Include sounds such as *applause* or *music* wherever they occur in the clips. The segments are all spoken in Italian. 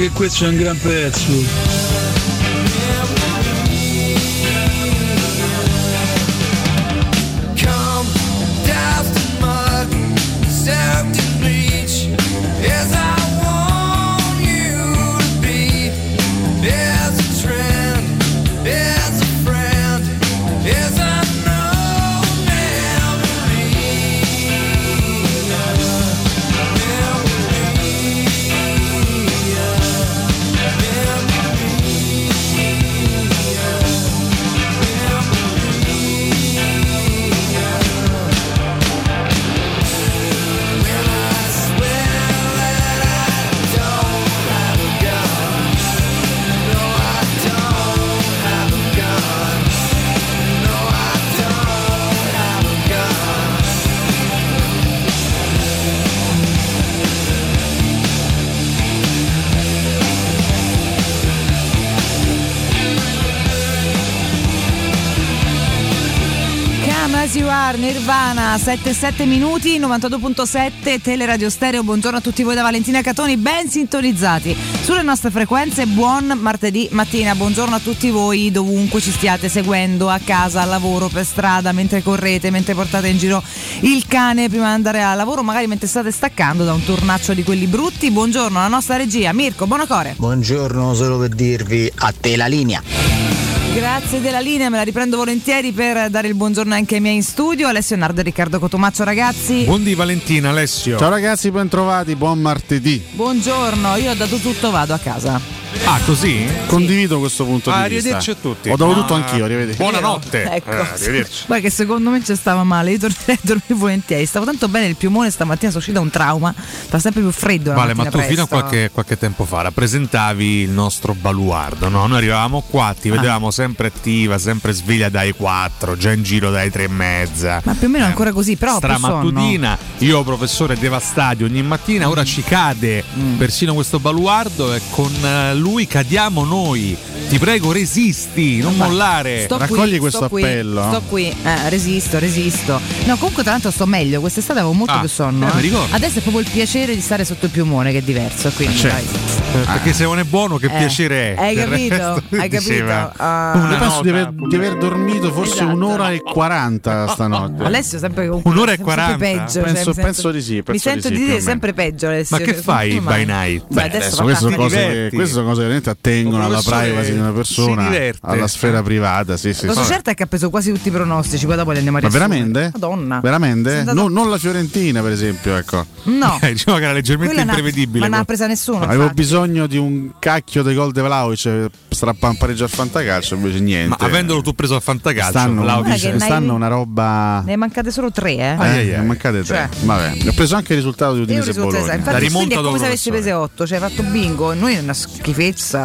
Che questo è un gran pezzo. You Are, Nirvana, 7-7 minuti, 92.7, Teleradio Stereo, buongiorno a tutti voi da Valentina Catoni, ben sintonizzati sulle nostre frequenze, buon martedì mattina, buongiorno a tutti voi dovunque ci stiate seguendo, a casa, al lavoro, per strada, mentre correte, mentre portate in giro il cane prima di andare al lavoro, magari mentre state staccando da un tornaccio di quelli brutti, buongiorno alla nostra regia, Mirko, buonacore. Buongiorno, solo per dirvi a te la linea. Grazie della linea, me la riprendo volentieri per dare il buongiorno anche ai miei in studio. Alessio Nardo e Riccardo Cotomaccio, ragazzi. Buondì Valentina, Alessio. Ciao ragazzi, ben trovati, buon martedì. Buongiorno, io ho dato tutto, vado a casa. Ah, così? Condivido questo punto Ah, di vista. arrivederci a tutti. Ho dato Ah. tutto anch'io, arrivederci. Buonanotte. Ecco. Eh, arrivederci. Guarda che secondo me ci stava male, io tornerei a *laughs* dormire volentieri. Stavo tanto bene il piumone stamattina, sono uscita da un trauma. Fa sempre più freddo. la Vale, ma tu fino a presto. qualche, qualche tempo fa rappresentavi il nostro baluardo, no? Noi arrivavamo qua, ti Ah. vedevamo sempre attiva, sempre sveglia dai 4, già in giro dai 3 e mezza. Ma più o meno ancora così, però Stramattutina, io professore devastati ogni mattina, ora ci cade Mm. persino questo baluardo e con eh, lui cadiamo noi. Ti prego, resisti, non mollare. Sto Raccogli qui, questo sto qui, appello. Sto qui, eh, resisto, resisto. No, comunque tra l'altro sto meglio, quest'estate avevo molto Ah, più sonno. eh, mi eh. ricordo. Adesso è proprio il piacere di stare sotto il piumone che è diverso. Quindi, dai. Eh, Perché se non è buono, che Eh, piacere è. hai capito? resto, Hai capito? diceva, una Io penso di aver, di aver dormito forse Esatto. un'ora e 40 stanotte. Alessio sempre comunque Un'ora e sempre 40? peggio. Penso- cioè, penso di sì, penso mi di sento sì, di o dire sempre peggio Alessio. Ma che fai by night? Beh, adesso, Adesso va queste sono, Ti cose cose che veramente attengono alla privacy di una persona, alla sfera privata. Sì, sì, La cosa sì. certa è che ha preso quasi tutti i pronostici, poi dopo li andiamo a Ma veramente? Madonna. Veramente? Andato- Non, non la Fiorentina, per esempio, ecco. No. *laughs* Eh, diciamo che era leggermente Quella imprevedibile. Ma non ha presa nessuno. Avevo infatti. bisogno di un cacchio di gol di Vlaovic strappare un pareggio al fantacalcio, invece niente. Ma avendolo tu preso al fantacalcio, Stanno, hai- stanno una roba. Ne mancate solo tre, eh? Ai, Eh, ai. ne mancate tre. Cioè. Vabbè, ho preso anche il risultato di Udinese e Bologna. esatto. La Infatti, rimonta quindi è come se avessi preso 8, cioè hai fatto bingo. Noi è una schifezza,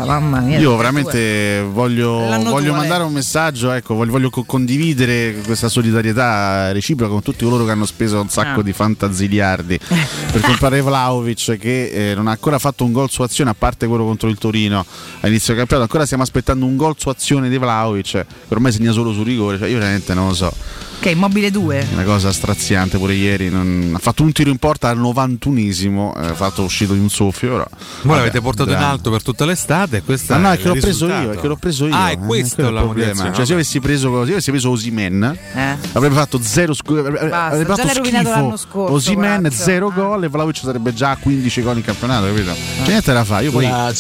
mamma mia. Io veramente voglio, voglio mandare un messaggio, ecco, voglio, voglio co- condividere questa solidarietà reciproca con tutti coloro che hanno speso un sacco Ah. di fantaziliardi *laughs* per comprare Vlaovic che eh, non ha ancora fatto un gol su azione a parte quello contro il Torino a inizio campionato, ancora stiamo aspettando un gol su azione di Vlaovic, che ormai segna solo su rigore, cioè io veramente non lo so. Ok, immobile 2. è una cosa straziante pure ieri, non- ha fatto un tiro in porta al 91esimo, ha fatto uscito di un soffio, però Voi l'avete portato in dramma. alto per tutta l'estate. Questa Ma no, è che l'ho preso io, è che l'ho preso io. Ah, è eh, questo quello la il problema. Cioè, se io avessi preso, se io avessi preso Osimen, Eh? avrebbe fatto zero scu- avrebbe fatto rovinato l'anno schifo. scorso, Osimen, Ah. gol e Vlaovic sarebbe già a 15 gol in campionato, capito? C'è niente da fare. Io poi La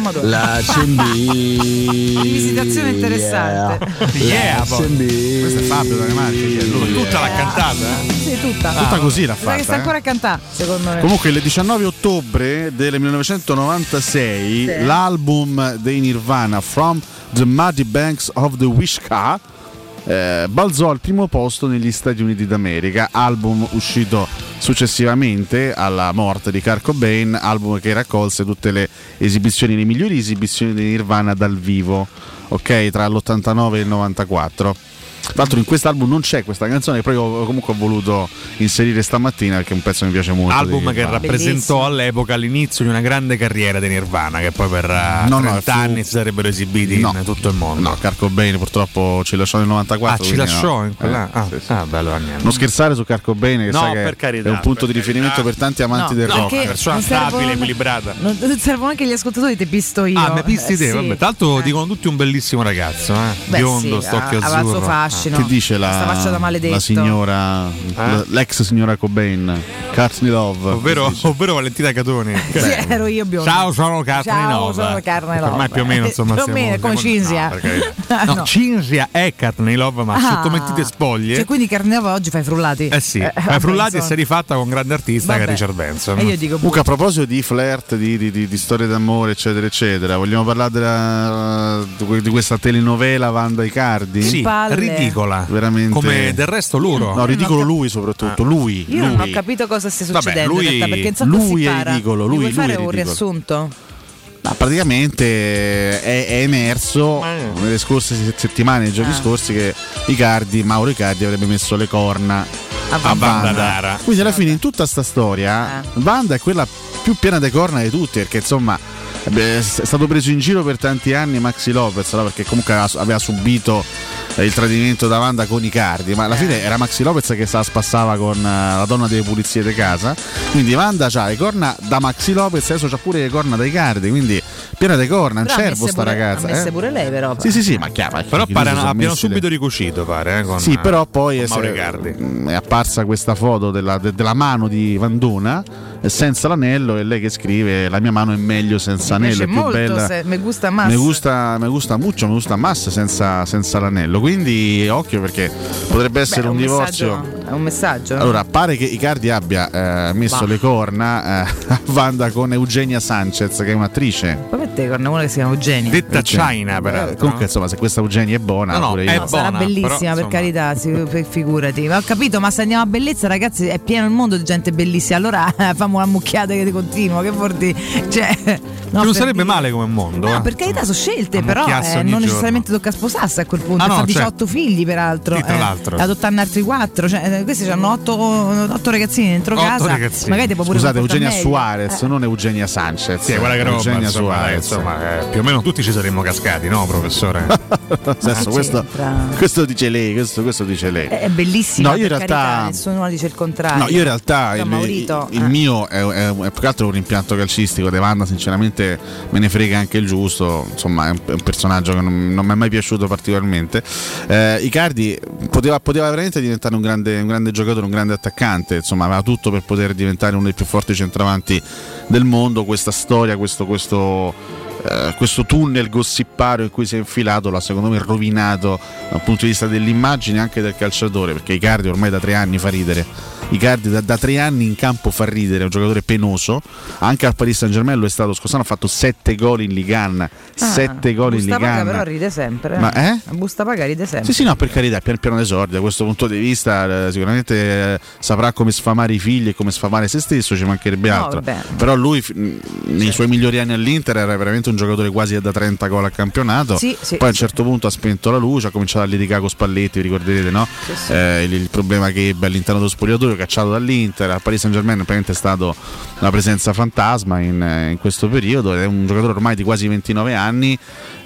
modo? La *laughs* Zumbia. Rivisitazione interessante. *laughs* Yeah, poi. questo è Fabio da Marche? Tutta l'ha cantata. eh? Sì, tutta. Tutta così l'ha che sta fatta. eh. ancora a cantare, secondo me. Comunque il 19 ottobre del 1996 Sì. l'album dei Nirvana From the Muddy Banks of the Wishkah eh, balzò al primo posto negli Stati Uniti d'America, album uscito successivamente alla morte di Kurt Cobain, album che raccolse tutte le esibizioni, le migliori esibizioni di Nirvana dal vivo, ok, tra l'89 e il 94. Tra l'altro in quest'album non c'è questa canzone, però io comunque ho voluto inserire stamattina perché è un pezzo che mi piace molto. Album che Nirvana. rappresentò Bellissimo. all'epoca l'inizio di una grande carriera di Nirvana, che poi per eh, No, no, 30 fu- anni si sarebbero esibiti No. in tutto il mondo. No, Kurt Cobain purtroppo ci lasciò nel 94. ah, ci lasciò no. in quella. Eh, ah, sì, sì. ah, bello, niente. Non scherzare su Kurt Cobain, che No, sai che per carità, è un punto di riferimento carità. per tanti amanti No, del no, rock. perché persona stabile, equilibrata. Servono anche gli ascoltatori, ti pisto io. Ah, mi pisti Eh, te, vabbè. Tra l'altro Eh. dicono tutti un bellissimo ragazzo, eh. Beh, Biondo, suo azzurro. Fascino. Che dice la, la signora, la- l'ex signora Cobain, Courtney Love. Ovvero, ovvero Valentina Catoni. *laughs* Sì, ero io biondo. Ciao, sono Carne Ciao, Nova. sono Carne Love. Ormai più o meno, insomma, Più o siamo- meno, come siamo- Cinzia. *laughs* No. Ah, No, no. Cinzia è Carne Love, ma Ah. sotto mentite spoglie. Cioè, quindi Carneva oggi fai frullati? Eh sì, Eh, ma vabbè, frullati e è rifatta con un grande artista che è Vabbè. Richard Benson. E io dico, Comunque a proposito di flirt, di, di- di- di storie d'amore, eccetera, eccetera, vogliamo parlare della- di questa telenovela Vanda Icardi? Sì, palle. Ridicola. Veramente. Come del resto loro. No, ridicolo ho cap- lui soprattutto, lui. io non ho lui. capito cosa stia Vabbè, succedendo lui- in realtà, perché insomma lui si è para. ridicolo, lui- vuoi lui fare è un ridicolo. riassunto? Ma praticamente è, è emerso nelle scorse se- settimane, nei giorni Ah. scorsi, che Icardi, Mauro Icardi avrebbe messo le corna A a. Dara. Quindi alla fine in tutta sta storia Ah. Vanda è quella più piena di corna di tutti, perché insomma beh, è stato preso in giro per tanti anni Maxi Lopez, no? perché comunque aveva, subito eh, il tradimento da Wanda con i cardi, ma alla Eh. fine era Maxi Lopez che se la spassava con eh, la donna delle pulizie di casa. Quindi Wanda ha le corna da Maxi Lopez, adesso c'ha pure le corna dai cardi, quindi piena di corna, un cervo sta pure- ragazza. ha messe eh. pure lei però. Sì, sì, sì, ma chiaro. Però pare abbiano subito ricucito, pare. eh, con, Sì, però poi con è, Icardi. è apparsa questa foto della, de- della mano di Vandona eh, senza l'anello e lei che scrive la mia mano è meglio senza anello, è più molto, bella. se- me gusta más. Mi gusta, me gusta mucho, mi gusta más senza, senza l'anello. Quindi occhio perché potrebbe essere Beh, è un, divorzio. È un messaggio. Allora, pare che Icardi abbia eh, messo Va. le corna eh, a *laughs* Wanda con Eugenia Sanchez, che è un'attrice. Poi mette con una che si chiama Eugenia. Detta Eugenia. China. Eh, Comunque, insomma, se questa Eugenia è buona, No, no, pure è io. No, sarà buona, bellissima però, per insomma. carità, figurati. Ma ho capito, ma se andiamo a bellezza, ragazzi, è pieno il mondo di gente bellissima. Allora *laughs* famo una mucchiata che ti continua, che vuol dire? Cioè, no, non sarebbe dire- male come mondo. No, eh. per carità sono scelte, però eh, non giorno. necessariamente tocca sposarsi a quel punto. Ah, no, fa certo. 18 figli, peraltro. Sì, tra eh, l'altro. Adottare altri 4. Cioè, eh, questi hanno 8, ragazzini dentro Otto casa. ragazzini. Magari può pure Scusate, Eugenia meglio. Suarez, Eh. non Eugenia Sanchez. Sì, guarda che roba, Eugenia insomma, Suarez. insomma, eh, più o meno tutti ci saremmo cascati, no, professore? *laughs* Adesso, questo, c'entra? questo dice lei, questo, questo dice lei. È bellissima, No, io in realtà- carità, nessuno dice il contrario. No, io in realtà Però il, il- il eh. È, è- è più che altro un rimpianto calcistico. De Wanda, sinceramente, me ne frega anche il giusto. Insomma, è un, è un personaggio che non, non mi è mai piaciuto particolarmente. Eh, Icardi poteva, poteva veramente diventare un grande, un grande giocatore, un grande attaccante. Insomma, aveva tutto per poter diventare uno dei più forti centravanti del mondo. Questa storia, questo. questo eh, questo tunnel gossipario in cui si è infilato l'ha secondo me rovinato dal punto di vista dell'immagine anche del calciatore perché Icardi ormai da tre anni fa ridere Icardi da, da tre anni in campo fa ridere è un giocatore penoso anche al Paris Saint Germain lo è stato scorso anno ha fatto sette gol in Ligan sette gol in Busta paga però Ligan ride sempre. Ma, eh? Busta paga ride sempre. sì, sì, no, per carità, pian piano d'esordio, da questo punto di vista eh, sicuramente eh, saprà come sfamare i figli e come sfamare se stesso, ci mancherebbe No, altro. vabbè. Però lui f- nei suoi migliori anni all'Inter era veramente un giocatore quasi da 30 gol al campionato. Sì, sì, Poi a un sì. certo punto ha spento la luce, ha cominciato a litigare con Spalletti, vi ricorderete, no? Eh, il, il problema che ebbe all'interno dello spogliatoio, cacciato dall'Inter, a Paris Saint Germain è stato una presenza fantasma in, eh, in questo periodo, ed è un giocatore ormai di quasi 29 anni.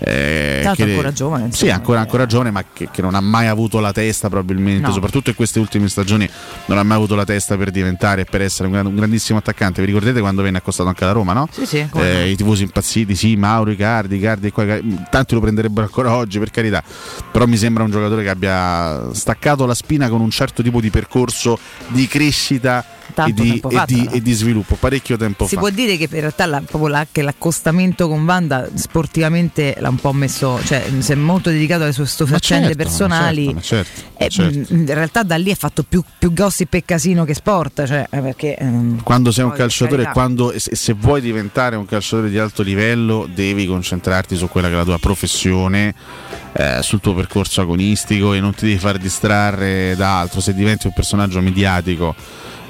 eh, che- ancora giovane, Sì, insomma. ancora, ancora giovane, ma che, che non ha mai avuto la testa, probabilmente, No. soprattutto in queste ultime stagioni, non ha mai avuto la testa per diventare e per essere un, un grandissimo attaccante. Vi ricordate quando venne accostato anche da Roma, no? Sì, sì, Eh. I tifosi impazziti, sì, Mauro, Icardi, Icardi, e qua, Icardi. tanti lo prenderebbero ancora oggi, per carità. Però mi sembra un giocatore che abbia staccato la spina con un certo tipo di percorso di crescita e di, tempo e di- e di sviluppo, parecchio tempo Si fa. può dire che in realtà la- proprio la- che l'accostamento con Wanda sportivamente l'ha un po' messo, cioè si è molto dedicato alle sue Ma faccende certo, ma personali. certo, ma certo, E, certo. mh, in realtà da lì è fatto più, più gossip e casino che sport, cioè, eh, perché ehm, quando sei un calciatore quando, se, se vuoi diventare un calciatore di alto livello devi concentrarti su quella che è la tua professione eh, sul tuo percorso agonistico e non ti devi far distrarre da altro se diventi un personaggio mediatico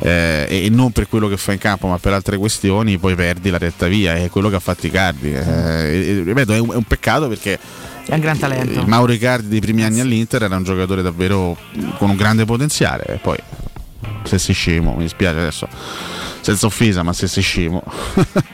eh, e, non per quello che fa in campo ma per altre questioni poi perdi la retta via è quello che ha fatto Icardi eh, ripeto è un, è un peccato perché è un gran talento. Mauro Icardi dei primi anni all'Inter era un giocatore davvero con un grande potenziale poi se sei scemo mi dispiace adesso senza offesa ma se sei scemo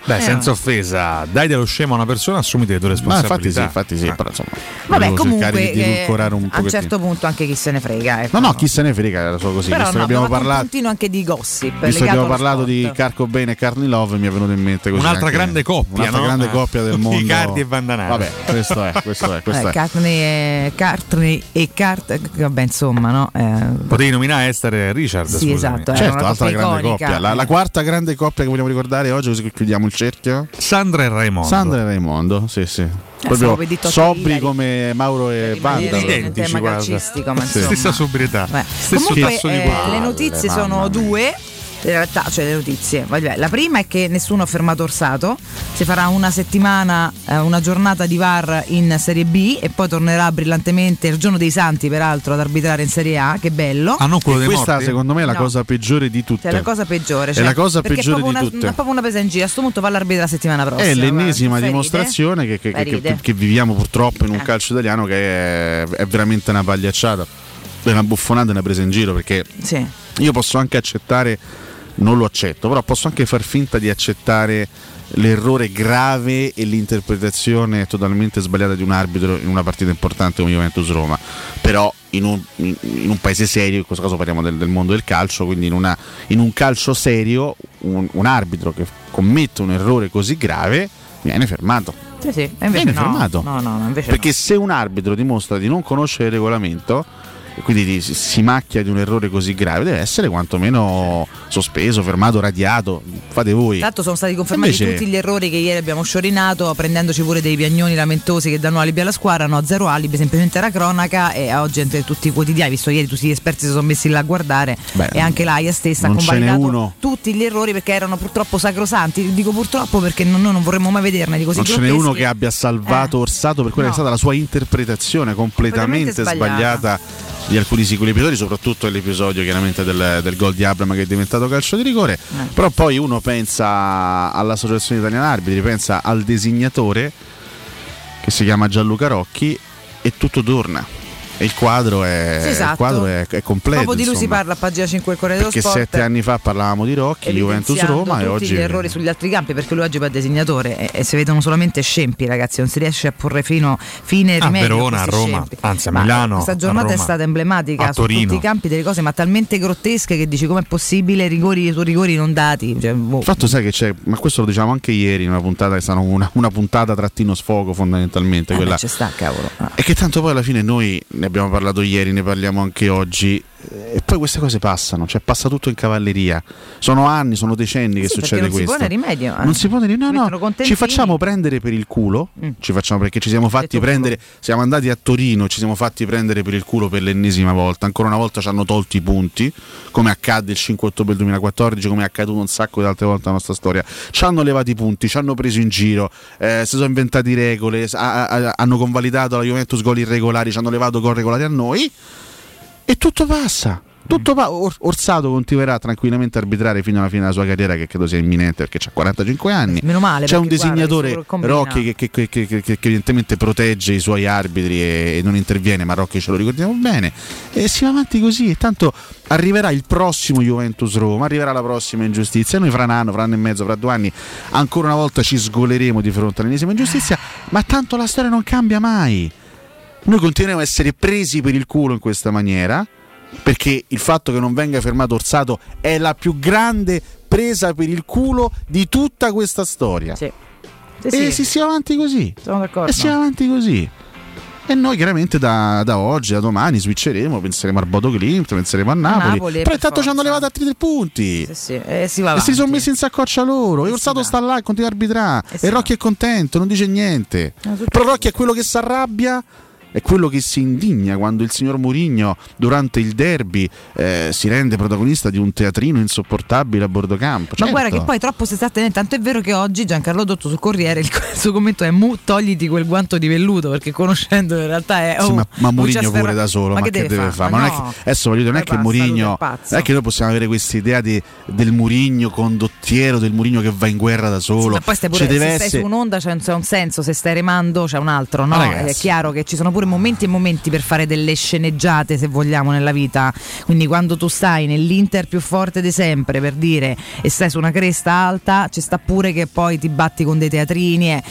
Beh, Eh, senza offesa, dai dello scemo a una persona, assumiti le tue ma infatti sì responsabilità. infatti sì Eh. però insomma Vabbè, comunque cercare di eh, un a un certo punto anche chi se ne frega. Ecco. no no chi se ne frega era solo così Però visto no, che abbiamo parlato puntino anche di gossip. Visto che abbiamo parlato di sport. Carco Bene e Carni Love mi è venuto in mente così Un'altra anche- grande coppia, un'altra no? grande Eh. coppia del *laughs* mondo Icardi e Vandanara. vabbè questo è questo è questo Eh, è Cartney e Cartney e Cart vabbè insomma no Eh, Potevi nominare Esther e Richard. Sì, scusami. esatto, eh. Certo, una altra grande iconica. coppia. La, la quarta grande coppia che vogliamo ricordare oggi, così che chiudiamo il cerchio. Sandra e Raimondo. Sandra e Raimondo, sì, sì. stavo Proprio sobri come Mauro e in identici, guarda. ma. Stessa sobrietà. Beh, Stesso Comunque tasso di eh, le notizie sono mia. due. In realtà, cioè le notizie, Vabbè, la prima è che nessuno ha fermato Orsato, si farà una settimana, eh, una giornata di VAR in Serie B e poi tornerà brillantemente il giorno dei Santi, peraltro, ad arbitrare in Serie A, che bello. Ah, non quello E dei questa morti? secondo me è la No. cosa peggiore di tutte. Cioè, la cosa peggiore. È cioè, la cosa peggiore è proprio di una, tutte. È proprio una presa in giro. A questo punto va l'arbitra la settimana prossima. È l'ennesima dimostrazione che, che- che- che viviamo purtroppo in un Eh. calcio italiano che è, è veramente una pagliacciata, è una buffonata, una presa in giro perché Sì. io posso anche accettare, non lo accetto, però posso anche far finta di accettare l'errore grave e l'interpretazione totalmente sbagliata di un arbitro in una partita importante come Juventus Roma. però in un, in- in un paese serio, in questo caso parliamo del, del mondo del calcio, quindi in, una- in un calcio serio un, un arbitro che commette un errore così grave viene fermato. Sì, sì, invece Viene no. fermato. No, no, no, invece Perché se un arbitro dimostra di non conoscere il regolamento e quindi di- si- macchia di un errore così grave, deve essere quantomeno sospeso, fermato, radiato. Fate voi. Tanto sono stati confermati Invece- tutti gli errori che ieri abbiamo sciorinato, prendendoci pure dei piagnoni lamentosi che danno alibi alla squadra. No, zero alibi, semplicemente era cronaca e oggi entre tutti i quotidiani, visto ieri tutti gli esperti si sono messi là a guardare Beh, e anche l'AIA stessa ha convalidato tutti gli errori perché erano purtroppo sacrosanti. Dico purtroppo perché non- noi non vorremmo mai vederne di così non ce n'è uno che abbia salvato Eh. Orsato per quella No. che è stata la sua interpretazione completamente Completamente sbagliata. sbagliata. Di alcuni singoli episodi, soprattutto l'episodio chiaramente del, del gol di Abram che è diventato calcio di rigore. Eh. Però poi uno pensa all'Associazione Italiana Arbitri, pensa al designatore che si chiama Gianluca Rocchi e tutto torna. E il quadro è, esatto. il quadro è, è completo. Proprio di lui si parla a pagina 5 del Corriere dello Perché Sport. sette anni fa parlavamo di Rocchi, Juventus Roma e oggi gli errori sugli altri campi perché lui oggi va designatore e, e si vedono solamente scempi ragazzi non si riesce a porre fino, fine e A rimedio Verona, a Roma, scempi. anzi, a Ma Milano, questa a giornata è Roma, stata emblematica a su tutti i campi delle cose ma talmente grottesche che dici com'è possibile rigori su rigori non dati cioè, boh. Il fatto sai che c'è, ma questo lo diciamo anche ieri in una puntata che è stata una, una puntata trattino sfogo fondamentalmente. Eh, quella. ci sta cavolo Ah. E che tanto poi alla fine noi ne abbiamo parlato ieri, ne parliamo anche oggi. eh, E poi queste cose passano, cioè passa tutto in cavalleria. Sono anni, sono decenni che Sì, perché succede non si questo. pone rimedio, eh. Non si pone rimedio, no, no. Ci facciamo prendere per il culo. Mm. Ci facciamo perché ci siamo fatti prendere. Siamo andati a Torino, ci siamo fatti prendere per il culo per l'ennesima volta. Ancora una volta ci hanno tolto i punti, come accadde il 5 ottobre 2014, come è accaduto un sacco di altre volte nella nostra storia. Ci hanno levato i punti, ci hanno preso in giro, eh, si sono inventati regole, a- a- hanno convalidato la Juventus gol irregolari, ci hanno levato gol regolari a noi e tutto passa. Tutto pa- Or- Orsato continuerà tranquillamente a arbitrare fino alla fine della sua carriera, che credo sia imminente perché ha 45 anni. Meno male, C'è un guarda, disegnatore combina. Rocchi che, che- che- che- evidentemente protegge i suoi arbitri e, e non interviene, ma Rocchi ce lo ricordiamo bene. E si va avanti così. E tanto arriverà il prossimo Juventus Roma, arriverà la prossima ingiustizia. Noi fra un anno, fra un anno e mezzo, fra due anni, ancora una volta ci sgoleremo di fronte all'ennesima ingiustizia. Ma tanto la storia non cambia mai. Noi continuiamo a essere presi per il culo in questa maniera. Perché il fatto che non venga fermato Orsato è la più grande presa per il culo di tutta questa storia. Sì. Sì, E sì, si sia avanti così. sono d'accordo E si va avanti così. E noi chiaramente da, da oggi, da domani switcheremo, penseremo al Bodo Klimt, penseremo a Napoli. Napoli, Però per intanto ci hanno levato altri tre punti. Sì, sì, e si va E si sono messi in saccoccia loro. E E Orsato va. sta là e continua a arbitrare. E E va. Rocchi è contento, non dice niente. No, Però Rocchi è quello che si arrabbia. È quello che si indigna quando il signor Mourinho durante il derby eh, si rende protagonista di un teatrino insopportabile a bordo campo. Ma Certo. guarda che poi troppo si sta tenendo, tanto è vero che oggi Giancarlo Dotto sul Corriere il, *laughs* suo commento è mu togliti quel guanto di velluto perché conoscendo in realtà è... Sì, oh, ma, ma Mourinho c'è pure da solo, ma, che deve fare? Ma è no. che, adesso voglio dire, non è che pazzo. non è che noi possiamo avere questa idea di- del Mourinho condottiero, del Mourinho che va in guerra da Sì, solo. ma poi stai pure, deve se stai essere- su un'onda c'è un, c'è un senso, se stai remando c'è un altro, no? Ma ragazzi. È chiaro che ci sono pure momenti e momenti per fare delle sceneggiate, se vogliamo, nella vita. Quindi quando tu stai nell'Inter più forte di sempre, per dire, e stai su una cresta alta, ci sta pure che poi ti batti con dei teatrini. e-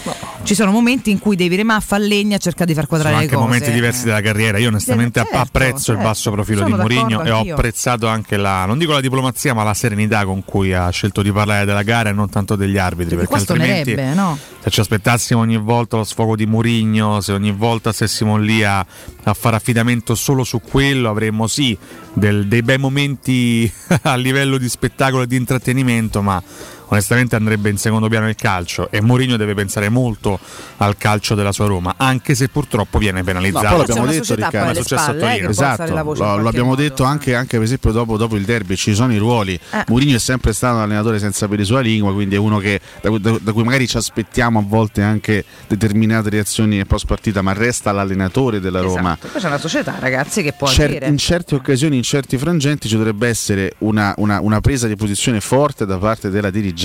Ci sono momenti in cui devi remare a far legna a cercare di far quadrare Sono le anche cose. momenti diversi della carriera. Io onestamente Certo, apprezzo il certo. basso profilo Sono di Mourinho e ho apprezzato anche la, non dico la diplomazia, ma la serenità con cui ha scelto di parlare della gara e non tanto degli arbitri. Perché Perché, altrimenti no? se ci aspettassimo ogni volta lo sfogo di Mourinho, se ogni volta stessimo lì a, a fare affidamento solo su quello, avremmo sì del- dei bei momenti *laughs* a livello di spettacolo e di intrattenimento, ma onestamente andrebbe in secondo piano il calcio e Mourinho deve pensare molto al calcio della sua Roma, anche se purtroppo viene No, penalizzato. poi C'è l'abbiamo detto, poi Riccardo. è successo a spalle, eh, Torino. Esatto, lo, lo abbiamo modo. detto anche, anche per esempio dopo, dopo il derby, ci sono i ruoli. Eh. Mourinho è sempre stato un allenatore senza per sua lingua, quindi è uno che, da, da- da cui magari ci aspettiamo a volte anche determinate reazioni post partita, ma resta l'allenatore della Roma. Esatto. Poi c'è una società, ragazzi, che può Cer- in certe occasioni, in certi frangenti, ci dovrebbe essere una, una- una presa di posizione forte da parte della dirigenza.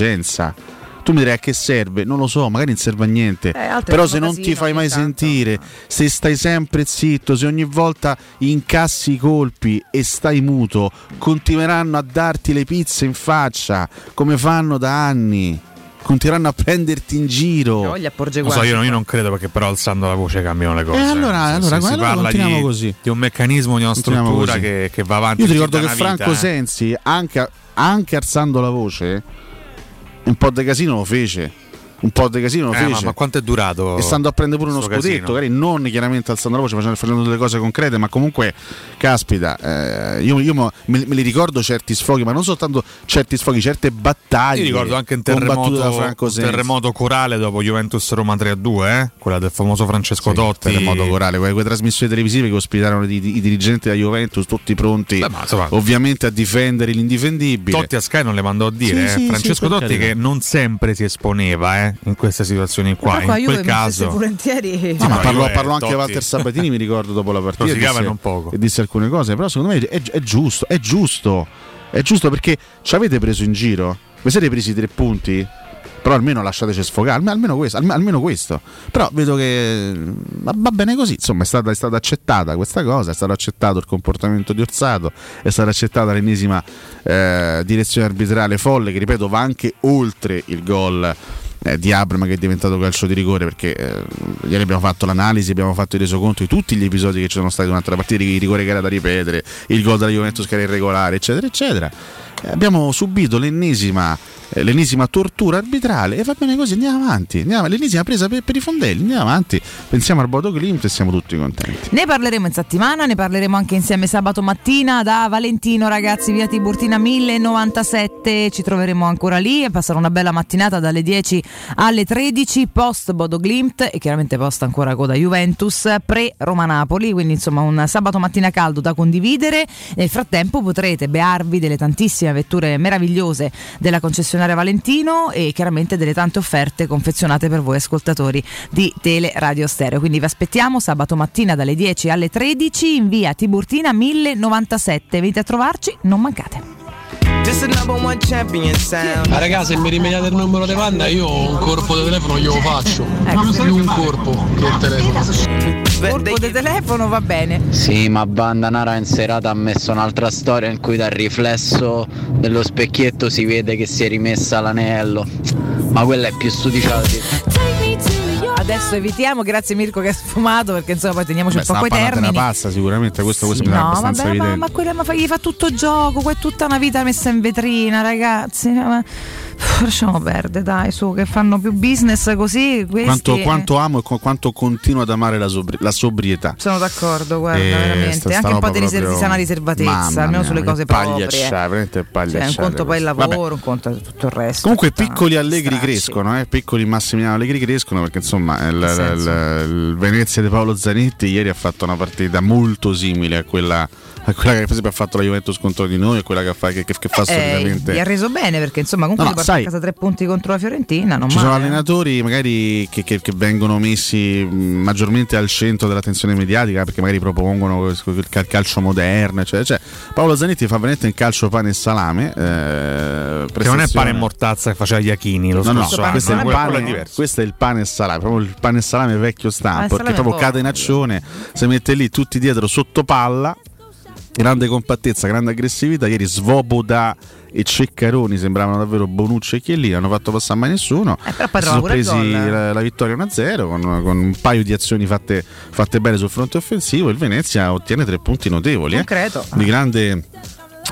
Tu mi direi a che serve? Non lo so, magari non serve a niente. Eh, Però se non ti fai mai tanto. sentire, se stai sempre zitto, se ogni volta incassi i colpi e stai muto, continueranno a darti le pizze in faccia come fanno da anni. continueranno a prenderti in giro. Voglia porge so, io, non- io non credo perché però alzando la voce cambiano le cose. E allora- Se- allora- se si allora parla continuiamo di, così. di un meccanismo, di una struttura che, che va avanti. Io ti ricordo che Franco vita, eh. Sensi, anche, anche alzando la voce, un po' di casino lo fece. Un po' di casino lo Eh, ma, fece. ma quanto è durato? e stando a prendere pure uno scudetto, magari non chiaramente alzando la voce, facendo, facendo delle cose concrete, ma comunque, caspita, eh, io, io me, me li ricordo certi sfoghi, ma non soltanto certi sfoghi, certe battaglie. Io ricordo anche un terremoto, un terremoto corale dopo Juventus Roma 3-2, eh? quella del famoso Francesco Sì, Totti. terremoto corale, quelle, quelle trasmissioni televisive che ospitarono i, i dirigenti della Juventus, tutti pronti Beh, ma insomma- ovviamente a difendere l'indifendibile. Totti a Sky non le mandò a dire, Sì, eh. sì, Francesco Totti che non sempre si esponeva eh, in queste situazioni qua. Qua in quel caso volentieri. No, ma No, parlò, io, parlò anche Totti. Walter Sabatini, mi ricordo dopo la partita. disse- non poco. E disse alcune cose, però secondo me è, è giusto, è giusto, è giusto perché ci avete preso in giro, vi siete presi i tre punti, però almeno lasciateci sfogare, almeno, almeno questo, alme- almeno questo. Però vedo che va, va bene così, insomma è stata, è stata accettata questa cosa, è stato accettato il comportamento di Orsato, è stata accettata l'ennesima eh, direzione arbitrale folle che ripeto va anche oltre il gol eh, di Abram che è diventato calcio di rigore perché eh, ieri abbiamo fatto l'analisi, abbiamo fatto il resoconto di tutti gli episodi che ci sono stati durante la partita, il rigore che era da ripetere, il gol della Juventus che era irregolare, eccetera, eccetera. Eh, abbiamo subito l'ennesima, l'ennesima tortura arbitrale e va bene così, andiamo avanti, andiamo, l'ennesima presa per, per i fondelli, andiamo avanti, pensiamo al Bodo Klimt e siamo tutti contenti. Ne parleremo in settimana, ne parleremo anche insieme sabato mattina da Valentino, ragazzi, via Tiburtina 1097. Ci troveremo ancora lì e passare una bella mattinata dalle 10 alle 13, post Bodo Glimt e chiaramente post ancora coda Juventus, pre Roma Napoli. Quindi insomma un sabato mattina caldo da condividere. Nel frattempo potrete bearvi delle tantissime vetture meravigliose della concessionaria Valentino e chiaramente delle tante offerte confezionate per voi ascoltatori di Tele Radio Stereo. Quindi vi aspettiamo sabato mattina dalle 10 alle 13 in via Tiburtina 1097. Venite a trovarci, non mancate. This the number one champion sound. Ma raga, se mi rimediate il numero di Vanna, io un corpo di telefono glielo faccio. Più un corpo che il telefono. Colpo di telefono va bene. Sì, ma Bandanara in serata ha messo un'altra storia in cui dal riflesso dello specchietto si vede che si è rimessa l'anello. Ma quella è più sudiciata. Adesso evitiamo, grazie Mirko che ha sfumato perché insomma poi teniamoci Beh, un po' coi termini. una pazza sicuramente, questo, questo Sì, mi no, abbastanza vabbè, ma, evidente. ma quella ma fa- gli fa tutto gioco, qua è tutta una vita messa in vetrina, ragazzi. Ma, lasciamo perdere, dai, su, che fanno più business così. Quanto, quanto amo e qu- quanto continuo ad amare la, sobri- la sobrietà. Sono d'accordo, guarda, Eh, veramente. sta- sta Anche un po' di, riser- proprio- di sana riservatezza, almeno sulle cose proprie. veramente Cioè, pagliacciate un conto poi il queste. Vabbè. lavoro, un conto tutto il resto. Comunque piccoli allegri stracci. crescono, eh? piccoli Massimiliano Allegri crescono perché insomma il, il- il Venezia di Paolo Zanetti ieri ha fatto una partita molto simile a quella, a quella che per esempio ha fatto la Juventus contro di noi e quella che fa, che, che- che fa Eh, solitamente. gli ha reso bene perché insomma comunque No, no, sai- a casa tre punti contro la Fiorentina. Non Ci sono male, eh. allenatori magari che, che- che vengono messi mh, maggiormente al centro dell'attenzione mediatica perché magari propongono il cal- calcio moderno, eccetera. Cioè, Paolo Zanetti fa veramente un calcio pane e salame. eh, Che non è pane e mortazza che faceva Iachini lo No, no, scorso pane anno. questo è, il pane, questo è il pane e salame, proprio il pane e salame vecchio stampo, perché proprio buono. catenaccione, si mette lì tutti dietro sotto palla, grande compattezza, grande aggressività, ieri Svoboda e Ceccaroni sembravano davvero Bonucci e Chiellini, hanno fatto passare mai nessuno, Eh, però si sono presi la, la vittoria 1-0 con, con un paio di azioni fatte, fatte bene sul fronte offensivo, il Venezia ottiene tre punti notevoli, eh, di grande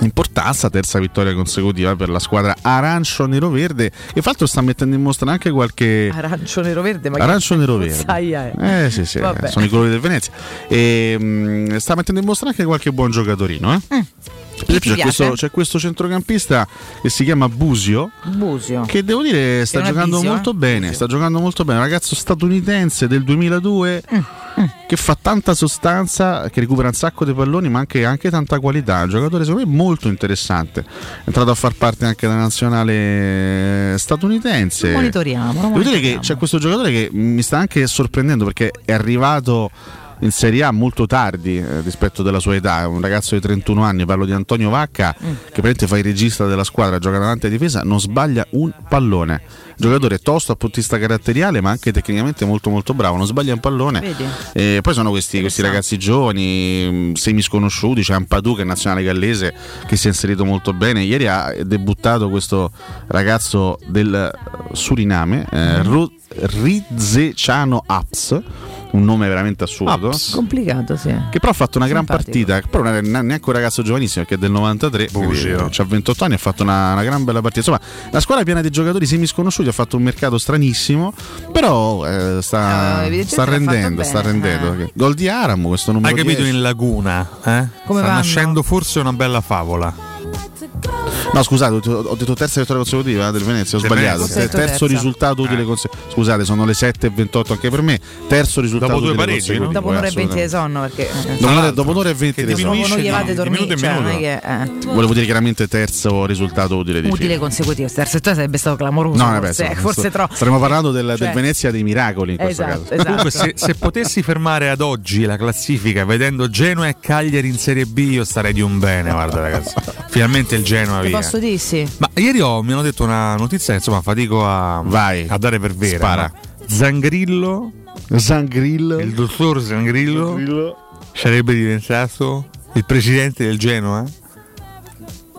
importanza, terza vittoria consecutiva per la squadra arancio-nero-verde e fra l'altro sta mettendo in mostra anche qualche... Arancio nero verde, ma che Arancio nero verde. cozzaia è? Eh sì, sì, Vabbè. sono i colori del Venezia. E, mm, sta mettendo in mostra anche qualche buon giocatorino. Eh? Per esempio, c'è questo, c'è questo centrocampista che si chiama Busio. Busio. Che devo dire sta giocando Bisio, molto eh? bene. Busio. Sta giocando molto bene. Ragazzo statunitense del 2002 Mm, che fa tanta sostanza, che recupera un sacco di palloni, ma anche, anche tanta qualità. Un giocatore secondo me molto interessante. È entrato a far parte anche della nazionale statunitense. Lo monitoriamo. lo Devo dire che monitoriamo. c'è questo giocatore che mi sta anche sorprendendo perché è arrivato in Serie A molto tardi eh, rispetto della sua età, un ragazzo di 31 anni, parlo di Antonio Vacca, Mm. che praticamente fa il regista della squadra, gioca davanti a difesa, non sbaglia un pallone. Giocatore tosto, appuntista caratteriale, ma anche tecnicamente molto molto bravo, non sbaglia un pallone. Vedi? E poi sono questi, questi ragazzi giovani, mh, semi sconosciuti, c'è Ampadu che è nazionale gallese che si è inserito molto bene. Ieri ha debuttato questo ragazzo del eh, Suriname, eh, Ru- Rizeciano Aps, un nome veramente assurdo. Aps. Complicato, sì. Che però ha fatto una gran Simpatico. partita, però non è neanche un ragazzo giovanissimo che è del 93, Bucio. ha 28 anni, ha fatto una, una gran bella partita. Insomma, la squadra è piena di giocatori semi sconosciuti, ha fatto un mercato stranissimo, però eh, sta, evidentemente sta rendendo, sta bene, rendendo. eh. Gol di Aram, questo numero Hai capito 10. in laguna? Eh? Come Sta vanno? nascendo forse una bella favola. No, scusate, ho detto, terza vittoria consecutiva eh, del Venezia, ho Del sbagliato. Venezia. Terzo Terza. risultato utile Eh. consecutivo. Scusate, sono le 7.28 anche per me. Terzo risultato Dopo due utile pareggi, no? consecutivo, Dopo un'ora e venti di sonno perché. eh, Dopo un'ora- l'altro, Dopo un'ora e 20 che di sonno. non gli vate di dormire, cioè, che. Volevo dire chiaramente terzo risultato utile di Utile fila. consecutivo, terzo e sarebbe stato clamoroso. No, vabbè, forse, insomma, forse sto- troppo. Staremo parlando del, del Cioè- Venezia dei miracoli in questo Esatto, caso. esatto. Comunque, se, se potessi fermare ad oggi la classifica vedendo Genoa e Cagliari in Serie B, io starei di un bene, guarda ragazzi. Finalmente il Genoa Che via. posso dire sì? Ma ieri ho- mi hanno detto una notizia, insomma, fatico a, Vai. a dare per vera. Spara. Zangrillo, Zangrillo. il dottor Zangrillo, sarebbe diventato il presidente del Genoa?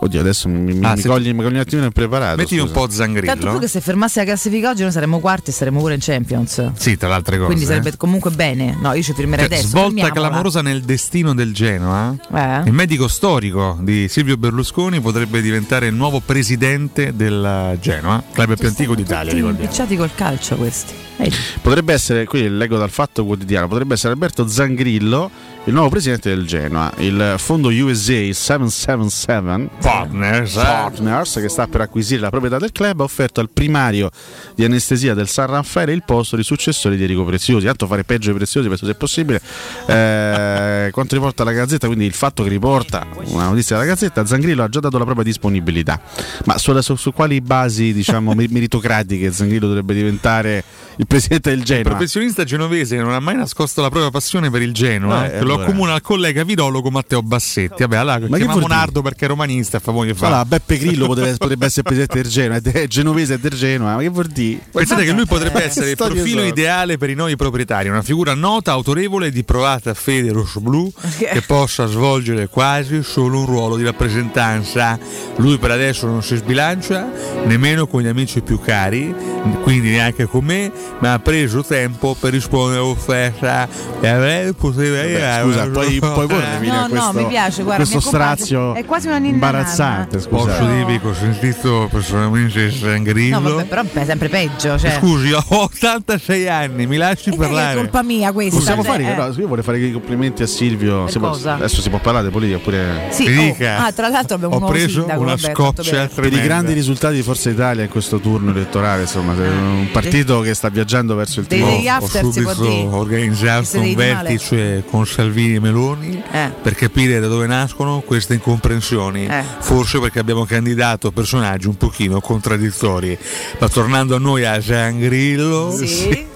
Oddio, adesso mi, mi, Ah, mi cogli, mi cogli un attimino impreparato. Mettimi un po' Tanto più Zangrillo. che se fermasse la classifica oggi noi saremmo quarti e saremmo pure in Champions. Sì, tra le altre cose. Quindi eh. sarebbe comunque bene. No, io ci firmerei Cioè, adesso. svolta fermiamola. clamorosa nel destino del Genoa. Eh? Il medico storico di Silvio Berlusconi potrebbe diventare il nuovo presidente del Genoa, club più antico d'Italia, ricordiamo. impicciati col calcio questi. Vedi? Potrebbe essere, qui leggo dal fatto quotidiano, potrebbe essere Alberto Zangrillo, il nuovo presidente del Genoa. Il fondo USA 777 Partners, eh? Partners, che sta per acquisire la proprietà del club, ha offerto al primario di anestesia del San Raffaele il posto di successore di Enrico Preziosi. Tanto fare peggio ai Preziosi, penso sia possibile. Eh, *laughs* quanto riporta la Gazzetta, quindi il fatto che riporta una notizia della Gazzetta, Zangrillo ha già dato la propria disponibilità. Ma sulla- su, su quali basi, diciamo, *laughs* mer- meritocratiche Zangrillo dovrebbe diventare il presidente del Il Genoa? professionista genovese che non ha mai nascosto la propria passione per il Genoa, Eh, che lo allora. accomuna al collega virologo Matteo Bassetti. Vabbè, allora che chiamiamo vuol dire? Perché è romanista e fa moglie fa. Allora, Beppe Grillo potrebbe, potrebbe essere presidente del Genoa, è genovese e del Genoa, ma che vuol dire? Pensate che lui potrebbe essere il profilo ideale per i nuovi proprietari, una figura nota, autorevole, di provata fede rosso-blu che possa svolgere quasi solo un ruolo di rappresentanza. Lui per adesso non si sbilancia nemmeno con gli amici più cari, quindi neanche con me, ma ha preso tempo per rispondere all'offerta e avrei poteva Vabbè, scusa, poi, poi fino No, a no, questo, mi piace, guarda, questo mi è comparso- strazio è quasi una imbarazzante. nana. Posso Scusate. dirvi che ho sentito personalmente Sangrillo. No, vabbè, però è sempre peggio. Cioè. Scusi, ho 86 anni, mi lasci E non è parlare. colpa mia questa. Possiamo cioè, fare, eh. io vorrei fare i complimenti a Silvio. Se può- adesso si può parlare di politica oppure Sì, Mi oh, ah, tra l'altro abbiamo un ho nuovo preso sindaco, una vabbè, scoccia per i grandi risultati di Forza Italia in questo turno elettorale, insomma, un partito che sta viaggiando verso il Dei- degli ho subito organizzato un di male. vertice con Salvini e Meloni Eh. per capire da dove nascono queste incomprensioni. Eh. Forse perché abbiamo candidato personaggi un pochino contraddittori. Ma tornando a noi a Giangrillo, Sì.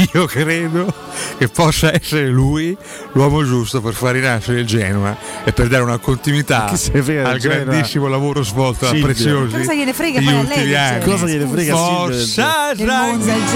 *laughs* io credo che possa essere lui l'uomo giusto per far rinascere il Genoa e per dare una continuità del al Genoa? grandissimo lavoro svolto da Silvio. Preziosi. Cosa gliene frega poi a lei. Genoa? Cosa gliene frega a Silvio Forza Il Monza, il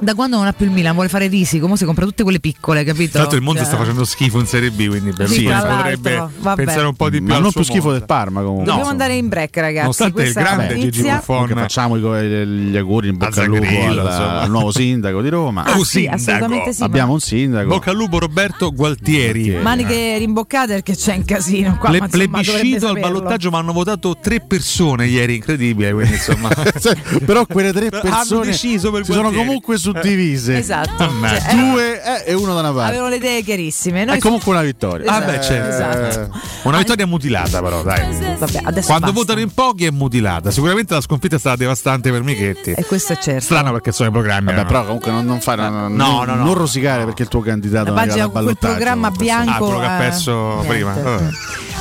Da quando non ha più il Milan, vuole fare risico, come si compra tutte quelle piccole, capito? Tra l'altro il Monza Cioè, sta facendo schifo in Serie B, quindi Berlusconi tra potrebbe vabbè. pensare un po' di più. Ma non più schifo Monza. del Parma comunque. No. Dobbiamo andare in break, ragazzi. Nonostante il grande Gigi. Buffon. Comunque facciamo gli auguri in bocca al lupo al, nuovo sindaco di Roma. Ah, Sì, sindaco. assolutamente sì. Abbiamo un sindaco. Bocca al lupo Roberto Gualtieri. Maniche rimboccate perché c'è un casino qua. Le ma plebiscito al ballottaggio ma hanno votato tre persone ieri, incredibile, quindi insomma. *laughs* Però quelle tre *laughs* Hanno persone deciso per si sono Gualtieri. Comunque suddivise. Esatto. Ammazza. Cioè, Due eh, e uno da una parte. avevano le idee chiarissime. Noi È comunque una vittoria. Ah, beh, certo. Esatto. Una vittoria mutilata però, dai. Vabbè, Quando basta. votano in pochi è mutilata. Sicuramente la sconfitta è stata devastante per Michetti. E questo è certo. Strano perché sono i programmi. Vabbè, no? però comunque non, non fare non, No, no, no. non rosicare perché il tuo candidato La non è quel programma bianco. Ah, quello che ha eh, perso niente. prima.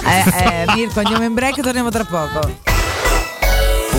Eh, eh, Mirko, andiamo in break, torniamo tra poco.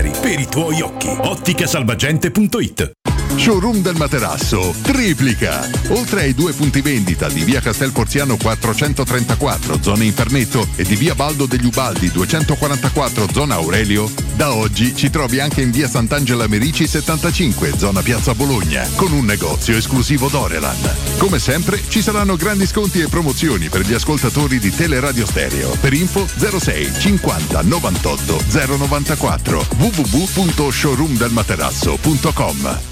per i tuoi occhi. Otticasalvagente.it Showroom del materasso triplica. Oltre ai due punti vendita di via Castel Porziano 434, zona Infernetto, e di via Baldo degli Ubaldi 244, zona Aurelio, da oggi ci trovi anche in via Sant'Angela Merici 75, zona Piazza Bologna, con un negozio esclusivo Dorelan. Come sempre ci saranno grandi sconti e promozioni per gli ascoltatori di Teleradio Stereo. Per info 06 50 98 094 www.showroomdelmaterasso.com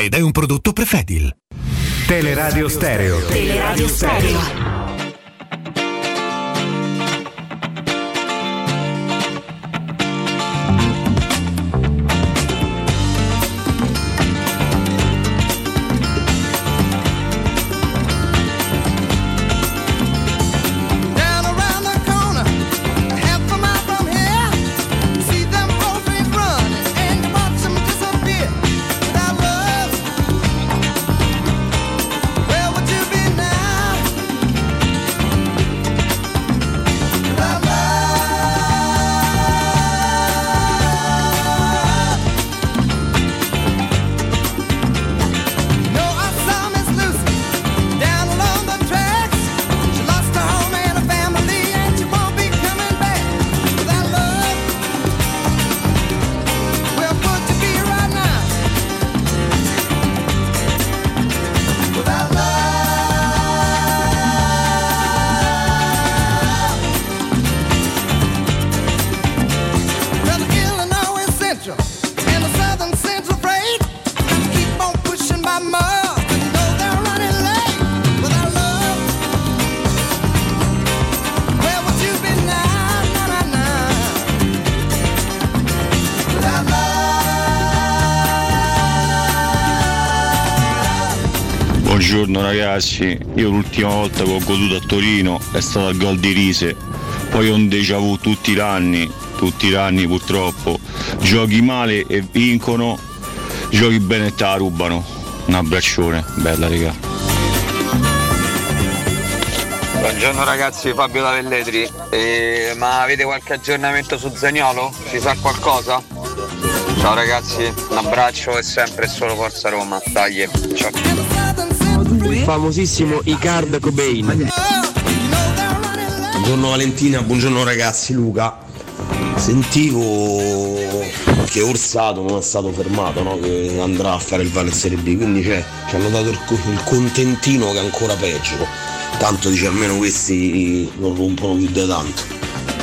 ed è un prodotto Prefedil. Teleradio Stereo. Teleradio Stereo. Ragazzi, io l'ultima volta che ho goduto a Torino è stato il gol di Rise, poi ho un déjà vu tutti i anni, tutti i anni purtroppo. Giochi male e vincono, giochi bene e te la rubano. Un abbraccione, bella raga. Buongiorno ragazzi, Fabio da Velletri. Eh, ma avete qualche aggiornamento su Zagnolo? Si sa qualcosa? Ciao ragazzi, un abbraccio e sempre solo Forza Roma. Dai, ciao. Il famosissimo Icard Cobain. Buongiorno Valentina, buongiorno ragazzi, Luca. Sentivo che Orsato non è stato fermato, no? che andrà a fare il Vale Serie B, quindi c'è- ci hanno dato il contentino che è ancora peggio. Tanto dice almeno questi non rompono più da tanto.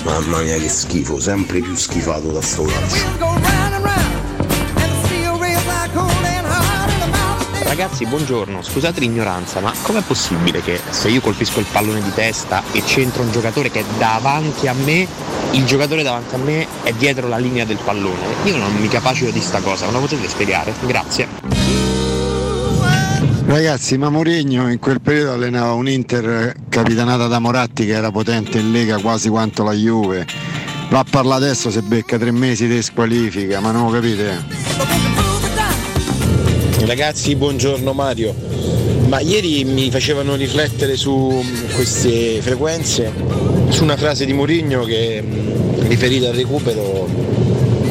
Mamma mia che schifo, sempre più schifato da sto calcio. Ragazzi, buongiorno, scusate l'ignoranza, ma com'è possibile che se io colpisco il pallone di testa e c'entra un giocatore che è davanti a me, il giocatore davanti a me è dietro la linea del pallone? Io non mi capacito di sta cosa, me la potete spiegare? Grazie. Ragazzi, ma Mourinho in quel periodo allenava un Inter capitanata da Moratti che era potente in Lega quasi quanto la Juve. Va a parlare adesso se becca tre mesi di squalifica, ma non lo capite? Ragazzi, buongiorno Mario. Ma ieri mi facevano riflettere su queste frequenze, su una frase di Mourinho che mh, riferita al recupero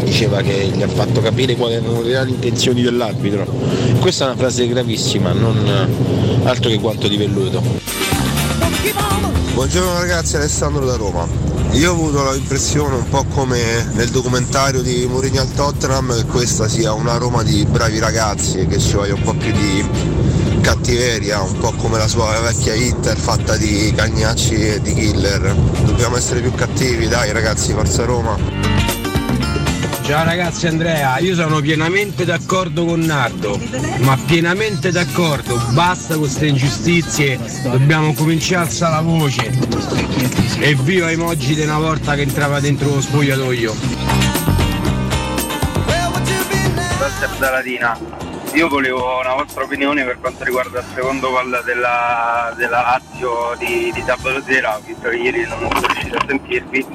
diceva che gli ha fatto capire quali erano le reali intenzioni dell'arbitro. Questa è una frase gravissima, non eh, altro che quanto di velluto. Buongiorno ragazzi, Alessandro da Roma. Io ho avuto l'impressione, un po' come nel documentario di Mourinho al Tottenham, che questa sia una Roma di bravi ragazzi che ci voglia un po' più di cattiveria, un po' come la sua vecchia Inter fatta di cagnacci e di killer. Dobbiamo essere più cattivi, dai ragazzi, forza Roma. Ciao ragazzi Andrea, io sono pienamente d'accordo con Nardo, ma pienamente d'accordo, basta con queste ingiustizie, dobbiamo cominciare a alzare la voce. E viva i moggi di una volta che entrava dentro lo spogliatoio. Da Latina. Io volevo una vostra opinione per quanto riguarda il secondo gol della, della Lazio di, di sabato sera, visto che ieri non sono riuscito a sentirvi,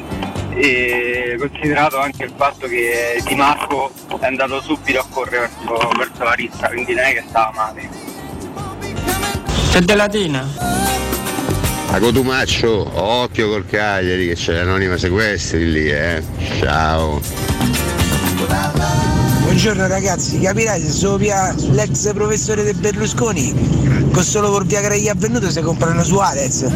e considerato anche il fatto che Di Marco è andato subito a correre verso, verso la rissa, quindi non è che stava male. Fede Latina. A Cotumaccio, occhio col Cagliari che c'è l'anonima sequestri lì, eh. Ciao. Buongiorno ragazzi, capirai se solo via l'ex professore di Berlusconi con solo col Viagra gli è avvenuto se comprano Suarez.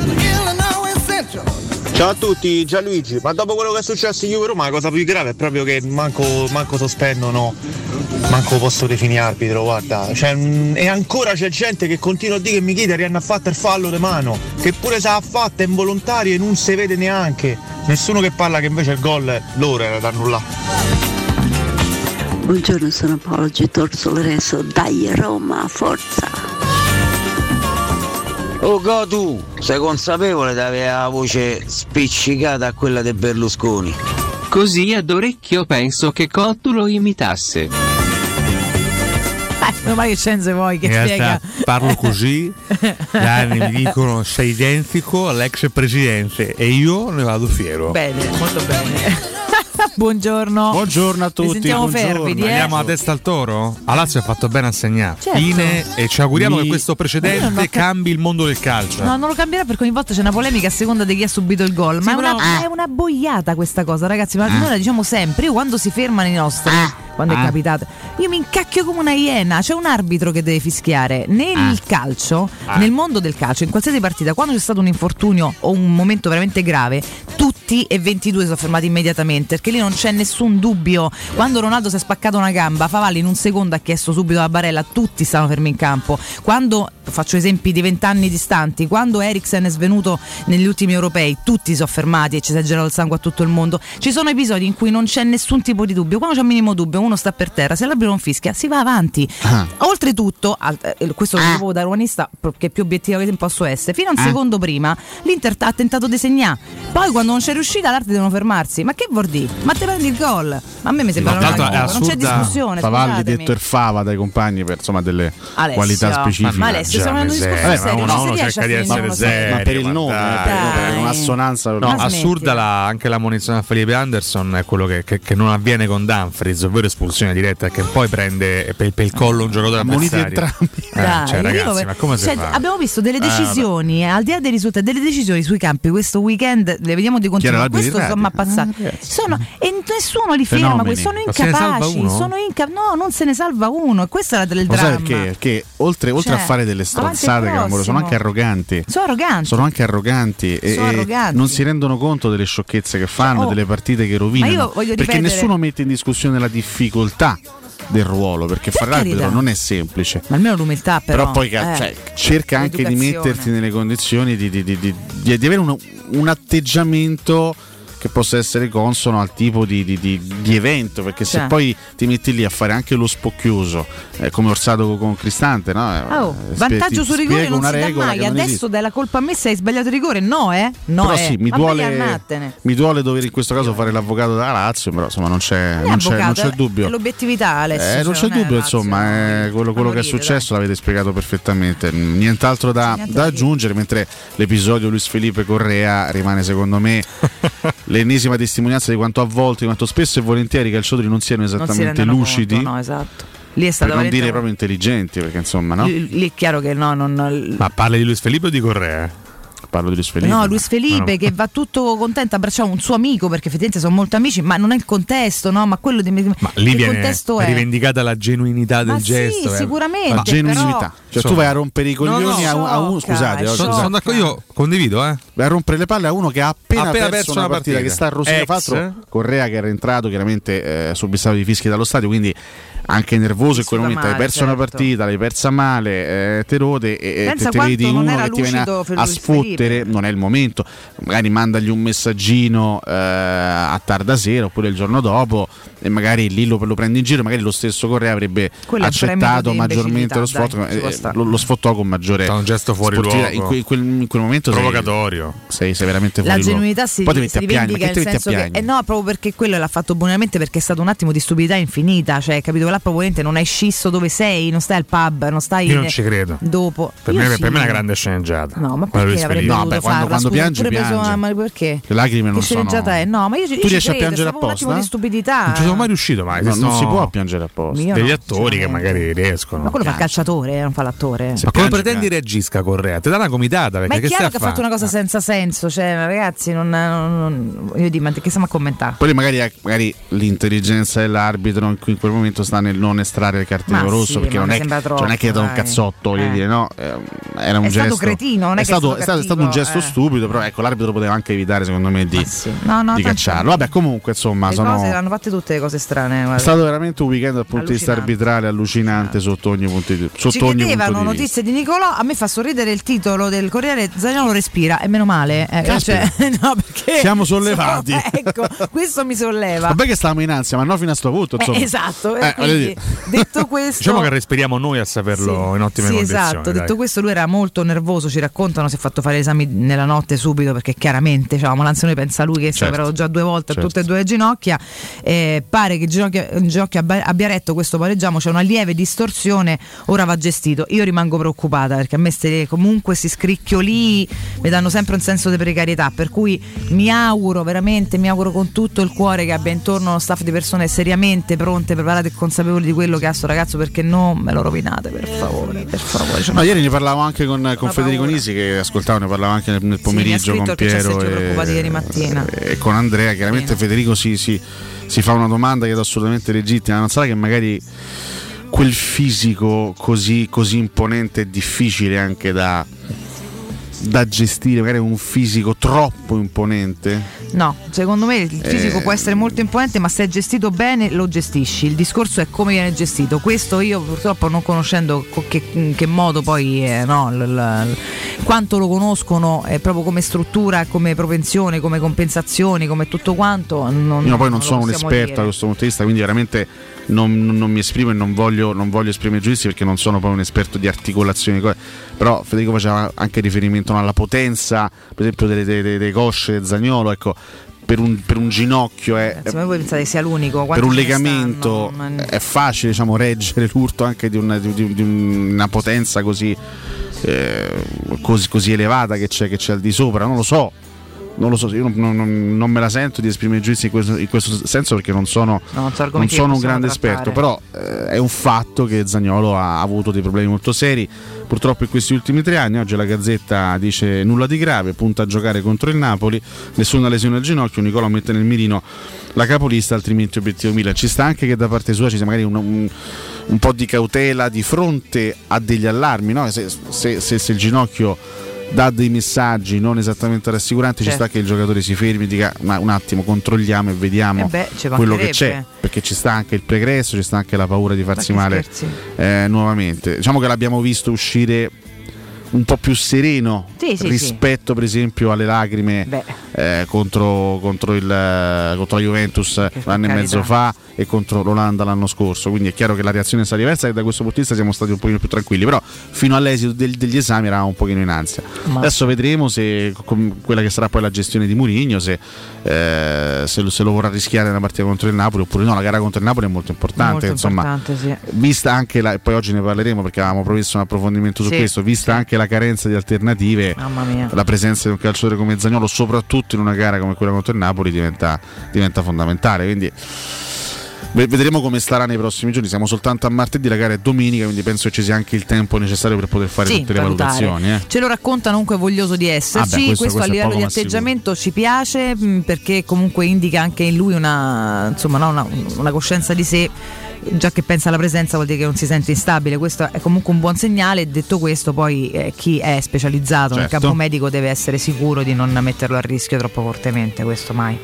Ciao a tutti, Gianluigi, ma dopo quello che è successo in Juve Roma la cosa più grave è proprio che manco, manco sospendono, manco posso definire arbitro, guarda. Cioè, mm, e ancora c'è gente che continua a dire che Mkhitaryan ha fatto il fallo di mano, che pure se l'ha fatta è involontario e non si vede neanche. Nessuno che parla che invece il gol loro era da annullare. Buongiorno, sono Paolo Gitor Soloreso, dai Roma, forza! Oh Gotu, sei consapevole di avere la voce spiccicata a quella di Berlusconi? Così ad orecchio penso che Cottu lo imitasse. Meno male che Scenze poi che In spiega. realtà parlo così, *laughs* da anni mi dicono sei identico all'ex presidente e io ne vado fiero. Bene, molto bene. Buongiorno. Buongiorno a Vi sentiamo fervidi, eh? Andiamo a testa al toro? A Lazio ha fatto bene a segnare. Certo. Fine e ci auguriamo Mi- che questo precedente cambi il mondo del calcio. No, non lo cambierà perché ogni volta c'è una polemica a seconda di chi ha subito il gol. Ma è, però- una, è una boiata questa cosa, ragazzi. Ma noi la diciamo sempre. Io quando si fermano i nostri, quando è Ah. capitato, io mi incacchio come una iena. C'è un arbitro che deve fischiare. Nel calcio, Ah. nel mondo del calcio, in qualsiasi partita, quando c'è stato un infortunio o un momento veramente grave, tutti e 22 sono fermati immediatamente perché lì non c'è nessun dubbio. Quando Ronaldo si è spaccato una gamba, Favalli in un secondo ha chiesto subito la barella, tutti stavano fermi in campo. Quando faccio esempi di vent'anni distanti, quando Eriksen è svenuto negli ultimi europei, tutti si sono fermati e ci si è girato il sangue a tutto il mondo. Ci sono episodi in cui non c'è nessun tipo di dubbio. Quando c'è un minimo dubbio, uno sta per terra, se l'arbitro non fischia, si va avanti. Oltretutto, al- eh, questo lo dico da romanista, che più obiettivo che posso essere, fino a un secondo prima l'Inter ha tentato di segnare. Poi quando non c'è riuscito uscita l'arte devono fermarsi. Ma che vuol dire? Ma te prendi il gol? Ma a me mi sembra No, una cosa, non c'è discussione. Favalli detto Erfava dai compagni per insomma delle Alessio. qualità specifiche. Ma Alessio, stiamo un discorso serio, ma non uno- si uno riesce a cerca di essere serio, Ma per il nome, eh, per, un'assonanza. No, assurda la- anche la munizione a Felipe Anderson è quello che, che- che non avviene con Dumfries, ovvero espulsione diretta, che poi prende per, per il collo un giocatore Ammoniti avversario. entrambi. Eh, Dai, cioè, io ragazzi, ma come si cioè, fa? Abbiamo visto delle Eh, decisioni, eh, al di là dei risultati, delle decisioni sui campi questo weekend, le vediamo di l'arbitro Questo sono Rete? appazzati. Sono, e nessuno li ferma, Fenomeni. que- sono incapaci. Sono inca- no, non se ne salva uno. E questo era del Lo sai dramma. perché? Perché oltre, oltre Cioè, a fare delle stronzate, clamorose, sono anche arroganti. Sono arroganti. Sono anche arroganti e, Sono e arroganti. non si rendono conto delle sciocchezze che fanno, oh, delle partite che rovinano. ma io voglio perché ripetere- nessuno mette in discussione la difficoltà del ruolo, perché fare l'arbitro non è semplice. Ma almeno l'umiltà, però. Però, poi eh. cioè, cerca anche di metterti nelle condizioni di, di- di- di- avere uno- un atteggiamento che possa essere consono al tipo di, di- di- di evento, perché se Cioè. poi ti metti lì a fare anche lo spocchioso, eh, come Orsato con Cristante, no? Eh, Oh, spie- vantaggio su rigore non si dà mai. non Adesso dai la colpa a me se hai sbagliato il rigore. No, eh? No, però eh. sì, mi duole, mi duole dover in questo caso fare l'avvocato della Lazio, però insomma non c'è, Non non c'è, non c'è dubbio. È l'obiettività, Alessio. Eh, non c'è è dubbio, insomma, eh, quello, quello che è successo l'avete spiegato perfettamente. Nient'altro da, da aggiungere, mentre l'episodio Luis Felipe Correa rimane, secondo me, *laughs* l'ennesima testimonianza di quanto a volte, di quanto spesso e volentieri i calciatori non siano Non si esattamente lucidi. conto, no, esatto. Lì è per stato non veramente- dire proprio intelligenti, perché insomma, no? Lì, lì è chiaro che no, non. Ma parli di Luis Felipe o di Correa? Parlo di Luis Felipe. No, Luis Felipe no. che va tutto contento a abbracciare un suo amico perché effettivamente sono molto amici, ma non è il contesto, no? Ma quello di Ma lì viene contesto è? rivendicata la genuinità del Ma sì, gesto. eh. sicuramente, La genuinità. però- Cioè, tu vai a rompere i coglioni No, no, a, un- a uno. Scusate, è oh, Sono, scusate. sono d'accordo, io condivido, eh. Vai a rompere le palle a uno che ha appena, appena perso, una partita, che sta a Rosina Ex. Fatro Correa che era entrato chiaramente eh, subissato di fischi dallo stadio quindi anche nervoso in quel momento hai male, perso una certo. partita l'hai persa male eh, te rode e, Pensa te, vedi uno che ti viene a, a Luis sfottere non è il momento magari mandagli un messaggino eh, a tarda sera oppure il giorno dopo e magari lì lo, lo prendi in giro magari lo stesso Correa avrebbe Quello accettato maggiormente lo sfotto dai, eh, lo, lo sfottò con maggiore Fa un gesto fuori luogo. in, quel, in quel- in quel momento Provocatorio. sei, sei veramente La fuori luogo. genuinità si, poi ti si metti a piangere rivendica ma che nel ti metti a che eh no, proprio perché quello l'ha fatto buonamente perché è stato un attimo di stupidità infinita, cioè capito che là proprio non hai scisso dove sei, non stai al pub, non stai Io non ci credo. dopo. Per me, sì. per me è una grande sceneggiata. No, ma perché avrebbe. No, dovuto beh, quando- farla? quando Scusa, piange, pure preso- piange. ma perché? Le lacrime non che sono- è? No, ma io, ci- Tu ci riesci a credo, piangere è proprio un attimo apposta? di stupidità. Non ci sono mai riuscito mai. No, non esistono si può piangere apposta Io degli no, attori che magari riescono. Ma quello fa il calciatore, non fa l'attore. Ma come pretendi reagisca Correa? Ti dà una gomitata perché Ma è che chiaro che ha a fatto fa? una cosa senza senso, cioè ragazzi, non, non, non io dico, ma che stiamo a commentare? poi magari, magari l'intelligenza dell'arbitro in, in quel momento sta nel non estrarre il cartellino rosso perché non è, cioè non è che è da un cazzotto voglio Eh. dire no eh, era un È stato gesto cretino, non è che è stato, è è un gesto eh. stupido però ecco l'arbitro poteva anche evitare secondo me di, No, no, di cacciarlo vabbè comunque insomma Le sono cose hanno fatte tutte le cose strane. è guarda. stato veramente un weekend dal punto di vista arbitrale allucinante sotto ogni punto di, Ci sotto ogni chiedevano notizie di Nicolò, a me fa sorridere il titolo del Corriere Zagnolo respira, e meno male. Eh, cioè, *laughs* no, perché Siamo sollevati. So, ecco, questo mi solleva. Vabbè che stavamo in ansia, ma no fino a sto punto. Eh, Insomma. esatto, Eh, eh, quindi, detto *laughs* questo Diciamo che respiriamo noi a saperlo in ottime sì, condizioni. esatto. dai. Detto questo, lui era molto nervoso. Ci raccontano, si è fatto fare esami nella notte subito perché chiaramente cioè, Malanzone pensa lui che si è Certo. operato già due volte a Certo. tutte e due le ginocchia. Eh, pare che Ginocchia, Ginocchia abbia, retto questo pareggiamo. C'è una lieve distorsione. Ora va gestito. Io rimango preoccupata perché a me ste, comunque si scricchioli mi danno sempre un senso di precarietà. Per cui mi auguro veramente, mi auguro con tutto il cuore che abbia intorno uno staff di persone seriamente pronte, preparate e consapevoli di quello che ha sto ragazzo perché non me lo rovinate, per favore, per favore. Cioè, No, ieri ne parlavo anche con, con Federico paura. Nisi che ascoltavo, ne parlavo anche nel, nel pomeriggio scritto con Piero preoccupati ieri e, mattina. e con Andrea. Chiaramente Federico si, si- si fa una domanda che è assolutamente legittima. Non sarà che magari quel fisico così, così imponente è difficile anche da, da gestire, magari un fisico troppo imponente? No, secondo me il fisico Eh. può essere molto imponente, ma se è gestito bene lo gestisci. Il discorso è come viene gestito. Questo io purtroppo non conoscendo co- che, in che modo poi eh, no, l- l- quanto lo conoscono eh, proprio come struttura, come propensione, come compensazioni, come tutto quanto. Non, Io poi non lo sono un esperto dire. da questo punto di vista, quindi veramente non, non mi esprimo e non voglio, non voglio esprimere giudizi perché non sono poi un esperto di articolazioni. co- Però Federico faceva anche riferimento alla potenza, per esempio, delle, delle, delle cosce Zagnolo. Ecco, per un, per un ginocchio è, Se voi pensate sia l'unico, per un legamento stanno? È facile diciamo, reggere l'urto anche di una, di- di una potenza così, eh, così, così elevata che c'è, che c'è al di sopra, non lo so. Non lo so, io non, non- non me la sento di esprimere giudizi in questo, in questo senso perché non sono, No, non sono un grande trattare. esperto, però eh, è un fatto che Zagnolo ha avuto dei problemi molto seri purtroppo in questi ultimi tre anni. Oggi la Gazzetta dice nulla di grave, punta a giocare contro il Napoli, nessuna lesione al ginocchio, Nicola mette nel mirino la capolista, altrimenti obiettivo Milan. Ci sta anche che da parte sua ci sia magari un, un- un po' di cautela di fronte a degli allarmi, no? se, se- se- se il ginocchio dà dei messaggi non esattamente rassicuranti, ci Certo. sta che il giocatore si fermi e dica "Ma un attimo, controlliamo e vediamo Eh beh, quello che c'è, perché ci sta anche il pregresso, ci sta anche la paura di farsi male eh, nuovamente. Diciamo che l'abbiamo visto uscire un po' più sereno Sì, sì, rispetto per esempio alle lacrime eh, contro, contro il, contro la Juventus un anno e mezzo fa e contro l'Olanda l'anno scorso. Quindi è chiaro che la reazione sarà diversa e da questo punto di vista siamo stati un pochino più tranquilli. Però fino all'esito del- degli esami eravamo un pochino in ansia. Ma- adesso vedremo se quella che sarà poi la gestione di Murigno se, eh, se lo, se lo vorrà rischiare nella partita contro il Napoli oppure no. La gara contro il Napoli è molto importante Molto insomma importante, sì. vista anche la, e poi oggi ne parleremo perché avevamo promesso un approfondimento su Sì, questo, vista anche la carenza di alternative, la presenza di un calciatore come Zagnolo, soprattutto in una gara come quella contro il Napoli, diventa, diventa fondamentale. Quindi vedremo come starà nei prossimi giorni. Siamo soltanto a martedì, la gara è domenica, quindi penso che ci sia anche il tempo necessario per poter fare Sì, tutte le valutare. valutazioni. eh. Ce lo racconta comunque voglioso di esserci. Ah beh, questo- questo, questo a livello di atteggiamento ci piace mh, perché comunque indica anche in lui una, insomma, no, una, una coscienza di sé. Già che pensa alla presenza vuol dire che non si sente instabile, questo è comunque un buon segnale. Detto questo, poi eh, chi è specializzato nel Certo. campo medico deve essere sicuro di non metterlo a rischio troppo fortemente. Questo mai,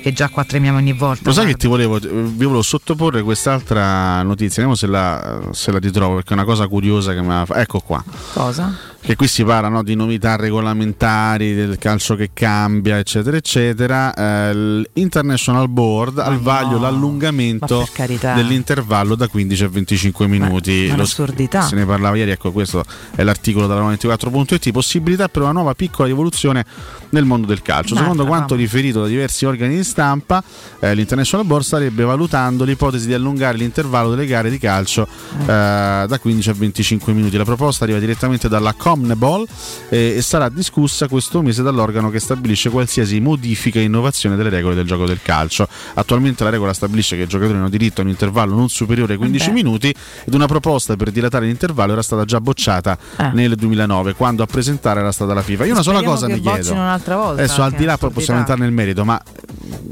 che già qua tremiamo ogni volta. Lo sai che ti volevo, vi volevo sottoporre quest'altra notizia, vediamo se la, se la ritrovo perché è una cosa curiosa che mi ha fa- Ecco qua. Cosa? Che qui si parla no, di novità regolamentari del calcio che cambia eccetera eccetera. Eh, l'International Board al vaglio l'allungamento Ma dell'intervallo da 15 a 25 minuti. ma Lo- un'assurdità. se ne parlava ieri ecco questo è l'articolo della 94.it possibilità per una nuova piccola rivoluzione nel mondo del calcio. Un'altra, secondo quanto mamma. riferito da diversi organi di stampa eh, l'International Board starebbe valutando l'ipotesi di allungare l'intervallo delle gare di calcio Mm. eh, da 15 a 25 minuti. La proposta arriva direttamente dalla CONMEBOL eh, e sarà discussa questo mese dall'organo che stabilisce qualsiasi modifica e innovazione delle regole del gioco del calcio. Attualmente la regola stabilisce che i giocatori hanno diritto a un intervallo non superiore ai 15 Beh. minuti ed una proposta per dilatare l'intervallo era stata già bocciata Eh. nel 2009 quando a presentare era stata la FIFA. Io una sola cosa che mi chiedo. volta, Adesso al di là poi possiamo entrare nel merito, ma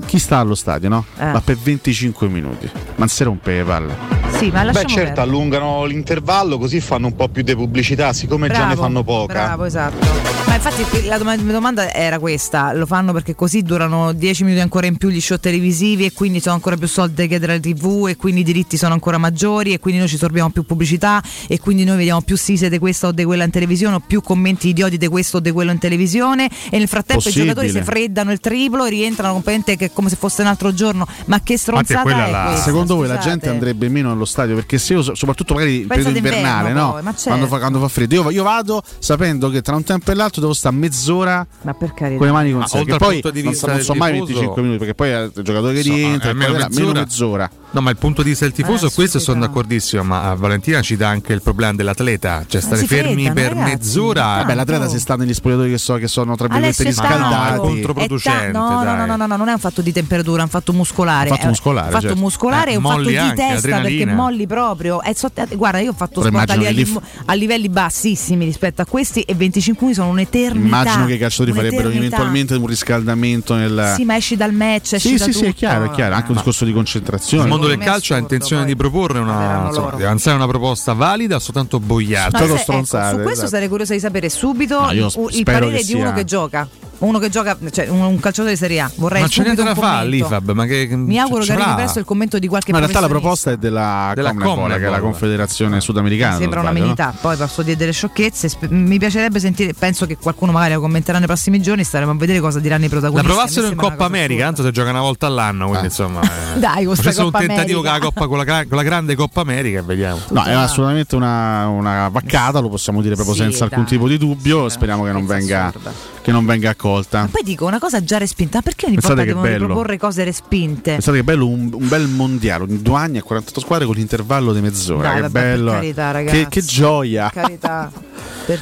chi sta allo stadio, no? Eh. Ma per 25 minuti. Ma non si rompe le palle. Sì, ma Beh certo, perdere. allungano l'intervallo così fanno un po' più di pubblicità, siccome già ne Bravo, fanno poca. Bravo, esatto. Ma infatti la mia domanda era questa: lo fanno perché così durano 10 minuti ancora in più gli show televisivi e quindi sono ancora più soldi da chiedere alla TV e quindi i diritti sono ancora maggiori e quindi noi ci sorbiamo più pubblicità e quindi noi vediamo più sise di questa o di quella in televisione o più commenti idioti di questo o di quello in televisione e nel frattempo Possibile. i giocatori si freddano il triplo e rientrano completamente che è come se fosse un altro giorno. Ma che stronzata è là- questa? Secondo voi la gente andrebbe meno allo stadio? Perché se io, so- soprattutto magari in periodo invernale, no? poi, ma certo. quando, fa, quando fa freddo, io, io vado sapendo che tra un tempo e l'altro devo stare mezz'ora Ma per carità. con le mani con Ma sé. oltre Che al poi punto di non, non so mai tifoso- 25 minuti, perché poi è il giocatore che So, rientra, almeno mezz'ora. mezz'ora. No, ma il punto di vista del tifoso, Eh, questo sono d'accordissimo, ma a Valentina ci dà anche il problema dell'atleta, cioè stare si fermi freddano, per ragazzi. mezz'ora. Vabbè, l'atleta se sta negli spogliatoi che, so, che sono tra virgolette è riscaldati. No, è controproducente, È ta- no, no, no, no, no, no, non è un fatto di temperatura, è un fatto muscolare. Un fatto È- muscolare, Un fatto certo. muscolare Eh, è un fatto molli di anche, testa perché molli proprio. È sotto- eh, guarda, io ho fatto Però sport a livelli, a livelli bassissimi rispetto a questi e 25 minuti sono un'eternità. Immagino che i calciatori farebbero eventualmente un riscaldamento nel. Sì, ma esci dal match, esci Sì, da sì, sì, è chiaro, è chiaro. Anche un discorso di concentrazione. Mondo del calcio ha intenzione poi. di proporre una, loro. di avanzare una proposta valida o soltanto boiata? Ma Stato se- ecco, su questo esatto. sarei curiosa di sapere subito No, il parere di uno che gioca. Uno che gioca, cioè un, un calciatore di Serie A. Vorrei Ma c'è niente da fare all'IFAB, ma che Mi auguro che arrivi presto il commento di qualche Ma in realtà la proposta è della, Della Conmebol. che è la Confederazione Sudamericana. Mi sembra una sbaglio, no? poi posso dire delle sciocchezze. sp- mi piacerebbe sentire, penso che qualcuno magari lo commenterà nei prossimi giorni. Staremo a vedere cosa diranno i La protagonisti. provassero A me in Coppa America, tanto si gioca una volta all'anno, quindi insomma. *laughs* eh. Dai, con sta Facessero un Coppa tentativo con la. Coppa, con, la, gra- con la grande Coppa America e vediamo. No, è assolutamente una, una vaccata, lo possiamo dire proprio senza alcun tipo di dubbio. Speriamo che non venga assurda. Che non venga accolta. Poi dico una cosa già respinta, ma perché ogni Pensate volta che devono bello. riproporre cose respinte? Pensate che bello un, un bel mondiale, due anni a 48 squadre con l'intervallo di mezz'ora. Dai, che vabbè, bello. carità, che, ragazzi. che gioia. *laughs* Per carità.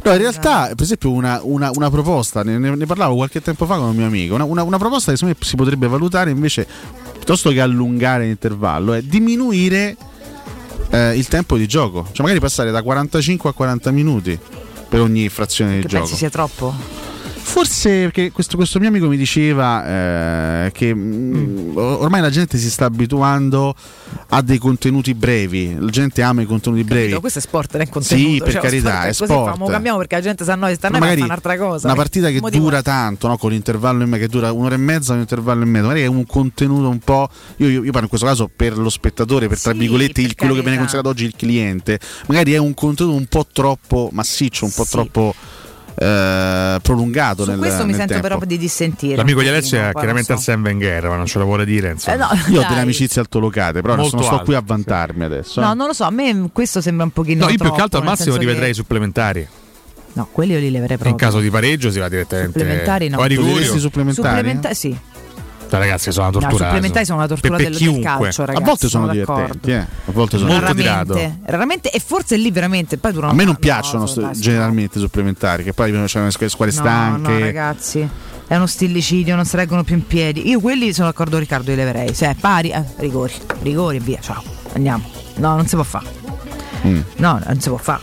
No, in realtà, per esempio, una, una- una proposta, ne, ne- parlavo qualche tempo fa con un mio amico, una, una- una proposta che secondo me si potrebbe valutare invece, piuttosto che allungare l'intervallo, è diminuire eh, il tempo di gioco. Cioè magari passare da 45 a 40 minuti per ogni frazione di Che gioco. pensi sia troppo? Forse perché questo, questo mio amico mi diceva eh, che mm, or- ormai la gente si sta abituando a dei contenuti brevi, la gente ama i contenuti brevi. Capito? Questo è sport, non è contenuto. Sì, per cioè, carità, sport è sport. Famo, cambiamo perché la gente sa noi, sta a noi, un'altra cosa. Una partita che Motivo- dura tanto, no? con l'intervallo in me che dura un'ora e mezza, un intervallo in mezzo, magari è un contenuto un po'. Io, io- io parlo in questo caso per lo spettatore, per tra virgolette, il, quello che viene considerato oggi il cliente. Magari è un contenuto un po' troppo massiccio, un po' troppo eh, prolungato Su nel, questo mi nel sento tempo. però di dissentire. L'amico di Alessio è chiaramente non so. Arsene Wenger, ma non ce la vuole dire. Insomma. Eh, no, Io ho dai. delle amicizie altolocate, però Molto non sto qui a vantarmi adesso. No, non lo so, a me questo sembra un pochino No, io più che troppo, altro al massimo li vedrei che- supplementari. No, quelli io li leverei proprio. In caso di pareggio si va direttamente. Supplementari no. O a rigori. Dovresti supplementari? Supplementa- sì. Ragazzi, sono una No, tortura. supplementari sono una tortura del, del calcio, a ragazzi. volte sono, d'accordo. divertenti, eh. a volte sono Molto di rado. Raramente, raramente, e forse lì veramente poi durano A me non no, piacciono no, st- generalmente i supplementari, che poi c'è le squadre No, stanche. no, ragazzi, è uno stillicidio, non si reggono più in piedi. Io quelli sono d'accordo Riccardo, li leverei. Cioè, pari, eh, rigori, rigori e via, ciao, andiamo. No, non si può fare. Mm. No, non si può fare.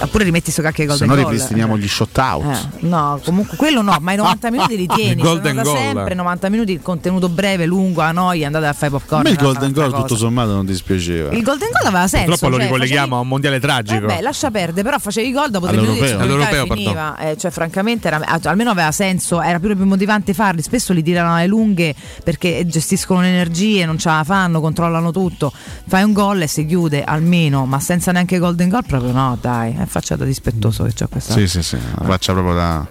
Oppure rimetti sto cacchio di Se golden no ripristiniamo gli shot out. Eh, no, comunque quello no, ma i 90 minuti li tieni. Golden da goal. sempre 90 minuti il contenuto breve, lungo, a noia, andate a fare popcorn. me il golden goal un'altra tutto cosa. sommato non dispiaceva. Il golden goal aveva senso. Purtroppo lo cioè, ricolleghiamo a un mondiale tragico. Vabbè, lascia perdere, però facevi gol dopo tre minuti All'europeo. All'europeo, finiva. Eh, cioè, francamente, era- almeno aveva senso, era più, più motivante farli. Spesso li tirano alle lunghe perché gestiscono le energie, non ce la fanno, controllano tutto. Fai un gol e si chiude almeno, ma senza neanche golden goal, proprio no, dai, è faccia da dispettoso che c'ho questa. Sì, sì, sì, faccia proprio da,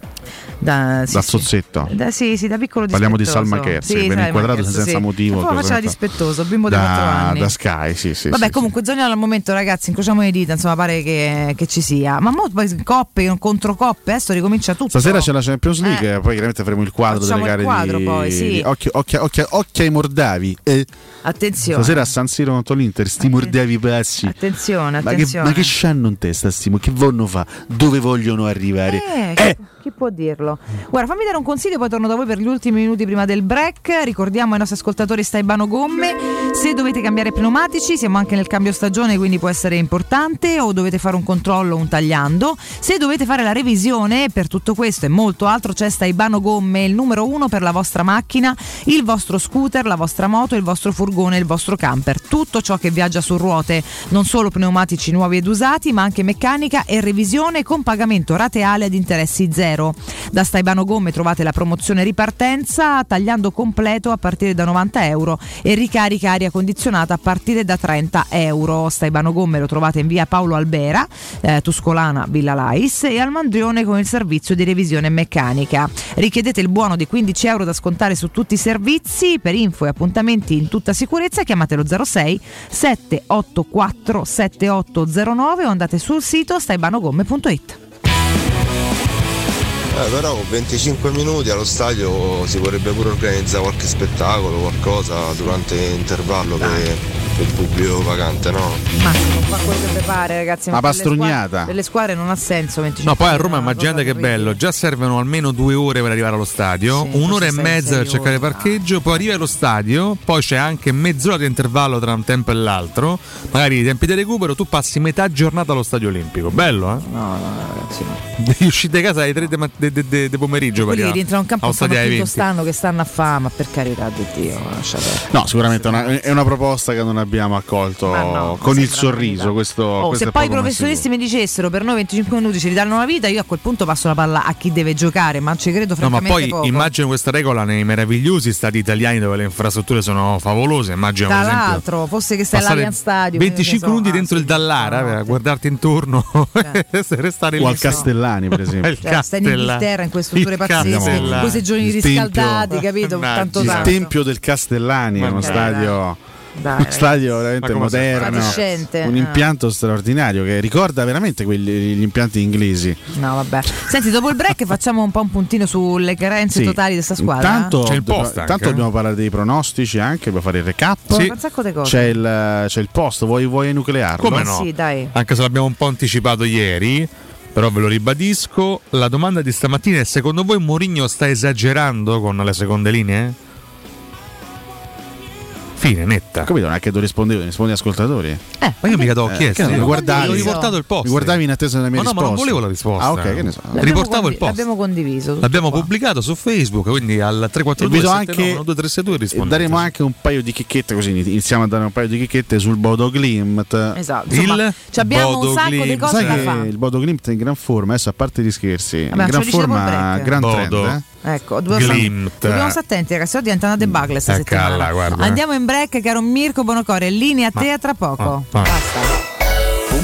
Da, sì, da sì. zozzetto. Da- sì, sì, da piccolo Parliamo di. Salma Kerr, Sì, Salma inquadrato senza sì. motivo. Ma poi faceva fa- dispettoso, bimbo di 4 da, anni. da Sky, sì, sì. Vabbè, comunque Zoniolo al momento, ragazzi, incrociamo le dita, insomma, pare che, che ci sia. Ma mo poi coppe, contro coppe, adesso ricomincia tutto. Stasera c'è la Champions League, Eh. poi chiaramente faremo il quadro Facciamo delle il gare quadro di, poi, sì. occhio, occhio, occhio, occhio ai mordavi. eh. Attenzione. Stasera a San Siro contro l'Inter, sti mordavi pazzi. Attenzione, Ma che, attenzione. ma che in testa, Stimo? Che vogliono fa? Dove vogliono arrivare? Eh, chi- Chi può dirlo? Guarda, fammi dare un consiglio, poi torno da voi per gli ultimi minuti prima del break. Ricordiamo ai nostri ascoltatori Staibano Gomme, se dovete cambiare pneumatici, siamo anche nel cambio stagione, quindi può essere importante, o dovete fare un controllo, un tagliando. Se dovete fare la revisione, per tutto questo e molto altro, c'è Staibano Gomme, il numero uno per la vostra macchina, il vostro scooter, la vostra moto, il vostro furgone, il vostro camper. Tutto ciò che viaggia su ruote, non solo pneumatici nuovi ed usati, ma anche meccanica e revisione con pagamento rateale ad interessi zero. Da Staibano Gomme trovate la promozione ripartenza, tagliando completo a partire da 90 euro e ricarica aria condizionata a partire da 30 euro. Staibano Gomme lo trovate in via Paolo Albera, eh, Tuscolana, Villa Lais e al Mandrione con il servizio di revisione meccanica. Richiedete il buono di 15 euro da scontare su tutti i servizi. Per info e appuntamenti in tutta sicurezza chiamatelo 06 784 7809 o andate sul sito staibanogomme.it. Eh, però con 25 minuti allo stadio si vorrebbe pure organizzare qualche spettacolo, qualcosa durante l'intervallo per, per il pubblico vacante, no? Ma fare quello che vi pare, ragazzi. Squadre- pastrugnata. Per le squadre non ha senso 25 No, poi a Roma immaginate che bello, già servono almeno due ore per arrivare allo stadio, Sì, un'ora e mezza per cercare il ore, parcheggio, poi arrivi allo stadio, poi c'è anche mezz'ora di intervallo tra un tempo e l'altro, magari i tempi di recupero, tu passi metà giornata allo stadio olimpico, bello eh? No, no, ragazzi. no. *laughs* Uscire di casa alle 3 di, mat- de- de- de- de pomeriggio per Quelli che arrivare rientrano in campo allo stanno stadio alle tutto 20. stanno che stanno a fame, ma per carità di Dio. No, sicuramente è una, è una proposta che non abbiamo accolto no, con il sorriso. Questo, Oh, questo se è poi i professionisti mi dicessero per noi 25 minuti ci ridanno la vita, io a quel punto passo la palla a chi deve giocare, ma ci credo No, ma francamente poi poco. immagino questa regola nei meravigliosi stati italiani dove le infrastrutture sono favolose. Immagino, Tra l'altro, fosse che stai all'Allianz Stadium 25 che ne so, minuti ah, dentro il Dallara, a guardarti intorno *laughs* e restare lì. O al Castellani, per *laughs* esempio. Il Cioè, Castellani. Inghilterra in quelle strutture pazzesche, Il tempio- riscaldati, capito? Tanto Il tanto. Tempio del Castellani, è uno stadio Dai, uno stadio veramente moderno, un eh. impianto straordinario che ricorda veramente quelli, gli impianti inglesi. No, vabbè. Senti, dopo il break facciamo un po' un puntino sulle carenze Sì. totali di questa squadra. Intanto, C'è il post intanto anche, dobbiamo parlare dei pronostici anche, dobbiamo fare il recap. Sì. Un. C'è il, c'è il post, vuoi, vuoi enuclearlo? Come no? Sì, dai. Anche se l'abbiamo un po' anticipato ieri, però ve lo ribadisco. La domanda di stamattina è: secondo voi Mourinho sta esagerando con le seconde linee? Fine, netta. Capito? Non è che tu rispondevi, rispondi agli ascoltatori. Eh, Ma io mica t'ho Eh, chiesto. so, guardavi- ho riportato il post. Mi guardavi in attesa della mia Ma no, ma risposta. non volevo la risposta. Ah, ok, che ne so. L'abbiamo Riportavo condi- il post. L'abbiamo condiviso. L'abbiamo qua. pubblicato su Facebook, quindi al 342 Invito 79 anche- 1232 E rispondete. daremo anche un paio di chicchette così iniziamo a dare un paio di chicchette sul Bodo Glimt. Esatto. Insomma, Il ci abbiamo un Bodo sacco di Glimt. cose Sai da fare. il Bodo Glimt è in gran forma, adesso a parte gli scherzi, in Vabbè, ce gran forma, gran Bodo. trend. eh. Ecco, dobbiamo, stare attenti, ragazzi. Oggi diventa una debacle sta settimana. calla, guarda. Andiamo in break, caro Mirko Bonocore. Linea a te a tra poco. ma- ma- Basta.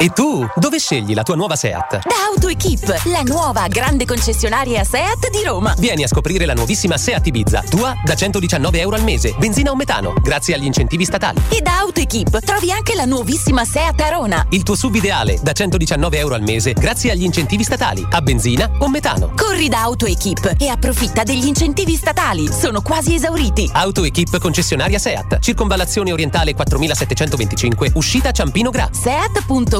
E tu, dove scegli la tua nuova SEAT? Da AutoEquip, la nuova grande concessionaria SEAT di Roma. Vieni a scoprire la nuovissima SEAT Ibiza, tua da 119 euro al mese, benzina o metano, grazie agli incentivi statali. E da AutoEquip trovi anche la nuovissima SEAT Arona. Il tuo sub ideale da 119 euro al mese, grazie agli incentivi statali, a benzina o metano. Corri da AutoEquip e approfitta degli incentivi statali. Sono quasi esauriti. AutoEquip concessionaria SEAT, circonvallazione orientale 4725, uscita Ciampino Gra.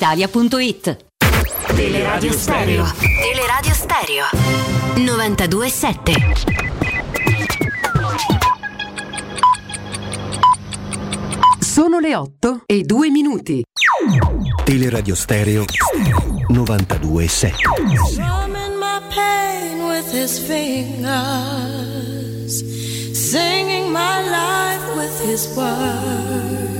brispalitalia.it. Teleradio Stereo. Teleradio Stereo. 927. Sono le 8 e 2 minuti. Teleradio Stereo 92.7 Drumming my pain with his fingers, singing my life with his words,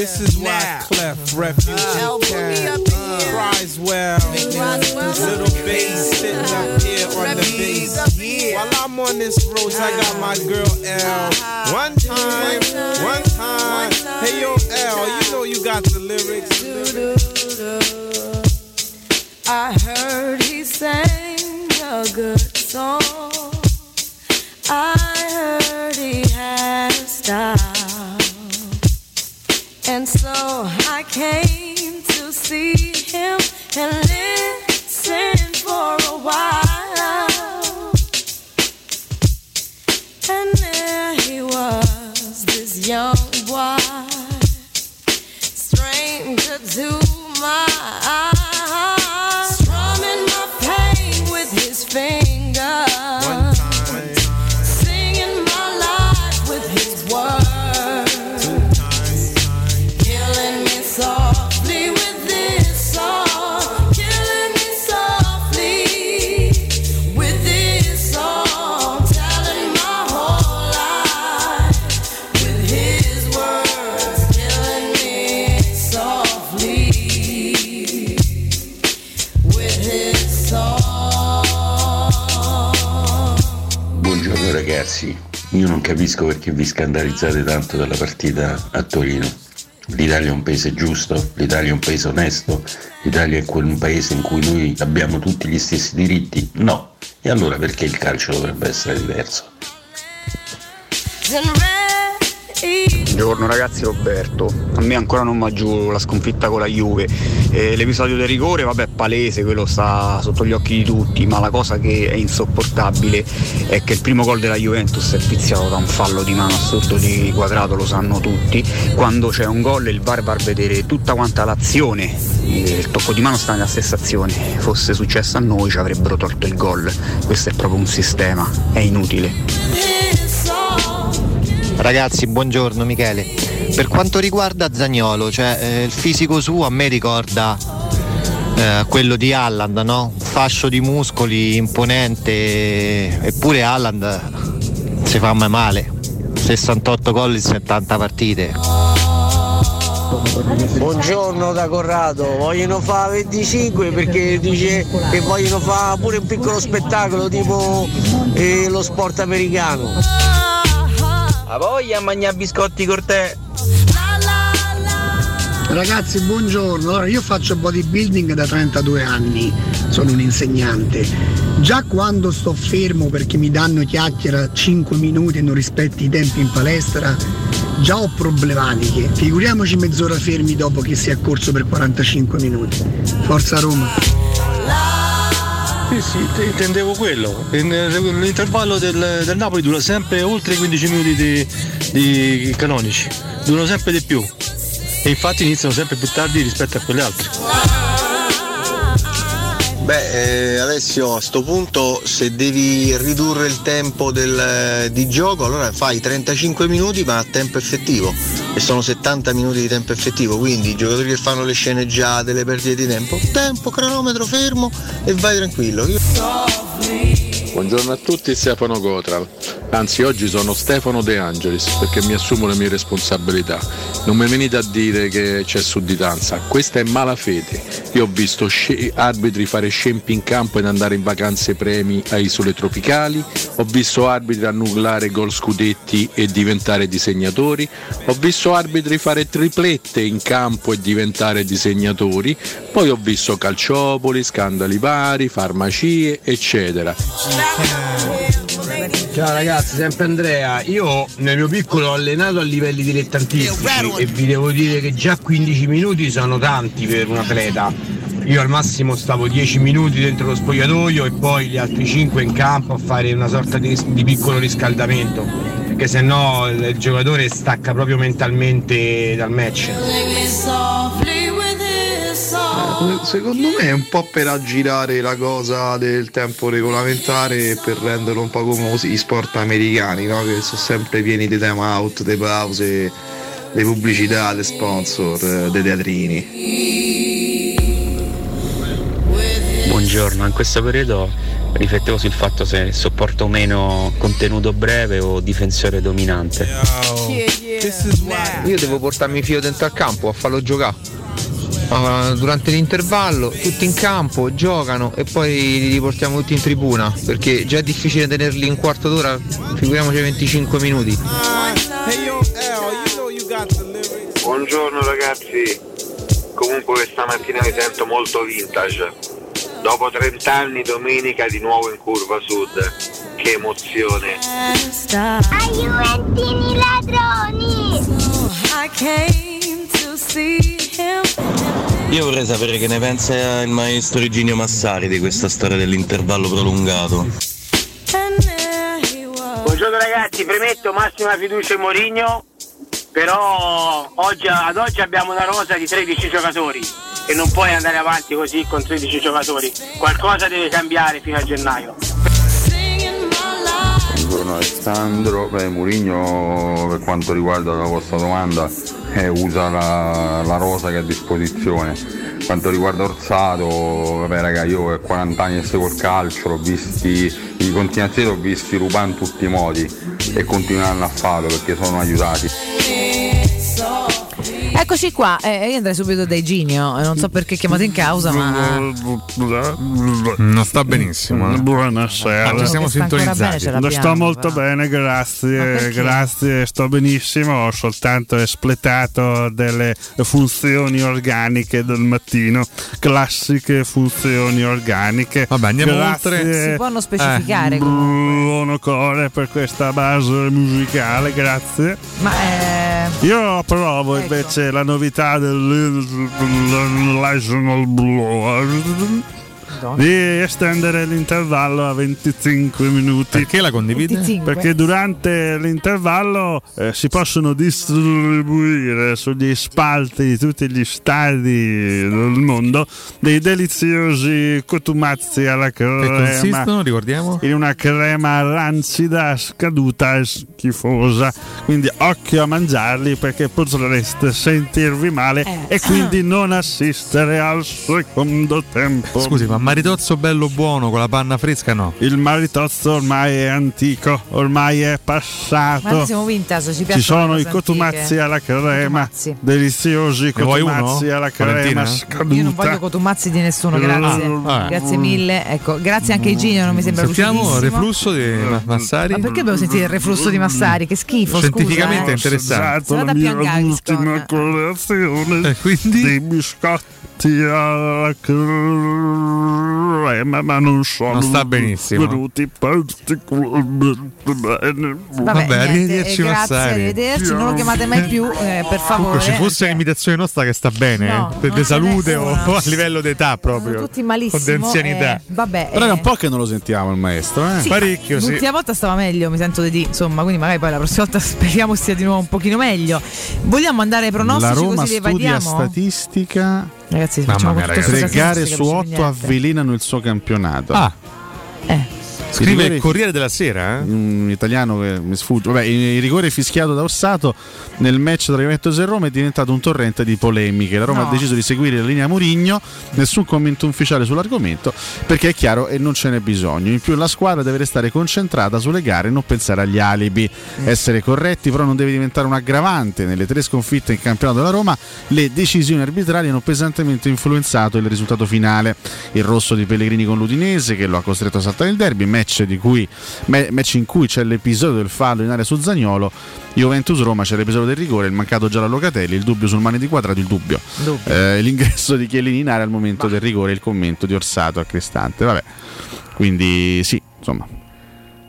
this is why Now. Clef uh-huh. Refuge Uh, in put me Town up in here. cries well. Little uh-huh. bass sitting up uh-huh. here on the bass. While I'm on this road, I got my girl L. One time, one time. Hey yo, L, you know you got the lyrics. I heard he sang a good song. I heard he had a style. And so I came to see him and listen for a while. And there he was, this young boy, stranger to my eyes, strumming my pain with his fingers, ragazzi, io non capisco perché vi scandalizzate tanto dalla partita a Torino. L'Italia è un paese giusto, l'Italia è un paese onesto, l'Italia è un paese in cui noi abbiamo tutti gli stessi diritti? No. E allora perché il calcio dovrebbe essere diverso? Buongiorno ragazzi Roberto, a me ancora non giù la sconfitta con la Juve, Eh, l'episodio del rigore vabbè è palese, quello sta sotto gli occhi di tutti, ma la cosa che è insopportabile è che il primo gol della Juventus è viziato da un fallo di mano assurdo di quadrato, lo sanno tutti, quando c'è un gol il VAR va a vedere tutta quanta l'azione, il tocco di mano sta nella stessa azione, fosse successo a noi ci avrebbero tolto il gol, questo è proprio un sistema, è inutile. Ragazzi, buongiorno Michele. Per quanto riguarda Zagnolo, cioè eh, il fisico suo a me ricorda eh, quello di Halland, no? Fascio di muscoli imponente, eppure Halland si fa mai male. 68 gol in 70 partite. Buongiorno da Corrado, vogliono fare 25 perché dice che vogliono fare pure un piccolo spettacolo tipo eh, lo sport americano. A voglia a mangiare biscotti con te. Ragazzi, buongiorno. Allora, io faccio bodybuilding da 32 anni, sono un insegnante. Già quando sto fermo perché mi danno chiacchiera 5 minuti e non rispetti i tempi in palestra, già ho problematiche. Figuriamoci mezz'ora fermi dopo che si è corso per 45 minuti. Forza Roma. Sì, sì, te- intendevo quello. In- L'intervallo del, del Napoli dura sempre oltre i 15 minuti di, di canonici, durano sempre di più. E infatti iniziano sempre più tardi rispetto a quelle altre. Beh, eh, Alessio, a sto punto se devi ridurre il tempo del- di gioco, allora fai 35 minuti ma a tempo effettivo e sono 70 minuti di tempo effettivo, quindi i giocatori che fanno le sceneggiate, le perdite di tempo, tempo, cronometro fermo e vai tranquillo. Io- Buongiorno a tutti, Stefano Gotral. Anzi, oggi sono Stefano De Angelis perché mi assumo le mie responsabilità. Non mi venite a dire che c'è sudditanza, questa è malafede. Io ho visto sce- arbitri fare scempi in campo ed andare in vacanze premi a isole tropicali, ho visto arbitri annullare gol scudetti e diventare disegnatori, ho visto arbitri fare triplette in campo e diventare disegnatori, poi ho visto calciopoli, scandali vari, farmacie, eccetera. Ciao ragazzi, sempre Andrea. Io nel mio piccolo ho allenato a livelli dilettantistici e vi devo dire che già 15 minuti sono tanti per un atleta. Io al massimo stavo 10 minuti dentro lo spogliatoio e poi gli altri 5 in campo a fare una sorta di, di piccolo riscaldamento, perché se no il, giocatore stacca proprio mentalmente dal match. Secondo me è un po' per aggirare la cosa del tempo regolamentare e per renderlo un po' come gli sport americani, no? che sono sempre pieni di time out, di pause, di pubblicità, di sponsor, eh, dei teatrini. Buongiorno, in questo periodo riflettevo sul fatto se sopporto meno contenuto breve o difensore dominante. Io devo portarmi Fio dentro al campo a farlo giocare. Ah, durante l'intervallo tutti in campo giocano e poi li riportiamo tutti in tribuna perché già è difficile tenerli un quarto d'ora, figuriamoci 25 minuti. Buongiorno ragazzi, comunque questa mattina mi sento molto vintage. Dopo 30 anni domenica di nuovo in curva sud. Che emozione. Aiutini ladroni! Io vorrei sapere che ne pensa il maestro Iginio Massari di questa storia dell'intervallo prolungato. Buongiorno ragazzi, premetto massima fiducia in Mourinho, però oggi, ad oggi abbiamo una rosa di 13 giocatori e non puoi andare avanti così con 13 giocatori. Qualcosa deve cambiare fino a gennaio. Buongiorno Alessandro, beh Murigno per quanto riguarda la vostra domanda eh, usa la, la rosa che ha a disposizione. Quanto riguarda Orsato, vabbè raga io ho 40 anni che seguo il calcio, l'ho visti, i continuazioni l'ho visti rubare in tutti i modi e continueranno a farlo perché sono aiutati. Eccoci qua, eh, io andrei subito da Iginio, eh, non so perché chiamato in causa, ma Non sta benissimo. eh. Buonasera. Ah, ci siamo ancora bene, l'abbiamo, sto molto però. bene, Ma grazie, grazie, sto benissimo, ho soltanto espletato delle funzioni organiche del mattino, classiche funzioni organiche. Vabbè, andiamo Grazie, oltre. si può non specificare. Buono core per questa base musicale, grazie. Ma eh, Io approvo invece la novità dell'National Blue di estendere l'intervallo a 25 minuti. Perché la condivide? 25. Perché durante l'intervallo eh, si possono distribuire sugli spalti di tutti gli stadi del mondo dei deliziosi cotumazzi alla Che crema consistono, ricordiamo? in una crema rancida, scaduta e schifosa. Quindi occhio a mangiarli perché potreste sentirvi male Eh. e quindi non assistere al secondo tempo. Scusi, ma maritozzo bello buono con la panna fresca no? Il maritozzo ormai è antico, ormai è ma passato. noi siamo vintage, ci piacciono Ci sono i cotumazzi antiche. alla crema, Cotumazzi. deliziosi cotumazzi alla crema Valentina? scaduta. Io non voglio cotumazzi di nessuno, grazie. Ah, eh. Grazie mille. Ecco, grazie anche a Iginio, non mi sembra Sentiamo il reflusso di Ma- Massari? Ma perché dobbiamo sentire il reflusso di Massari? Che schifo, Scientificamente scusa, eh. interessante. Se vada la più mia ultima colazione E quindi? dei biscotti alla crema, ma non sono Non sta benissimo. venuti particolarmente bene. Vabbè, Vabbè, arrivederci, eh, grazie, Massari. arrivederci, non lo chiamate mai più, eh, per favore. Comunque ci fosse un'imitazione nostra che sta bene, No, eh, de- salute o, o *laughs* a livello d'età proprio. Sono tutti malissimo. O di anzianità. eh, vabbè, Però è eh, un po' che non lo sentiamo il maestro, eh? Sì, Parecchio, sì. L'ultima volta stava meglio, mi sento di dire, insomma, quindi magari poi la prossima volta *laughs* speriamo stia di nuovo un pochino meglio. Vogliamo andare ai pronostici La Roma così studia evadiamo? statistica Ragazzi, Mamma facciamo mia, tutto ragazzi. Tre gare su otto avvelenano il suo campionato. Ah. Eh. Scrive rigore- il Corriere della Sera, eh? un italiano che mi sfugge. Vabbè, il rigore fischiato da Orsato nel match tra Juventus e Roma è diventato un torrente di polemiche. La Roma No. ha deciso di seguire la linea Murigno, nessun commento ufficiale sull'argomento, perché è chiaro e non ce n'è bisogno. In più la squadra deve restare concentrata sulle gare e non pensare agli alibi. Essere corretti però non deve diventare un aggravante. Nelle tre sconfitte in campionato della Roma le decisioni arbitrali hanno pesantemente influenzato il risultato finale. Il rosso di Pellegrini con l'Udinese che lo ha costretto a saltare il derby, match, cui, match in cui c'è l'episodio del fallo in area su Zagnolo, Juventus-Roma c'è l'episodio del rigore, il mancato giallo a Locatelli, il dubbio sul mani di quadrato, il dubbio. Eh, l'ingresso di Chiellini in area al momento del rigore, il commento di Orsato a Cristante. Vabbè, quindi sì, insomma.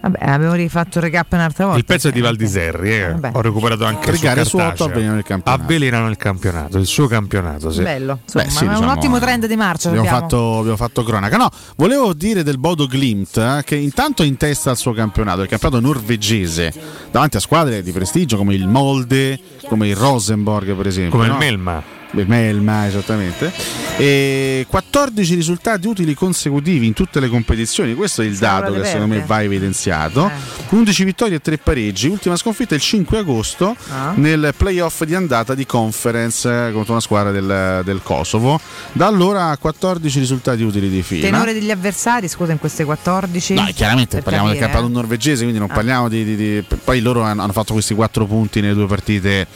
Vabbè, abbiamo rifatto il recap un'altra volta. Il pezzo è di Valdiserri, eh. Vabbè. ho recuperato anche Tre su gare su cartaceo. otto avvelenano il campionato. Avvelenano il campionato, il suo campionato, sì. Bello, insomma, Beh, sì, ma è un diciamo, ottimo trend di marcia. Abbiamo abbiamo. fatto, abbiamo fatto cronaca. No, volevo dire del Bodo Glimt eh, che intanto è in testa al suo campionato, il campionato norvegese, davanti a squadre di prestigio come il Molde, come il Rosenborg per esempio. Come il no? Il Melma, esattamente. E 14 risultati utili consecutivi in tutte le competizioni. Questo è il dato che secondo me va evidenziato. 11 vittorie e 3 pareggi. Ultima sconfitta il 5 agosto Ah. nel playoff di andata di conference eh, contro una squadra del, del Kosovo. Da allora 14 risultati utili di fila. Tenore degli avversari, scusa, in queste 14. No, chiaramente Per parliamo del capire, campionato norvegese, quindi non Ah. parliamo di, di- di- Poi loro hanno, fatto questi 4 punti nelle due partite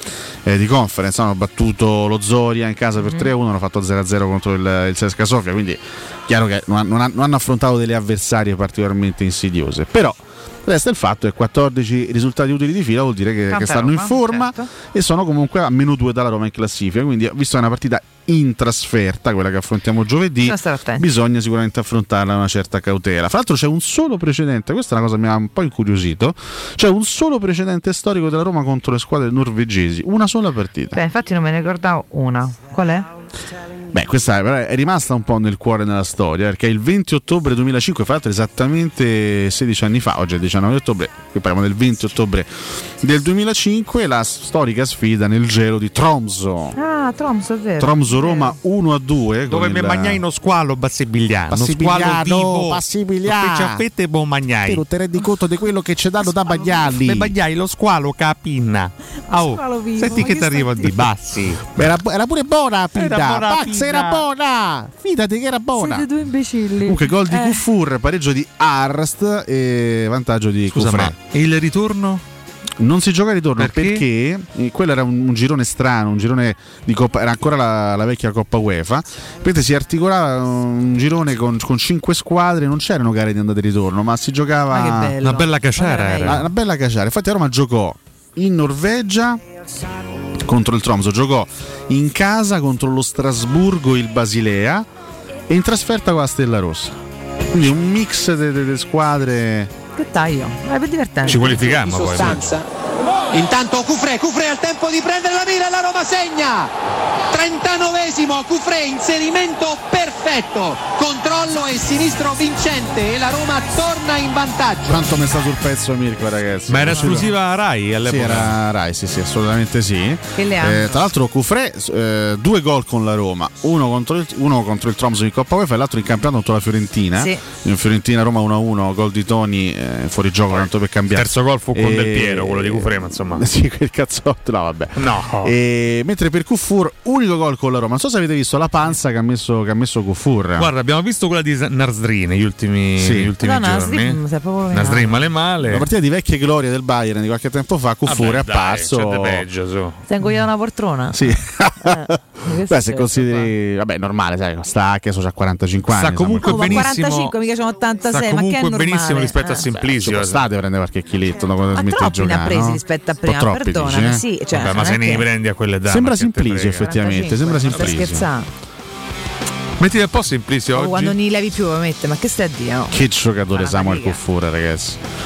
eh, di conference. Hanno battuto lo Zoria in casa per Mm. 3-1, hanno fatto 0-0 contro il, il Sesca Sofia. Quindi chiaro che non, non non hanno affrontato delle avversarie particolarmente insidiose. Però resta il fatto che 14 risultati utili di fila vuol dire che, che stanno in roba, forma certo. e sono comunque a meno 2 dalla Roma in classifica. Quindi, visto che è una partita in trasferta, quella che affrontiamo giovedì, Bisogna sicuramente affrontarla con una certa cautela. Fra l'altro c'è un solo precedente, questa è una cosa che mi ha un po' incuriosito, c'è un solo precedente storico della Roma contro le squadre norvegesi, una sola partita. Beh, infatti non me ne ricordavo una. Qual è? Beh, questa è, rimasta un po' nel cuore nella storia, perché il 20 ottobre 2005, fra l'altro esattamente 16 anni fa, oggi è il 19 ottobre, qui parliamo del 20 ottobre del 2005, la storica sfida nel gelo di Tromso. Ah, Tromso, è vero. Tromso Roma 1 a 2 Dove mi magnai uno squalo bassibigliano, squalo vivo, Bassigliano. lo fece a fette e buon magnai. Te ti rendi conto di quello che ci danno da bagnarli? Mi bagnai lo squalo capinna. Oh, squalo vivo, senti che ti arrivo di bassi. Era, era pure buona la pinta. Era buona Pinta. era buona. Fidati che era buona. Siete due imbecilli. Comunque gol di Eh. Kufur, pareggio di Arst e vantaggio di Scusa, Kufre. ma il ritorno? Non si gioca a ritorno Perché? perché, eh, quello era un, un girone strano, un girone di Coppa, era ancora la, la vecchia Coppa UEFA. Mentre si articolava un girone con, con cinque squadre, non c'erano gare di andata e ritorno, ma si giocava Ma. Una bella caciara era. Ah, una bella caciara. Infatti a Roma giocò in Norvegia contro il Tromso, giocò in casa contro lo Strasburgo e il Basilea e in trasferta con la Stella Rossa. Quindi un mix delle squadre. Che taglio? È per divertente. Ci qualificammo poi. Intanto Cufre, Cufre al tempo di prendere la mira, la Roma segna. 39esimo, Cufre, inserimento perfetto, controllo e sinistro vincente e la Roma torna in vantaggio. Quanto mi sta sul pezzo Mirko ragazzi? Ma era esclusiva Rai Sì, all'epoca. era Rai, sì, sì, assolutamente sì. Che le ha? Eh, tra l'altro Cufré, eh, due gol con la Roma, uno contro il, uno contro il Tromso in Coppa UEFA e l'altro in campionato contro la Fiorentina. Sì. In Fiorentina Roma 1-1, gol di Toni, eh, fuori gioco tanto per Il cambiare. terzo gol fu con E- Del Piero, quello di Cufrema, insomma. *laughs* Sì, quel cazzotto, no vabbè. No. E, mentre per Cufur, unico gol con la Roma. Non so se avete visto la panza che ha messo, che ha messo Cufur. Guarda, abbiamo visto quella di Narsdri negli ultimi, Sì. negli ultimi No, giorni. Nasdri male male. Una partita di vecchie glorie del Bayern di qualche tempo fa, Vabbè, è dai, apparso. c'è di peggio, su. Stai ingoiando una poltrona? Sì. *laughs* che Beh, se consideri, vabbè, normale, sai, sta che so, c'ha 45 anni. Sta comunque ma benissimo. 45, mica sono 86, sta ma che è comunque normale? benissimo rispetto a Eh. Simplicio. Ci state prendere qualche chiletto dopo Ma smette di giocare. ha presi no? rispetto a Un po' prima, troppi, perdonami, dici, eh? sì, cioè, Vabbè, ma non se ne che- prendi a quelle dame. Sembra Simplicio, effettivamente. Sembra Stai Simplicio. scherzando? Mettiti un po' Simplicio Oh, oggi. quando ne levi più, mette, ma che stai a dire? oh? Che giocatore Ma Samuel. Cuffura, ragazzi. *laughs*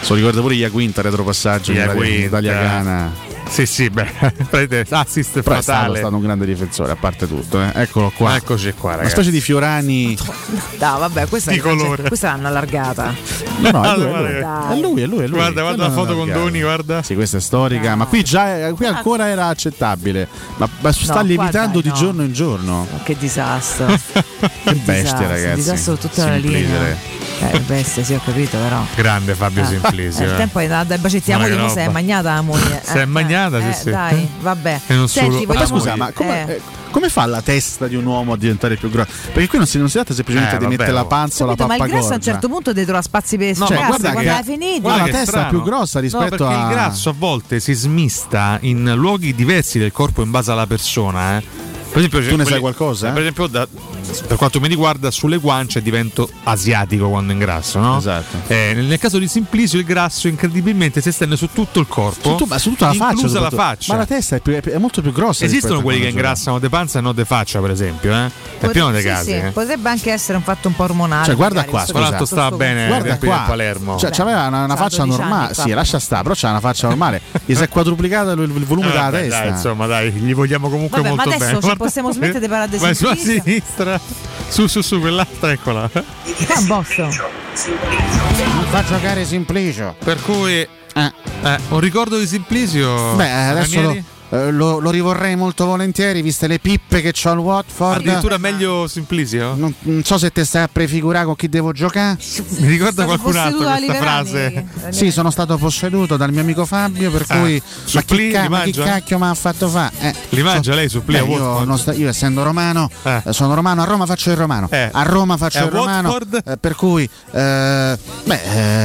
Se lo ricorda pure Iaquinta, retropassaggio Iaquinta. Italia Gana. Sì, sì, beh, *laughs* assist Però è stato, fatale. è stato un grande difensore, a parte tutto. eh. Eccolo qua. Eccoci qua, Una ragazzi. specie di Fiorani. No, vabbè, questa, Di è, colore. questa l'hanno allargata. No, no, è lui, è lui. È lui, è lui, è lui. Guarda, guarda la foto con. Doni, guarda. Sì, questa è storica, ma qui già qui ancora era accettabile. Ma, ma sta lievitando di no. giorno in giorno. Che disastro. *laughs* Che bestia, disastro, ragazzi. disastro tutta la linea. Eh, bestia, sì, ho capito, però. Grande Fabio Eh, Simplisio. Il eh. tempo è andato dai bacetti a Guarda moglie, che mo se è magnata la moglie. *laughs* Se è magnata, sì, eh, sì. Dai, vabbè. E non Senti, solo- Ma vogliamo- scusa, ma come, eh, eh, come fa la testa di un uomo a diventare più grossa? Perché qui non si, non si tratta semplicemente Eh, di vabbè, mettere la oh. panza o la capito, ma il grasso a un pappagorgia. certo punto dentro la spazi per No, cioè, ma guarda quando che- hai finito. guarda la che testa più grossa rispetto no, perché a- il grasso a volte si smista in luoghi diversi del corpo in base alla persona. eh. Per esempio, Tu ne sai qualcosa? Per esempio, da- per quanto mi riguarda, sulle guance divento asiatico quando ingrasso, no? Esatto. Eh, nel, nel caso di Simplisio, il grasso incredibilmente si estende su tutto il corpo, Su, tu- ma su tutta la faccia. la faccia. Ma la testa è, più- è molto più grossa. Esistono a quelli che ingrassano de panza e non de faccia, per esempio, eh? È pieno dei sì, casi. sì, eh. potrebbe anche essere un fatto un po' ormonale. Cioè, guarda qua, Tra l'altro stava bene Guarda qua. del Palermo. Cioè, c'aveva una, una faccia 12 normale. Sì, lascia stare, però c'ha una faccia normale. *laughs* Gli si è quadruplicato il, volume Eh, della testa. insomma, dai, gli vogliamo comunque molto bene. Possiamo smettere di parlare di Vai sulla sinistra, su, su, su, quell'altra, eccola. È un bosso. Non fa giocare Simplicio. Per cui, eh, un ricordo di Simplisio. Beh, adesso lo, Ranieri? Eh, lo- lo rivorrei molto volentieri, viste le pippe che c'ho al Watford. Addirittura meglio Simplisio? Non, non so se te stai a prefigurare con chi devo giocare. Mi ricorda qualcun altro questa frase? Sì, sono stato posseduto dal mio amico Fabio, per Ah, cui. Ma supplì, chi, ca- ma chi mangia? cacchio mi ha fatto fare? Eh, Li mangia lei, supplì a Beh, io, sta- io essendo romano, Eh. eh, sono romano, a Roma faccio il romano. Eh. A Roma faccio il romano. Eh, per cui, eh, beh,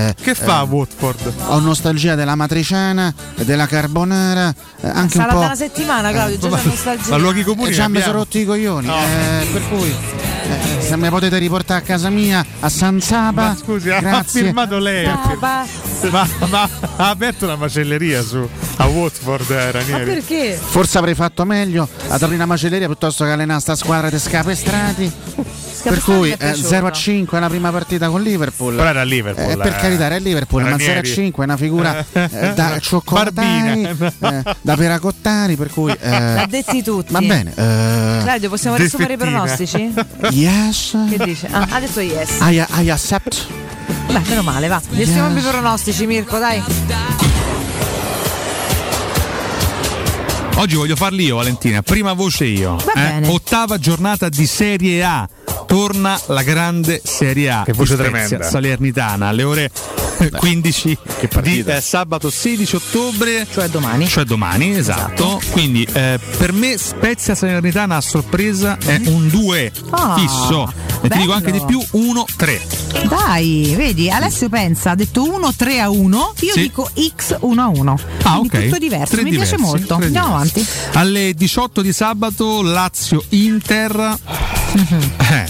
eh, Che fa Watford? ho nostalgia della matriciana, della carbonara, eh, anche Sarà un da po'. una settimana, Claudio, già c'è nostalgia. Ma luoghi comuni E già mi sono rotti i coglioni. No. eh, per cui, eh, se mi potete riportare a casa mia, a San Saba. Ma scusi, ha grazie. firmato lei. ha Ah. Ma, ma ha aperto una macelleria su, a Watford, eh, Ma Ranieri. perché? Forse avrei fatto meglio ad aprire una macelleria piuttosto che allenare sta squadra di scapestrati. Per cui eh, piaciuto. 0 a 5 è la prima partita con Liverpool. Però era Liverpool. Eh, per eh. carità, era Liverpool, ma 0 a Ranieri. 5 è una figura *laughs* eh, da cioccolatari, Barbina. eh, da peracottari, per cui eh, L'ha detti tutti. va bene. eh, Claudio, possiamo riassumere i pronostici? yes, Che dice? Ah, ha detto yes. I, I accept. Beh, meno male, va. Riassumere i pronostici, Mirko, dai. Oggi voglio farli io, Valentina. Prima voce io. Va eh? bene. Ottava giornata di Serie A. Torna la grande Serie A. Che voce di Spezia, tremenda. Salernitana alle ore 15 di partita. eh, sabato 16 ottobre. Cioè domani. Cioè domani, esatto. Quindi eh, per me Spezia Salernitana a sorpresa è un 2 Ah, fisso. E ti dico anche di bello. più 1-3. Dai, vedi, Alessio pensa, ha detto 1 3 a 1, io Sì. dico X 1 a 1. Ah, Quindi ok. tutto diverso, Tre mi diversi, piace molto. Andiamo diversi. avanti. Alle 18 di sabato Lazio-Inter. Eh,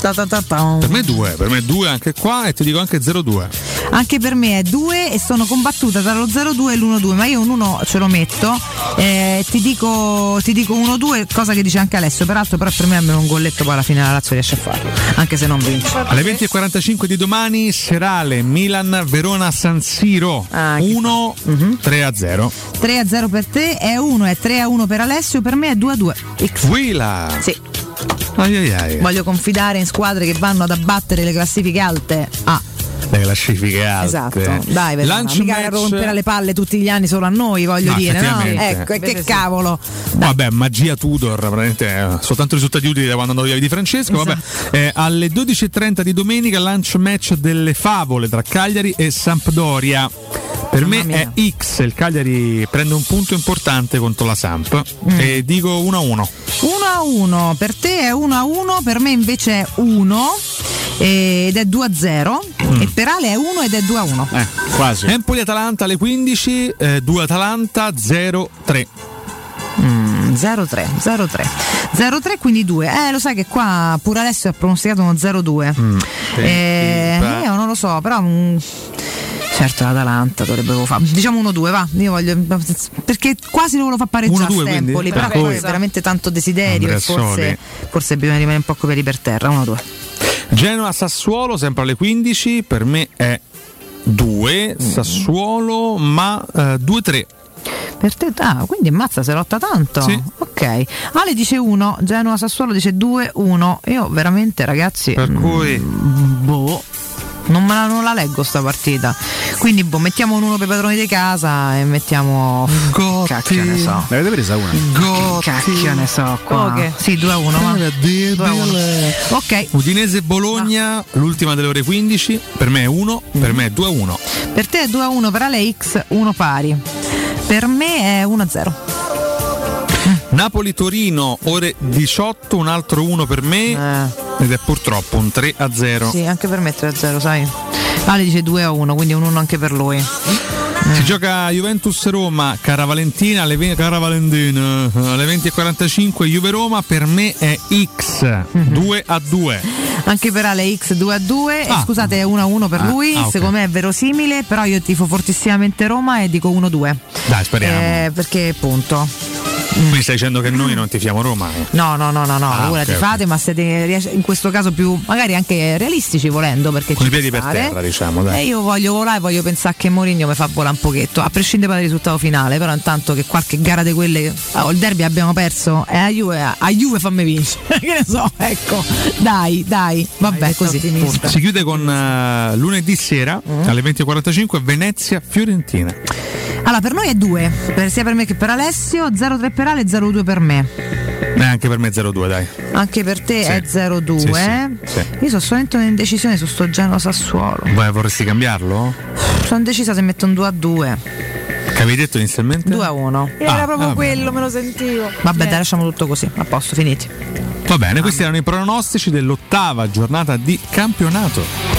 ta. per me 2, per me 2 anche qua e ti dico anche 0-2. Anche per me è 2 e sono combattuta tra lo 0-2 e l'1-2, ma io un 1 ce lo metto. Eh, ti dico, ti dico 1-2, cosa che dice anche Alessio. Peraltro, però per me almeno un golletto poi alla fine la Lazio riesce a farlo, anche se non vince. Alle 20.45 di domani, serale Milan-Verona-San Siro. Ah, che 1 3-0. 3-0 per te, è 1 e 3-1 per Alessio, per me è 2-2. X. Willa. Sì. Ai ai ai. Voglio confidare in squadre che vanno ad abbattere le classifiche alte. Ah, Le classifiche alte. esatto. Dai, Lunch mica match- rompere le palle tutti gli anni solo a noi, voglio No, dire, no? Ecco, e che cavolo. Vabbè, magia Tudor, veramente eh, soltanto risultati utili da quando andò via di Francesco. Vabbè. Esatto. Eh, alle 12.30 di domenica, lunch match delle favole tra Cagliari e Sampdoria. Per me è X, il Cagliari prende un punto importante contro la Samp Mm. e dico 1-1. 1 a 1, per te è 1 a 1, per me invece è 1 ed è 2 a 0 e per Ale è 1 ed è 2 a 1. Eh, quasi. Empoli-Atalanta alle 15, eh, 2-Atalanta 0-3. Mm, 0-3, 0-3. 0-3 quindi 2. Eh, lo sai che qua pure Alessio ha pronosticato uno 0-2. Mm. Eh, io non lo so, però mm, certo l'Atalanta dovrebbe fare. Diciamo 1-2, va. Io voglio perché quasi lo far pareggiare 1-2 a quindi? Stempoli, però Per poi cui- è veramente tanto desiderio Andrea e forse, forse bisogna rimanere un po' piedi per terra, 1-2. Genoa-Sassuolo sempre alle 15, per me è 2, Mm. Sassuolo ma eh, 2-3. Per te, ah, quindi ammazza se lotta tanto. Sì. Ok. Ale dice 1, Genoa Sassuolo dice 2-1. Io veramente, ragazzi. Per mm, cui boh. Non, me la, non la leggo sta partita. Quindi boh, mettiamo un 1 per i padroni di casa e mettiamo. Cacchio ne so. Ne avete presa una? Che Cacchio ne so qua. Ok. Sì, 2 a 1. Ma. 2 a 1. Ok. Udinese Bologna, l'ultima delle ore 15, per me è 1, per me è 2 a 1. Per te è 2 a 1, per Ale X 1 pari. Per me è 1 a 0. Napoli Torino, ore 18, un altro 1 per me ed è purtroppo un 3 a 0. Eh. Sì, anche per me 3 a 0, sai. Ale dice 2 a 1, quindi un 1 anche per lui. Si gioca Juventus Roma, cara Valentina, alle, ve- cara Valentina, alle 20.45 Juve Roma, per me è X, 2 a 2. Anche per Ale X 2 a 2. Ah. scusate, è 1 a 1 per Ah, lui. ah, ok. Secondo me è verosimile, però io tifo fortissimamente Roma e dico 1 2. Dai, speriamo. Eh, perché punto. Quindi stai dicendo che noi non tifiamo Roma? No, no, no, no, no, Ah, ora ok, ti fate, ma siete in questo caso più magari anche realistici volendo perché Con ci i piedi per terra, diciamo, dai. E io voglio volare, voglio pensare che Mourinho mi fa volare un pochetto, a prescindere dal risultato finale, però intanto che qualche gara di quelle oh, il derby abbiamo perso e a Juve, a Juve fammi vincere. *laughs* che ne so, ecco. Dai, dai, vabbè, così. Si chiude con eh, lunedì sera Mm. alle 20.45 Venezia-Fiorentina. Allora, per noi è 2, per- sia per me che per Alessio, 0-3 per Ale e 0-2 per me. Eh, anche per me 0-2, dai. Anche per te Sì. è 0-2. Sì, sì. Io sono solamente un'indecisione su sto Genoa Sassuolo. Vai, vorresti cambiarlo? Sono indecisa se metto un 2 a 2. Che avevi detto inizialmente? 2 a 1. Ah, Era proprio vabbè. quello, me lo sentivo. Vabbè, dai, lasciamo tutto così. A posto, finiti. Va bene, questi erano i pronostici dell'ottava giornata di campionato.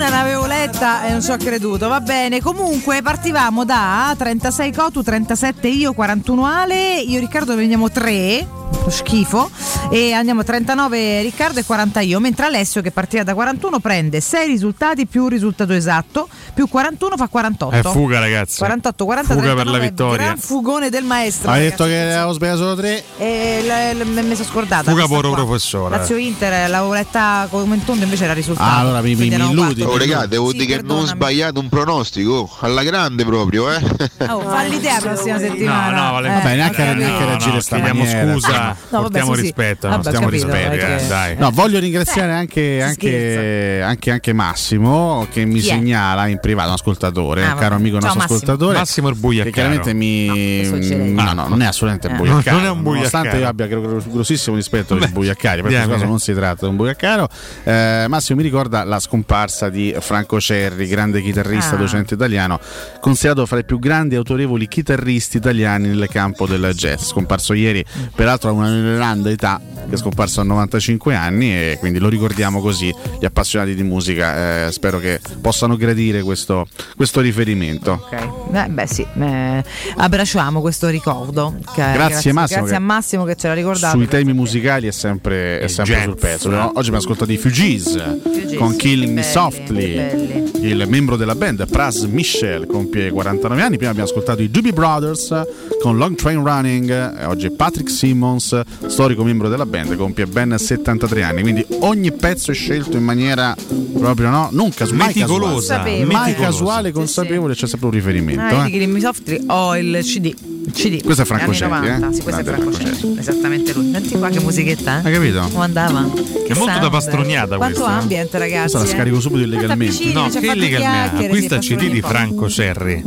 Una ne avevo letta e non ci ho creduto. Va bene, comunque partivamo da 36 Cotu, 37 io, 41 Ale. Io Riccardo veniamo 3, lo schifo. E andiamo a 39 Riccardo e 40 io. Mentre Alessio, che partiva da 41, prende 6 risultati più un risultato esatto, più 41 fa 48. È fuga, ragazzi. 48, 40, Fuga per 39, la vittoria. Gran fugone del maestro. Hai detto che avevo sbagliato solo tre? E l- l- mi sono scordata. Fuga qua. professore. Lazio Inter, l'avevo letta come in tondo, invece era risultato. Ah, allora mi- mi erano illudi. Oh, regà, devo dire che non sbagliate un pronostico, alla grande proprio, eh. Oh, falli te la prossima settimana. No, no, Vale- Eh, Vabbè, neanche, ho neanche reagire chiediamo maniera. scusa, No, vabbè, portiamo sì, sì. rispetto, stiamo ho capito, rispetto, è eh, che- dai. No, voglio ringraziare anche, anche, anche, anche Massimo che mi Chi è? segnala in privato, un ascoltatore, Ah, un caro amico Ciao, nostro Massimo. ascoltatore. Massimo il buiaccaro. Che chiaramente mi. No, no, non è assolutamente Eh. buiaccaro. Non è un buiaccaro. Nonostante io abbia gro- grossissimo rispetto per i buiaccari, per questo caso non si tratta di un buiaccaro. Eh, Massimo mi ricorda la scomparsa di Franco Cerri, grande chitarrista, Ah. docente italiano, considerato fra i più grandi e autorevoli chitarristi italiani nel campo del jazz. Scomparso ieri, peraltro a una grande età, che è scomparso a 95 anni e quindi lo ricordiamo così. Gli appassionati di musica eh, spero che possano gradire questo, questo riferimento. Ok. Eh, beh sì, eh, abbracciamo questo ricordo. che- Grazie, Massimo, Grazie a Massimo che ce l'ha ricordato. Sui temi musicali è sempre, è sempre jazz. sul pezzo. No? Oggi abbiamo ascoltato i Fugees Fugees, con Killing Me Softly. Il membro della band, Pras Michel, compie 49 anni. Prima abbiamo ascoltato i Doobie Brothers con Long Train Running. Oggi Patrick Simmons, storico membro della band, compie ben 73 anni. Quindi ogni pezzo è scelto in maniera proprio no, non casu- mai Meticolosa, casuale. Mai meticolosa. casuale, consapevole, c'è sempre un riferimento. Ah, eh. Me Softly ho il CD. CD. Questo è Franco Cerri, 90. eh? Sì, questo è Franco Cerri. Esattamente lui. Senti qua che musichetta, eh? Hai capito? Come andava? Che È molto da sound. pastroniata Quanto questa, eh? ambient, ragazzi. Questa la eh? scarico subito illegalmente. Sì, No, che illegalmente. Acquista sì, il CD di. Franco Cerri.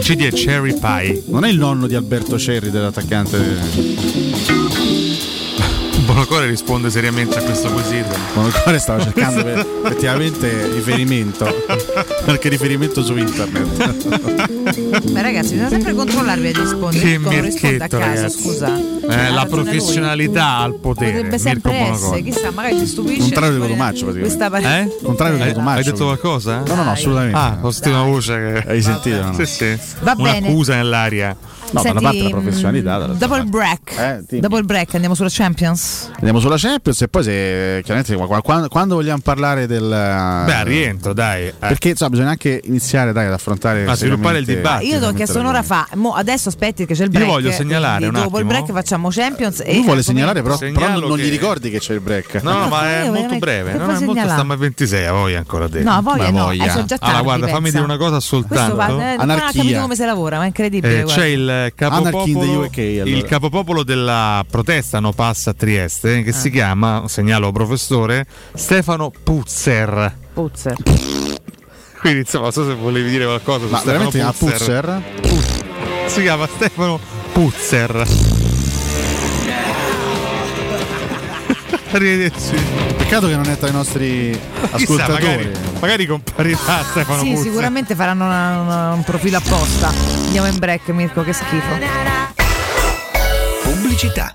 CD è Cherry Pie. Non è il nonno di Alberto Cerri dell'attaccante. Bonocore risponde seriamente a questo quesito. Monocore stava cercando per- effettivamente riferimento. Qualche riferimento su internet. Beh, ragazzi, bisogna sempre controllare prima di rispondere. Che Mirko risponde a merchetto, caso, ragazzi. scusa. Eh, la ragione lui. professionalità al potere. Potrebbe Mirko sempre Bonocore. essere, chissà, magari ci stupisce. Contrario di fuori Cotumaccio, praticamente. Questa pare- Eh? Contrario di Hai, Cotumaccio. hai detto qualcosa? No, no, no, assolutamente. Ah, ho sentito una voce che. Hai sentito? No? Sì, sì. Va bene. Un'accusa nell'aria. No, da una Senti, parte la professionalità, mh, dall'altra dopo il break, Eh, dopo il break andiamo sulla Champions. Andiamo sulla Champions e poi se chiaramente qua- quando, quando vogliamo parlare del Beh, rientro, dai. eh. perché insomma, bisogna anche iniziare dai, ad affrontare Ma sviluppare il Ah, io ti ho chiesto un'ora fa, mo adesso aspetti che c'è il Io break. voglio segnalare un dopo il attimo. break facciamo Champions e Lui vuole segnalare però, però non gli che- ricordi che c'è il break. No, no, ma io è molto breve. Non puoi è molto stiamo a 26, a voi ancora dentro. No, voglia Ma no, voglia. sono già Allora, tardi, guarda, fammi dire una cosa soltanto. eh, non ha capito come si lavora, ma è incredibile. Eh, c'è il The capopopolo, UK, allora. il capopopolo della protesta No Pass a Trieste che Ah. si chiama, segnalo professore, Stefano Puzzer. Puzzer. Quindi insomma, non so se volevi dire qualcosa su Ma Stefano veramente si chiama Puzzer. Puz- Si chiama Stefano Puzzer. Arrivederci. Peccato che non è tra i nostri Chissà, ascoltatori. magari, magari comparirà Stefano Sì, Puzzer. sicuramente faranno una- una- un profilo apposta. Andiamo in break, Mirko, che schifo. Pubblicità.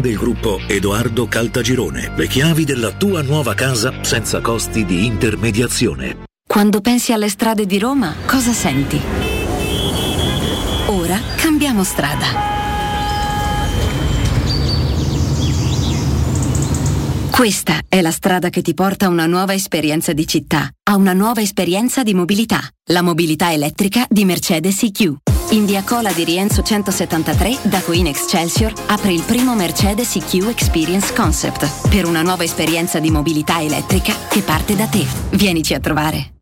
del gruppo Edoardo Caltagirone. Le chiavi della tua nuova casa senza costi di intermediazione. Quando pensi alle strade di Roma, cosa senti? Ora cambiamo strada. Questa è la strada che ti porta a una nuova esperienza di città, a una nuova esperienza di mobilità, la mobilità elettrica di Mercedes EQ. In via Cola di Rienzo 173, da Queen Excelsior, apre il primo Mercedes EQ Experience Concept, per una nuova esperienza di mobilità elettrica che parte da te. Vienici a trovare.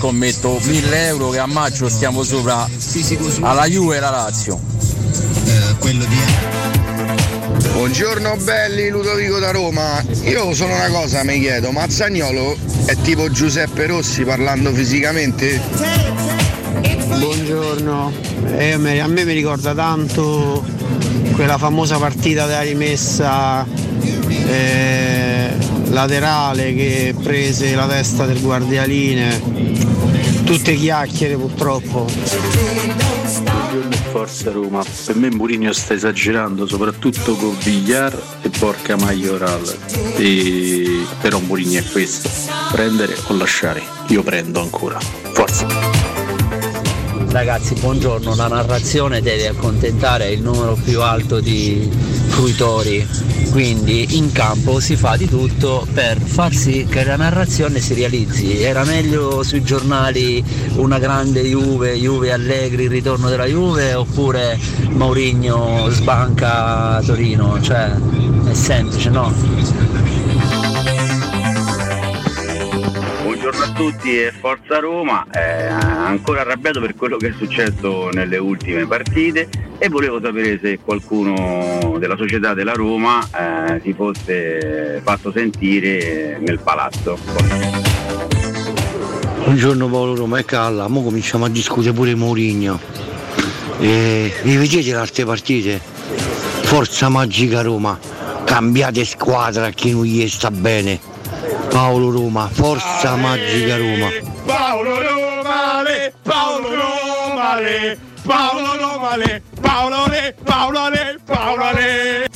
scommetto 1000 euro che a maggio stiamo sopra alla Juve e la Lazio. quello di Buongiorno belli, Ludovico da Roma. Io solo una cosa mi chiedo, ma Zagnolo è tipo Giuseppe Rossi parlando fisicamente? Buongiorno, Eh, a me mi ricorda tanto quella famosa partita della rimessa eh, laterale che prese la testa del guardialine. Tutte chiacchiere purtroppo. Buongiorno e forza Roma. Per me Mourinho sta esagerando, soprattutto con Villar e Porca Majoral. E... Però Mourinho è questo. Prendere o lasciare. Io prendo ancora. Forza. Ragazzi, buongiorno. La narrazione deve accontentare il numero più alto di fruitori, quindi in campo si fa di tutto per far sì che la narrazione si realizzi. Era meglio sui giornali una grande Juve, Juve Allegri, il ritorno della Juve oppure Mourinho sbanca Torino? Cioè, è semplice, no? Buongiorno a tutti e Forza Roma, eh, ancora arrabbiato per quello che è successo nelle ultime partite e volevo sapere se qualcuno della società della Roma eh, si fosse fatto sentire nel palazzo. Buongiorno Paolo Roma e Calla, ora cominciamo a discutere pure Mourinho. E vi vedete le altre partite? Forza magica Roma, cambiate squadra a chi non gli sta bene. Paolo Roma, forza magica Roma. Paolo Romale, Paolo Romale, Paolo Romale, Paolo Re, Paolo Re, Paolo Re.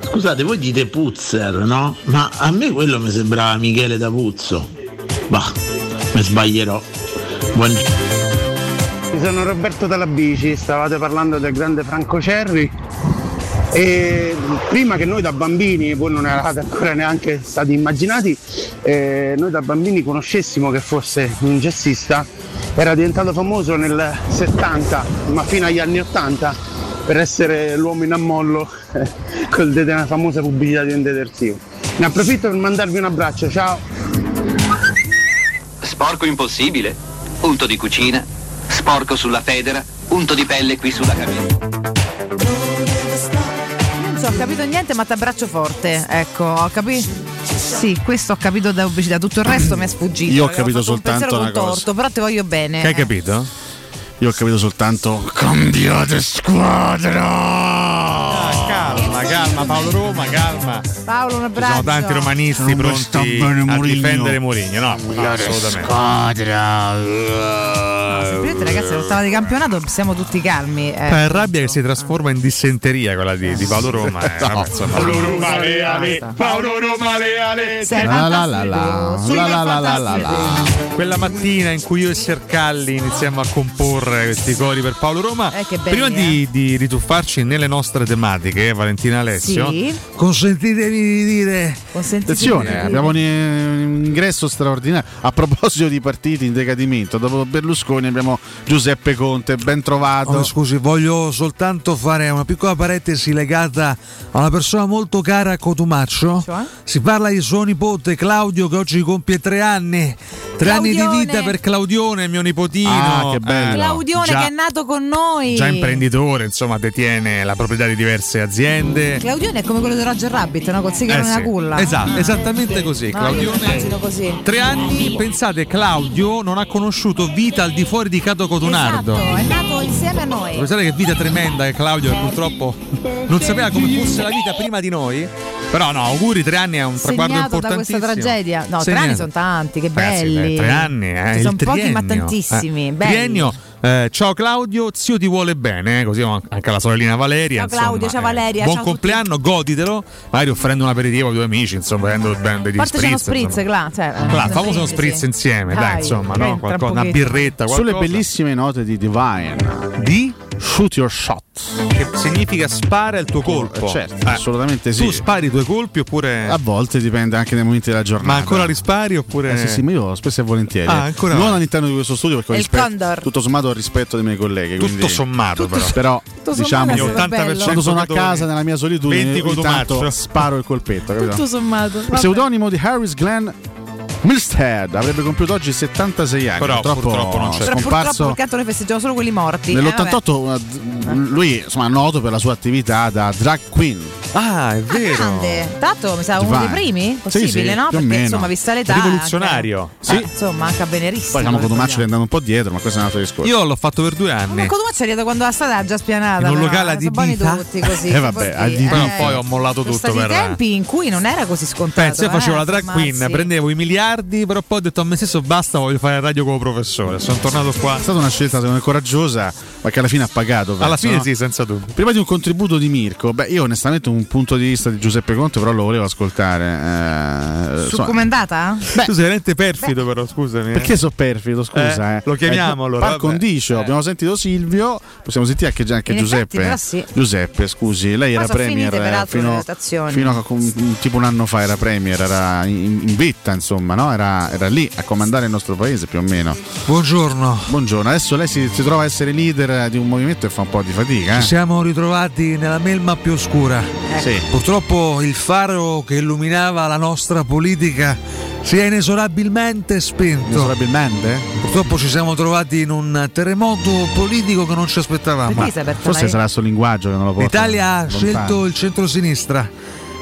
Scusate, voi dite Puzzer, no? Ma a me quello mi sembrava Michele D'Apuzzo. Bah, mi sbaglierò. Buongiorno. Sono Roberto Talabici, stavate parlando del grande Franco Cerri e prima che noi da bambini, voi non eravate ancora neanche stati immaginati, eh, noi da bambini conoscessimo che fosse un jazzista, era diventato famoso nel 70 ma fino agli anni 80 per essere l'uomo in ammollo *laughs* col de- della famosa pubblicità di un detersivo. Ne approfitto per mandarvi un abbraccio, ciao! Sporco impossibile, unto di cucina, sporco sulla federa, unto di pelle qui sulla camicia. Ho capito niente, ma ti abbraccio forte. Ecco, ho capito. Sì, questo ho capito da pubblicità, tutto il resto mi è sfuggito. Io ho capito un soltanto pensiero una cosa. contorto, però ti voglio bene. Che hai eh. capito? Io ho capito soltanto cambiate squadra. calma, calma, Paolo Roma, calma. Paolo, un Ci abbraccio. sono tanti romanisti Non pronti a Mourinho. difendere Mourinho. No, no, assolutamente. Semplicemente, ragazzi, l'ottava di campionato siamo tutti calmi. eh. È rabbia che si trasforma in dissenteria quella di, di Paolo Roma. eh, vabbè, insomma. Paolo Roma Leale, Paolo Roma Leale. La la la la, super la la la la fantastico. Quella mattina in cui io e Sercalli iniziamo a comporre questi cori per Paolo Roma, Eh, belli, prima di, di rituffarci nelle nostre tematiche, eh, Valentina Alessio, Sì. consentitemi di dire Attenzione, abbiamo un un ingresso straordinario. A proposito di partiti in decadimento, dopo Berlusconi abbiamo Giuseppe Conte, ben trovato. Oh, scusi, voglio soltanto fare una piccola parentesi legata a una persona molto cara a Cotumaccio. Cioè? Si parla di suo nipote Claudio che oggi compie tre anni. Tre anni di Claudione. vita per Claudione, mio nipotino. Ah, che bello. Claudione Già- che è nato con noi. già imprenditore, insomma, detiene la proprietà di diverse aziende. Claudione è come quello di Roger Rabbit, no? Col sigaro Eh nella sì. culla. Esatto, esattamente così. No, Claudione. così. Tre anni, pensate, Claudio non ha conosciuto vita al di fuori di Cato Cotunardo. Esatto, è nato insieme a noi. Pensate che vita tremenda che Claudio che purtroppo non sapeva come fosse la vita prima di noi. Però no, auguri, tre anni è un traguardo Segnato da questa importantissimo. tragedia. No, tre Segnato. anni sono tanti, che Ragazzi, belli. beh, tre anni, eh, Ci sono pochi ma triennio. tantissimi. Eh, belli. triennio. Eh, ciao Claudio, zio ti vuole bene, eh, così anche la sorellina Valeria. Ciao Claudio, insomma, ciao eh, Valeria, buon ciao compleanno, goditelo, magari offrendo un aperitivo ai tuoi amici, insomma, prendendo ben degli uno spritz. spritz, insomma. Cla, cioè, eh, famoso uno spritz sì. insieme, dai, Dai, insomma, no? un Qualcosa, una birretta, qualcosa. Sulle bellissime note di Divine. Di? Shoot your shot. Che significa spara il tuo colpo. Eh, certo, Eh. assolutamente sì. Tu spari i tuoi colpi oppure. A volte dipende anche dai momenti della giornata. Ma ancora rispari oppure. Eh sì, sì, ma io spesso e volentieri. Ah, ancora non no. all'interno di questo studio perché ho Il rispetto, Condor. tutto sommato ho rispetto dei miei colleghi. Tutto quindi- sommato, però. Però *laughs* Tutto diciamo che quando sono a casa nella mia solitudine 20 ogni tanto Cotumaccio. sparo il colpetto, capito? Tutto sommato. Il vabbè. pseudonimo di Harris Glenn Milstead avrebbe compiuto oggi 76 anni. Però purtroppo non c'è. Però purtroppo scomparso purtroppo noi festeggiamo solo quelli morti. eh, nell'88 una- lui insomma è noto per la sua attività da drag queen. Ah, è vabbè. Grande. Tanto mi sa uno dei primi? Possibile, Sì, sì, no? più o Perché meno. insomma, vista l'età. Rivoluzionario. anche- Sì. eh, insomma, anche a venerissimo. Poi diciamo Cotumaccio ricordiamo. è andato un po' dietro, ma questo è un altro discorso. Io l'ho fatto per due anni. Ma Cotumaccio è arrivato quando la strada era già spianata. In un però, locale sono buoni tutti così. *laughs* Eh, si vabbè, dire. adibita. Però Eh, poi ho mollato tutto per. tempi in cui non era così scontato. Penso io facevo eh, la drag queen, prendevo i miliardi, però poi ho detto a me stesso basta, voglio fare radio come professore. Sono tornato qua. È stata una scelta secondo me coraggiosa, ma che alla fine ha pagato. penso, Alla fine no? sì, senza dubbio. Prima di un contributo di Mirko, beh, io onestamente un punto di vista di Giuseppe Conte, però lo volevo ascoltare. eh, Su insomma, com'è andata? tu sei veramente perfido, però scusami. eh. perché so perfido, scusa? Eh, Eh, lo chiamiamo Eh, allora, Par condicio, Eh. abbiamo sentito Silvio, possiamo sentire anche, anche Giuseppe. effetti, però sì. Giuseppe, scusi, lei Poi era premier finite, peraltro, le fino, fino a un- tipo un anno fa, era premier, era in, in vetta, insomma, no? era, era lì a comandare il nostro paese più o meno. Buongiorno. Buongiorno, adesso lei si, si trova a essere leader di un movimento e fa un po' di fatica. Eh? Ci siamo ritrovati nella melma più oscura. Sì. Purtroppo il faro che illuminava la nostra politica si è inesorabilmente spento. Inesorabilmente? Purtroppo ci siamo trovati in un terremoto politico che non ci aspettavamo. Forse sarà il suo linguaggio che non lo porta. L'Italia ha lontano. scelto il centro-sinistra.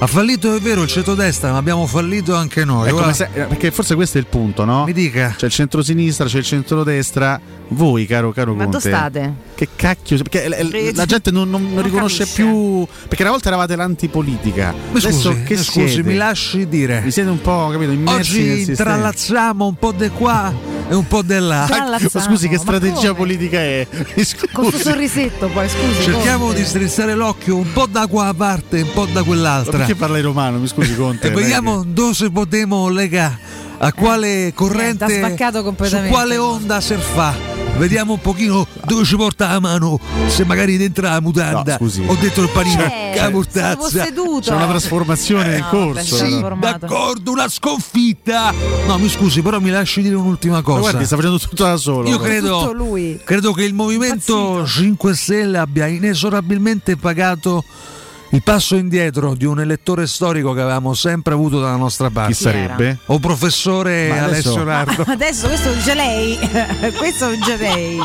Ha fallito, è vero, il centro-destra, ma abbiamo fallito anche noi. Ora- se- eh, perché forse questo è il punto, no? Mi dica. C'è il centro-sinistra, c'è il centrodestra. Voi, caro, caro Ma Conte. dove state? Che cacchio? Perché Eh, la gente non, non- non non riconosce capisce. più. Perché una volta eravate l'antipolitica. Mi Adesso scusi, che mi scusi, siete? mi lasci dire. Vi siete un po', capito, immersi Oggi intrallazziamo un po' di qua e un po'. Intrallazziamo, Ma scusi, che ma strategia politica è? *laughs* Scusi. Con questo sorrisetto poi, scusi. Cerchiamo Conte. di strizzare l'occhio un po' da qua a parte, un po' da Ma quell'altra. perché parla in romano? Mi scusi, Conte. *laughs* E vediamo dove potremo legare, a quale corrente, Eh, spaccato completamente. su quale onda surfa. Vediamo un pochino dove ci porta la mano, se magari dentro la mutanda. No, scusi. Ho detto il panino, Eh, stavo mortazza. seduto. C'è una trasformazione in No, corso. vabbè, Sì, d'accordo, una sconfitta. No, mi scusi, però mi lasci dire un'ultima Ma cosa. guardi, sta facendo tutto da solo. Io Tutto credo, lui. credo che il Movimento 5 Stelle abbia inesorabilmente pagato il passo indietro di un elettore storico che avevamo sempre avuto dalla nostra parte. Chi sarebbe? O professore adesso- Alessio Nardo. *laughs* Adesso questo lo dice lei. *laughs* questo lo dice lei.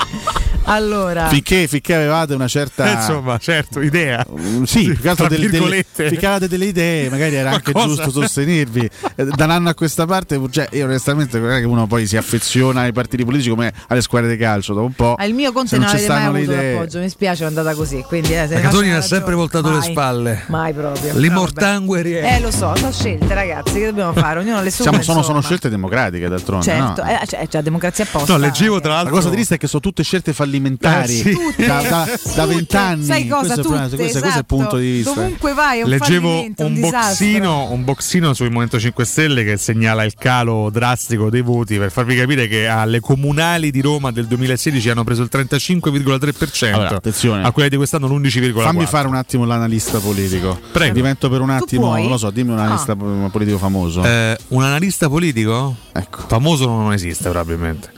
Allora, Finché, finché avevate una certa. Eh, *laughs* insomma, certo, idea. Mm, Sì, più che altro Tra delle, delle, avevate delle idee, magari era anche Qualcosa. giusto sostenervi. Eh, Da un anno a questa parte, cioè, io onestamente non è che uno poi si affeziona ai partiti politici come alle squadre di calcio. Dopo un po'. al mio se Conte non non ci avete mai le avuto idee. l'appoggio. Mi spiace, è andata così. Quindi, eh, se La ne Catonina ha sempre voltato le Mai. spalle. Mai proprio. Però mortangueri. Eh, lo so, sono scelte, ragazzi. Che dobbiamo fare? Ognuno ha le sue. Siamo- sono, sono scelte democratiche, d'altronde. Certo, no? eh, cioè, cioè, democrazia apposta. No, leggevo tra La l'altro. cosa triste è che sono tutte scelte fallimentari Eh, sì. *laughs* da, da, da vent'anni. Sai cosa? questo, è Tutte, questo è- questo è il esatto. punto di vista. Dovunque vai è un Leggevo un, un boxino, un boxino sul Movimento 5 Stelle che segnala il calo drastico dei voti per farvi capire che alle comunali di Roma del 2016 hanno preso il 35,3%, Allora, attenzione. a quelle di quest'anno l'11,4%. Fammi fare un attimo l'analista politico. Prego. Divento per un attimo, non lo so, dimmi un analista po- politico famoso. Eh, un analista politico? Ecco. Famoso non esiste probabilmente.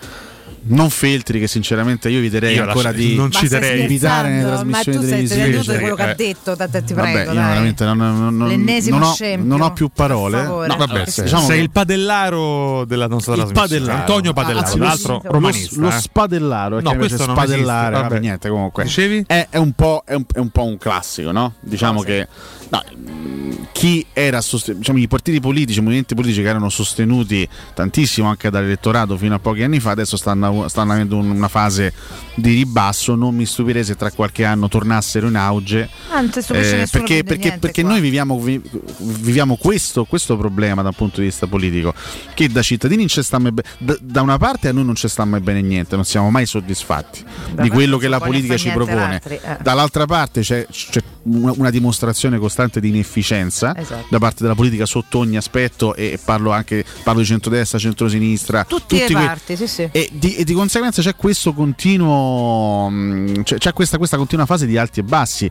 Non Feltri, che sinceramente io eviterei Io ancora di non citerei. evitare nelle scherzando? Ma trasmissioni tu televisive. tenendo di quello che Eh. ha detto, te, te, ti Vabbè, prego. veramente non, non- non- L'ennesimo non ho, scempio. non ho più parole. No, Vabbè, sei, diciamo sei che- il padellaro della nostra il trasmissione. padellaro. Antonio Padellaro, Anzi, tra lo- l'altro lo- romanista. Lo, eh. spadellaro, perché No, questo non spadellare, vabbè, vabbè. niente comunque. Dicevi? È, è un po', è, un, è un po' un classico, no? Diciamo che no, mh, chi era sosten- diciamo, i partiti politici, i movimenti politici che erano sostenuti tantissimo anche dall'elettorato fino a pochi anni fa, adesso stanno, stanno avendo un- una fase di ribasso. Non mi stupirei se tra qualche anno tornassero in auge. Stupisce Eh, perché perché- perché noi viviamo, vi- viviamo questo, questo problema da un punto di vista politico che da cittadini non ci sta mai be- da, da una parte a noi non ci sta mai bene niente non siamo mai soddisfatti Da di quello che la politica ci propone eh. dall'altra parte c'è, c'è una, una dimostrazione costante di inefficienza Esatto. da parte della politica sotto ogni aspetto e parlo anche parlo di centrodestra centrosinistra Tutti le tutti que- parti, sì, sì. e di, e di conseguenza c'è questo continuo mh, c'è, c'è questa, questa continua fase di alti e bassi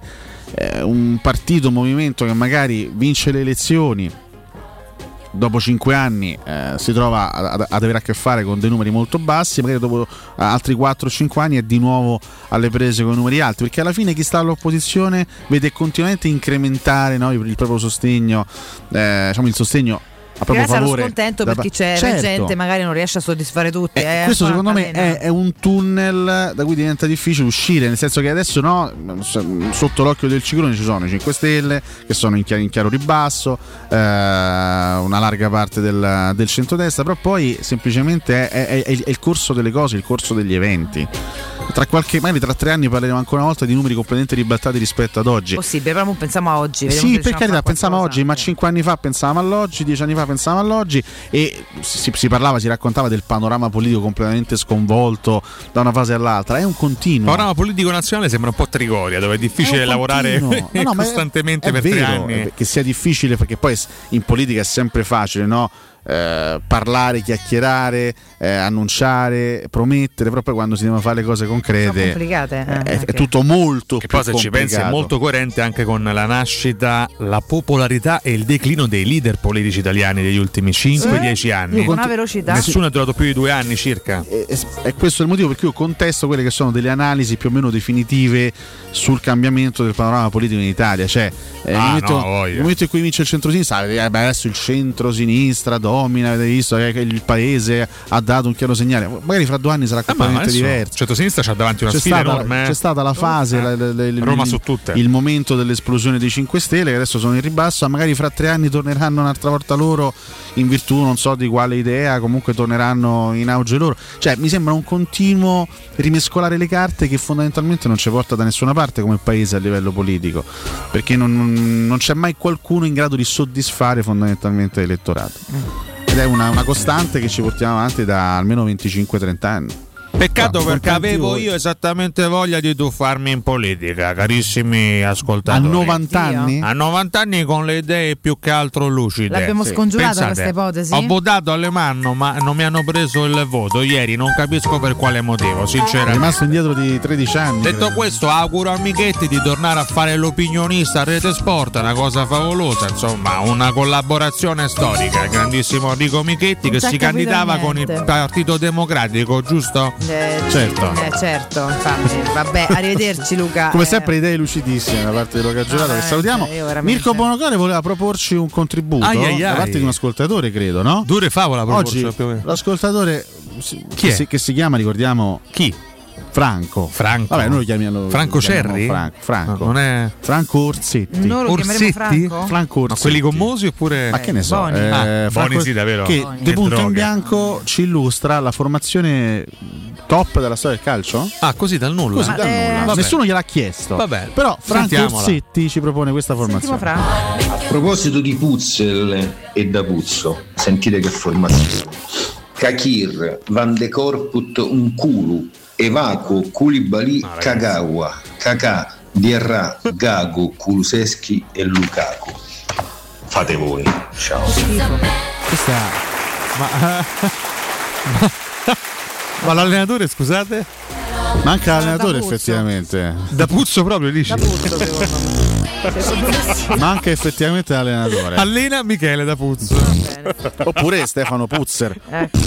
Eh, un partito, un movimento che magari vince le elezioni dopo cinque anni eh, si trova ad, ad avere a che fare con dei numeri molto bassi, magari dopo altri 4-5 anni è di nuovo alle prese con numeri alti, perché alla fine chi sta all'opposizione vede continuamente incrementare no, il, il proprio sostegno, eh, diciamo il sostegno proprio Grazie favore. scontento da per chi c'è Certo. gente magari non riesce a soddisfare tutti. Eh, eh, questo secondo me è, è un tunnel da cui diventa difficile uscire, nel senso che adesso no, sotto l'occhio del ciclone ci sono i 5 Stelle che sono in chiaro, in chiaro ribasso, eh, una larga parte del, del centrodestra, però poi semplicemente è, è- è il corso delle cose, il corso degli eventi. Tra qualche, magari tra tre anni parleremo ancora una volta di numeri completamente ribaltati rispetto ad oggi. Possibile, però mo pensiamo a oggi. Sì, per riusciamo a carità, fare pensavamo a oggi, ma cinque anni fa pensavamo all'oggi, dieci anni fa pensavamo all'oggi e si, si parlava, si raccontava del panorama politico completamente sconvolto da una fase all'altra. È un Il continuo. panorama politico nazionale sembra un po' Trigoria, dove è difficile È lavorare. No, no, ma è- *laughs* costantemente è per tre vero, anni. eh, Che sia difficile perché poi in politica è sempre facile, no? Eh, parlare, chiacchierare, eh, annunciare, promettere, poi quando si devono fare le cose concrete complicate, eh, è, è tutto molto Che più poi se ci pensi è molto coerente anche con la nascita, la popolarità e il declino dei leader politici italiani degli ultimi 5-10 anni. Con una velocità. Nessuno ha durato più di due anni circa. E, e- e questo è il motivo per cui io contesto quelle che sono delle analisi più o meno definitive sul cambiamento del panorama politico in Italia. Cioè, eh, Ah, nel, momento, no, nel momento in cui vince il centro-sinistra, eh, adesso il centro-sinistra domina, avete visto eh, che il paese ha dato un chiaro segnale. Magari fra due anni sarà ma completamente adesso diverso. centro-sinistra c'ha davanti una C'è sfida stata, enorme. eh. c'è stata la fase, la- la- la- il, Roma il- su tutte. il momento dell'esplosione dei 5 Stelle, che adesso sono in ribasso, ma magari fra tre anni torneranno un'altra volta loro in virtù non so di quale idea, comunque torneranno in auge loro. Cioè, mi sembra un continuo rimescolare le carte che fondamentalmente non ci porta da nessuna parte come paese a livello politico, perché non, non c'è mai qualcuno in grado di soddisfare fondamentalmente l'elettorato. Ed è una, una costante che ci portiamo avanti da almeno 25-30 anni. Peccato perché avevo io esattamente voglia di tuffarmi in politica, carissimi ascoltatori. A 90 anni? A 90 anni con le idee più che altro lucide. L'abbiamo scongiurata Pensate, questa ipotesi? Ho votato alle mano, ma non mi hanno preso il voto ieri, non capisco per quale motivo, È sinceramente. rimasto indietro di 13 anni. Detto questo, auguro a Michetti di tornare a fare l'opinionista a Rete Sport, una cosa favolosa, insomma, una collaborazione storica. Il grandissimo Enrico Michetti Non che si candidava con il niente. Partito Democratico, giusto? Eh, Certo. eh, certo, infatti. Vabbè, arrivederci Luca. Come Eh, sempre idee lucidissime da parte di Luca Gelato che salutiamo. veramente- Mirko Bonocore voleva proporci un contributo Ai, ai, da ai. parte di un ascoltatore, credo, no? Dure favola Oggi l'ascoltatore che, è? si, che si chiama, ricordiamo, chi? Franco. Franco. Vabbè, noi lo chiamiamo Franco lo chiamiamo Cerri? Franco. Franco. No, non è- Franco Orsetti. Noi lo chiameremo Orsetti? Franco? Franco Ma Orsetti. quelli gommosi oppure. Ma che ne so, Boni. eh, Ah, Franco- Boni sì, davvero. Che Boni. di Che punto in bianco ci illustra la formazione top della storia del calcio? Ah, così dal nulla. Così dal eh, nulla. vabbè. Nessuno gliel'ha chiesto. Vabbè, Però Franco sentiamola. Orsetti ci propone questa formazione. Franco. A proposito di Puzzel e da Puzzo, sentite che formazione. Kakir, Van de Corput, Unkulu, Evaco, Koulibaly, Kagawa, Kakà, Diarra, Gago, Kuluseschi e Lukaku. Fate voi. Ciao. Questa Ma, *laughs* ma l'allenatore, scusate? manca l'allenatore Da effettivamente. Da Puzzo proprio dici? Da Puzzo. *laughs* Manca effettivamente l'allenatore. Allena Michele da Puzzo. Oppure Stefano Puzzer. Ecco.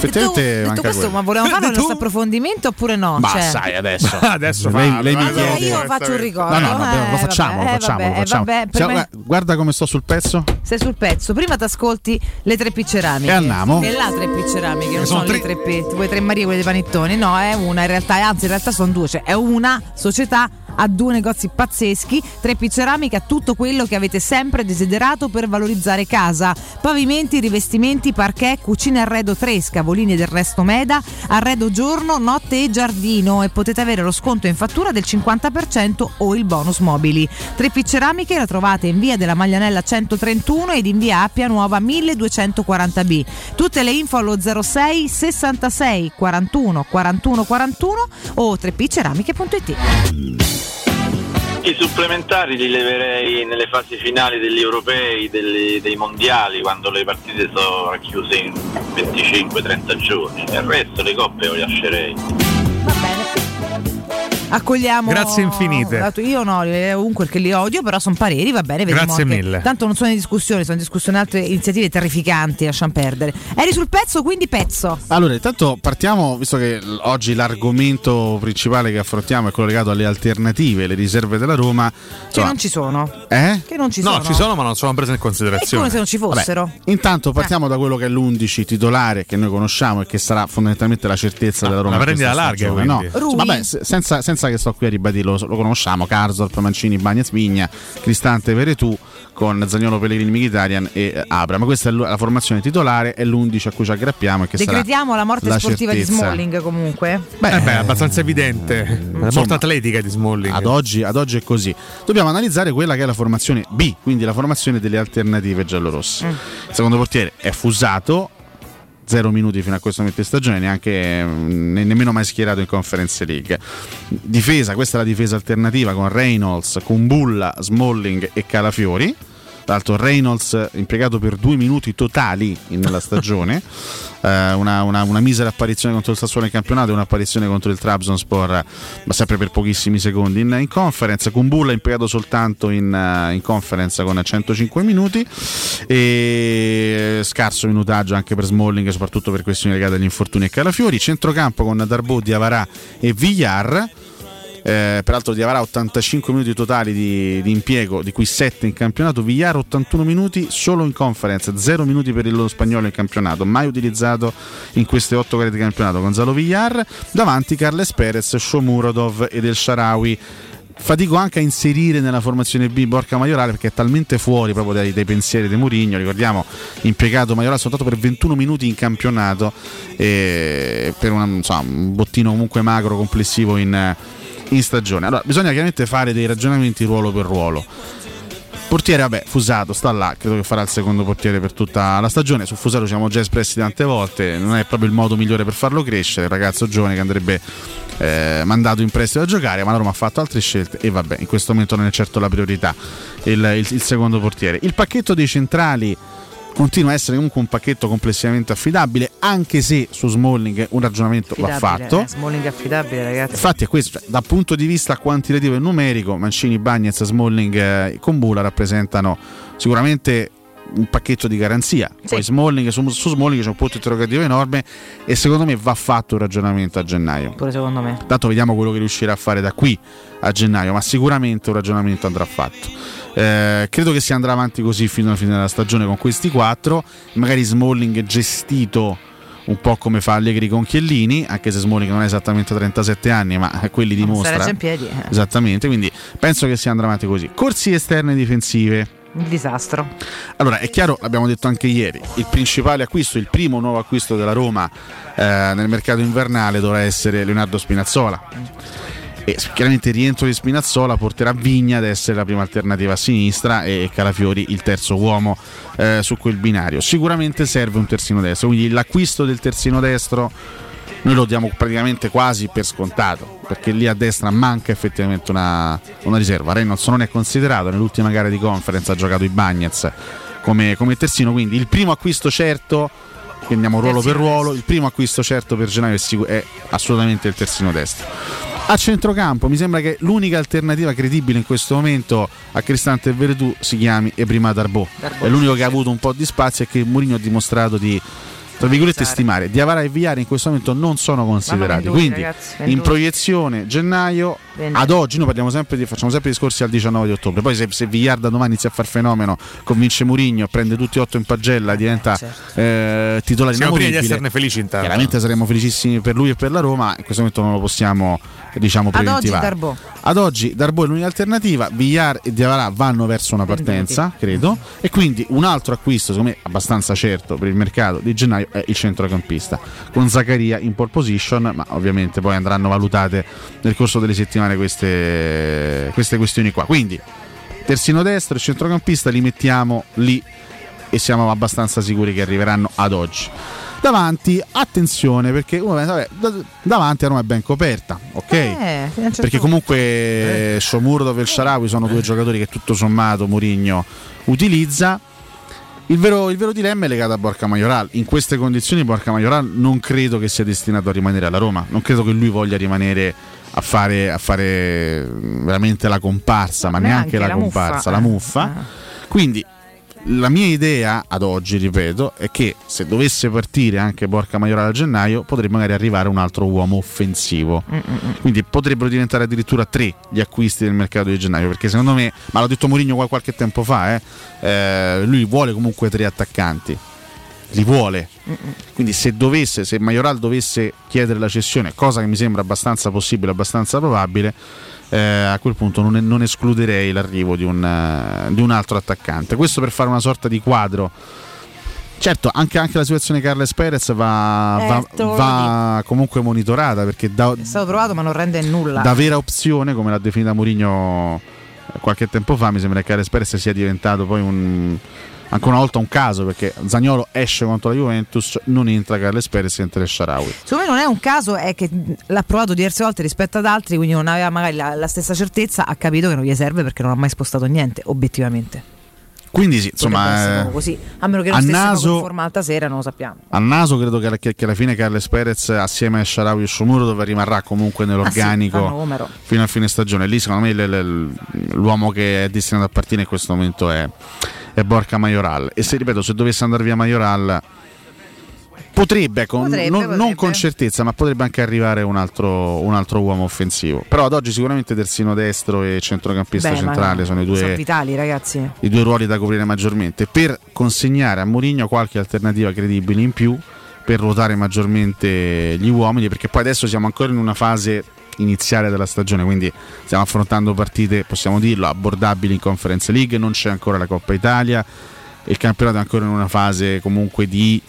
Effettivamente detto questo, quello. ma volevamo fare il nostro approfondimento oppure no? Ma Cioè- sai adesso. *laughs* Adesso lei, fallo, lei mi eh, Eh, chiede. io faccio un ricordo. No, no, no, eh, lo facciamo, vabbè, lo eh, facciamo, vabbè, lo facciamo. vabbè, Siamo- me- Guarda come sto sul pezzo. Sei sul pezzo. Prima ti ascolti le tre P ceramiche. E andiamo. E là tre P ceramiche, non sono sono, le tre P. Tipo le tre Marie, quelle dei panettoni. No, è una in realtà, anzi in realtà sono due. Cioè è una società ha due negozi pazzeschi, 3P Ceramica tutto quello che avete sempre desiderato per valorizzare casa. Pavimenti, rivestimenti, parquet, cucine arredo 3, scavolini del resto meda, arredo giorno, notte e giardino e potete avere lo sconto in fattura del 50% o il bonus mobili. 3P Ceramiche la trovate in via della Maglianella 131 ed in via Appia Nuova 1240B. Tutte le info allo 06 66 41 41 41 o 3pceramiche.it. I supplementari li leverei nelle fasi finali degli europei, degli- dei mondiali, quando le partite sono racchiuse in 25-30 giorni. Il resto le coppe lo lascerei. Accogliamo. Grazie infinite. Io no, eh, comunque che li odio, però sono pareri, va bene. vediamo Grazie anche- mille. Tanto non sono in discussione, sono in discussione altre iniziative terrificanti, lasciamo perdere. Eri sul pezzo, quindi pezzo. Allora, intanto partiamo, visto che oggi l'argomento principale che affrontiamo è quello legato alle alternative, le riserve della Roma. Che Insomma, non ci sono. eh? Che non ci no, sono. ci sono, ma non sono prese in È considerazione. come se non ci fossero. Vabbè, intanto partiamo da quello che è l'11 titolare che noi conosciamo e che sarà fondamentalmente la certezza della Roma. la prendi alla larga, stagione, quindi. No, vabbè, se- senza, senza che sto qui a ribadirlo, lo, lo conosciamo: Carzorp, Mancini, Bagnez, Vigna, Cristante, Veretù con Zagnolo, Pellegrini, Mkhitaryan e eh, Abra. Ma questa è la formazione titolare, è l'11 a cui ci aggrappiamo e che sarà Decretiamo la morte la sportiva di certezza. Smalling comunque. Beh, Eh beh, è abbastanza evidente. La insomma, morte atletica di Smalling. Ad oggi, ad oggi è così. Dobbiamo analizzare quella che è la formazione B, quindi la formazione delle alternative giallorosse. Mm. Il secondo portiere è Fusato, zero minuti fino a questo momento di stagione, neanche mm, ne- nemmeno mai schierato in Conference League. Difesa, questa è la difesa alternativa con Reynolds, Kumbulla, Smalling e Calafiori. Tra l'altro Reynolds impiegato per due minuti totali nella stagione, *laughs* Eh, una, una- una misera apparizione contro il Sassuolo in campionato e un'apparizione contro il Trabzonspor, ma sempre per pochissimi secondi in, in conference. Kumbulla impiegato soltanto in, eh, in conference con 105 minuti e scarso minutaggio anche per Smalling, soprattutto per questioni legate agli infortuni e Calafiori. Centrocampo con Darbo, Diavarà e Villar. Eh, peraltro Diavara 85 minuti totali di, di impiego, di cui 7 in campionato. Villar 81 minuti solo in conference, 0 minuti per il loro spagnolo in campionato, mai utilizzato in queste 8 gare di campionato. Gonzalo Villar davanti Carles Perez, Shomurodov ed El Sharawi. Fatico anche a inserire nella formazione B Borca Maiorale perché è talmente fuori proprio dai, dai pensieri di Mourinho. Ricordiamo, impiegato Maiorale soltanto per 21 minuti in campionato per una- insomma, un bottino comunque macro complessivo in, in stagione. Allora, bisogna chiaramente fare dei ragionamenti ruolo per ruolo. Portiere, vabbè, Fusato sta là, credo che farà il secondo portiere per tutta la stagione. Su Fusato ci siamo già espressi tante volte, non è proprio il modo migliore per farlo crescere. Il ragazzo giovane che andrebbe eh, mandato in prestito a giocare, ma la Roma ha fatto altre scelte e vabbè, in questo momento non è certo la priorità il, il- il secondo portiere. Il pacchetto dei centrali continua a essere comunque un pacchetto complessivamente affidabile, anche se su Smalling un ragionamento va fatto. eh, Smalling affidabile, ragazzi. Infatti è questo, cioè, dal punto di vista quantitativo e numerico, Mancini, Bagnez, Smalling e Combula rappresentano sicuramente un pacchetto di garanzia. Poi Smalling, su, su Smalling c'è un punto interrogativo enorme e secondo me va fatto un ragionamento a gennaio. Pure secondo me. Tanto vediamo quello che riuscirà a fare da qui a gennaio, ma sicuramente un ragionamento andrà fatto. Eh, credo che si andrà avanti così fino alla fine della stagione con questi quattro, magari Smalling gestito un po' come fa Allegri con Chiellini, anche se Smalling non ha esattamente 37 anni, ma quelli Se dimostra. regge in piedi, eh. Esattamente, quindi penso che si andrà avanti così. Corsi esterne difensive. Un disastro. Allora, è chiaro, l'abbiamo detto anche ieri, il principale acquisto, il primo nuovo acquisto della Roma eh, nel mercato invernale dovrà essere Leonardo Spinazzola. E chiaramente il rientro di Spinazzola porterà Vigna ad essere la prima alternativa a sinistra e Calafiori il terzo uomo eh, su quel binario. Sicuramente serve un terzino destro, quindi l'acquisto del terzino destro noi lo diamo praticamente quasi per scontato, perché lì a destra manca effettivamente una, una riserva. Reynolds non è considerato, nell'ultima gara di conference ha giocato i Bagnets come, come terzino, quindi il primo acquisto certo, quindi andiamo ruolo per ruolo, il primo acquisto certo per gennaio è, assolutamente il terzino destro. A centrocampo mi sembra che l'unica alternativa credibile in questo momento a Cristante e Veretù si chiami Ebrima Darbo. È l'unico che ha avuto un po' di spazio e che Mourinho ha dimostrato di tra virgolette stimare. Diavara e Viari in questo momento non sono considerati. venduti, Quindi ragazzi, in venduti. proiezione gennaio Venduti. ad oggi noi parliamo sempre di, facciamo sempre discorsi al 19 di ottobre. Poi se, se Villar da domani inizia a far fenomeno, convince Mourinho, prende tutti e otto in pagella, diventa eh, titolare Siamo prima di esserne felici intanto. Chiaramente saremo felicissimi per lui e per la Roma, in questo momento non lo possiamo diciamo Ad oggi preventivare. Darbo. Ad oggi Darbo è l'unica alternativa, Villar e Diavara vanno verso una partenza, credo, e quindi un altro acquisto, secondo me abbastanza certo per il mercato di gennaio è il centrocampista, con Zaccaria in pole position, ma ovviamente poi andranno valutate nel corso delle settimane queste, queste questioni qua. Quindi terzino destro e centrocampista li mettiamo lì e siamo abbastanza sicuri che arriveranno ad oggi. Davanti, attenzione perché uno pensa, vabbè, da- davanti a Roma è ben coperta, ok? Eh, certo perché comunque eh. Shomurdov e Sharawi sono due giocatori che tutto sommato Mourinho utilizza. Il vero, il vero dilemma è legato a Borca Majoral. In queste condizioni Borca Majoral non credo che sia destinato a rimanere alla Roma, non credo che lui voglia rimanere a fare, a fare veramente la comparsa, ma neanche, Neanche la, la muffa, comparsa, eh. la muffa. Quindi la mia idea ad oggi, ripeto, è che se dovesse partire anche Borca Majoral a gennaio, potrebbe magari arrivare un altro uomo offensivo. Quindi potrebbero diventare addirittura tre gli acquisti del mercato di gennaio. Perché secondo me, ma l'ha detto Mourinho qua- qualche tempo fa, eh, eh, lui vuole comunque tre attaccanti. Li vuole. Quindi se dovesse, se Majoral dovesse chiedere la cessione, cosa che mi sembra abbastanza possibile, abbastanza probabile, eh, a quel punto non, non escluderei l'arrivo di un, eh, di un altro attaccante. Questo per fare una sorta di quadro. Certo, anche, anche la situazione Carles Perez va, va- lo va comunque monitorata perché da, È stato provato ma non rende nulla. da vera opzione, come l'ha definita Mourinho eh, qualche tempo fa, mi sembra che Carles Perez sia diventato poi un, ancora una volta un caso perché Zagnolo esce contro la Juventus, non entra Carles Perez, entra il Sharawi. Secondo me non è un caso, è che l'ha provato diverse volte rispetto ad altri, quindi non aveva magari la, la stessa certezza, ha capito che non gli serve perché non ha mai spostato niente, obiettivamente. Quindi sì, insomma, eh, così. A meno che non naso- in forma alta sera, non lo sappiamo. a naso credo che, che- che alla fine Carles Perez assieme a Sharawi e Shomuro dove rimarrà comunque nell'organico Ah, sì, fino a fine stagione. Lì secondo me l- l- l'uomo che è destinato a partire in questo momento è, è Borca Majoral. E se ripeto, se dovesse andare via Majoral potrebbe, ecco, Potrebbe, non, potrebbe. non con certezza, ma potrebbe anche arrivare un altro, un altro uomo offensivo. Però ad oggi sicuramente terzino destro e centrocampista Beh, centrale sono i due Sono vitali, ragazzi. i due ruoli da coprire maggiormente per consegnare a Mourinho qualche alternativa credibile in più per ruotare maggiormente gli uomini perché poi adesso siamo ancora in una fase iniziale della stagione quindi stiamo affrontando partite possiamo dirlo abbordabili in Conference League non c'è ancora la Coppa Italia il campionato è ancora in una fase comunque di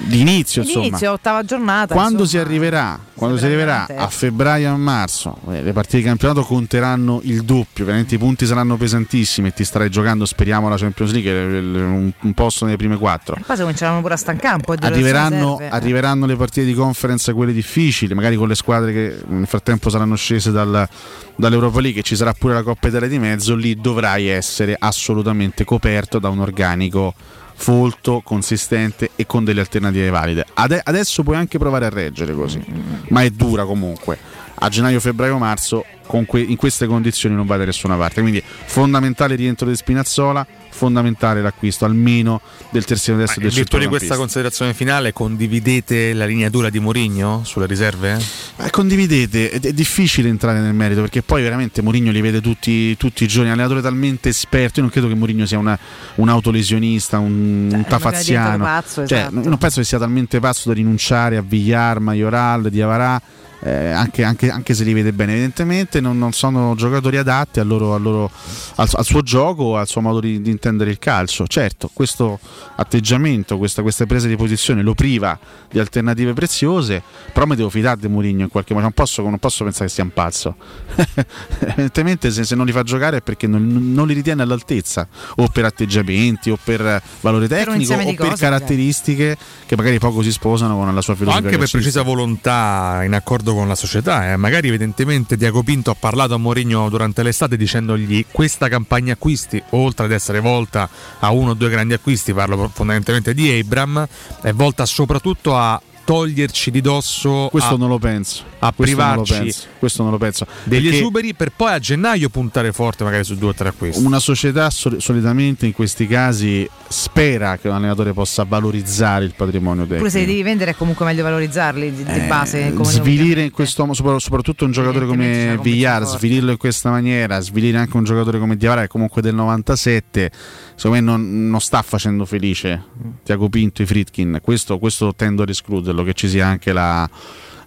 di inizio, insomma. Inizio, ottava giornata. Quando insomma. si arriverà, quando si arriverà a febbraio e a marzo, eh, le partite di campionato conteranno il doppio, ovviamente i punti saranno pesantissimi e ti starai giocando, speriamo, la Champions League, il- un, un posto nelle prime quattro. Poi si cominceranno pure a stancare un po' di Arriveranno, riserve. arriveranno le partite di conference, quelle difficili, magari con le squadre che nel frattempo saranno scese dal- dall'Europa League e ci sarà pure la Coppa Italia di mezzo, lì dovrai essere assolutamente coperto da un organico folto, consistente e con delle alternative valide. Ade- adesso puoi anche provare a reggere così, ma è dura comunque. A gennaio, febbraio, marzo, que- in queste condizioni non vai da nessuna parte. Quindi fondamentale rientro di Spinazzola, fondamentale l'acquisto almeno del terzino destro In del virtù di questa considerazione finale, condividete la lineatura di Mourinho sulle riserve? Eh, condividete, è, è difficile entrare nel merito perché poi veramente Mourinho li vede tutti, tutti i giorni, è un allenatore talmente esperto, io non credo che Mourinho sia una- un autolesionista, un, un magari tafaziano, pazzo, Cioè, esatto. non penso che sia talmente pazzo da rinunciare a Villar, Majoral, Diavarà, eh, anche, anche- anche se li vede bene evidentemente non, non sono giocatori adatti al, loro- al loro- al- al suo gioco, al suo modo di, di intendere il calcio. Certo, questo atteggiamento, questa, queste prese di posizione lo priva di alternative preziose, però mi devo fidare di Mourinho in qualche modo, non posso, non posso pensare che sia un pazzo. *laughs* Evidentemente se, se non li fa giocare è perché non, non li ritiene all'altezza, o per atteggiamenti, o per valore tecnico, insieme o per cose, caratteristiche che magari poco si sposano con la sua O filosofia. anche per precisa volontà in accordo con la società. eh. Magari evidentemente Diaco Pinto ha parlato a Mourinho durante l'estate dicendogli questa campagna acquisti, oltre ad essere volta a uno o due grandi acquisti, parlo fondamentalmente di Abram, è volta soprattutto a toglierci di dosso Questo a, non lo penso. a Questo non lo privarci penso. Questo non lo penso. degli Perché esuberi per poi a gennaio puntare forte magari su due o tre acquisti. Una società sol- solitamente in questi casi spera che un allenatore possa valorizzare il patrimonio tecnico. Pure se li devi vendere è comunque meglio valorizzarli di, di Eh, base. come svilire in questo mo- sopra- soprattutto un giocatore come Villar, svilirlo in questa maniera, svilire anche un giocatore come Diavara che comunque del 97, secondo me non, non sta facendo felice Tiago Pinto e Fritkin. Questo, questo tendo ad escluderlo, che ci sia anche la,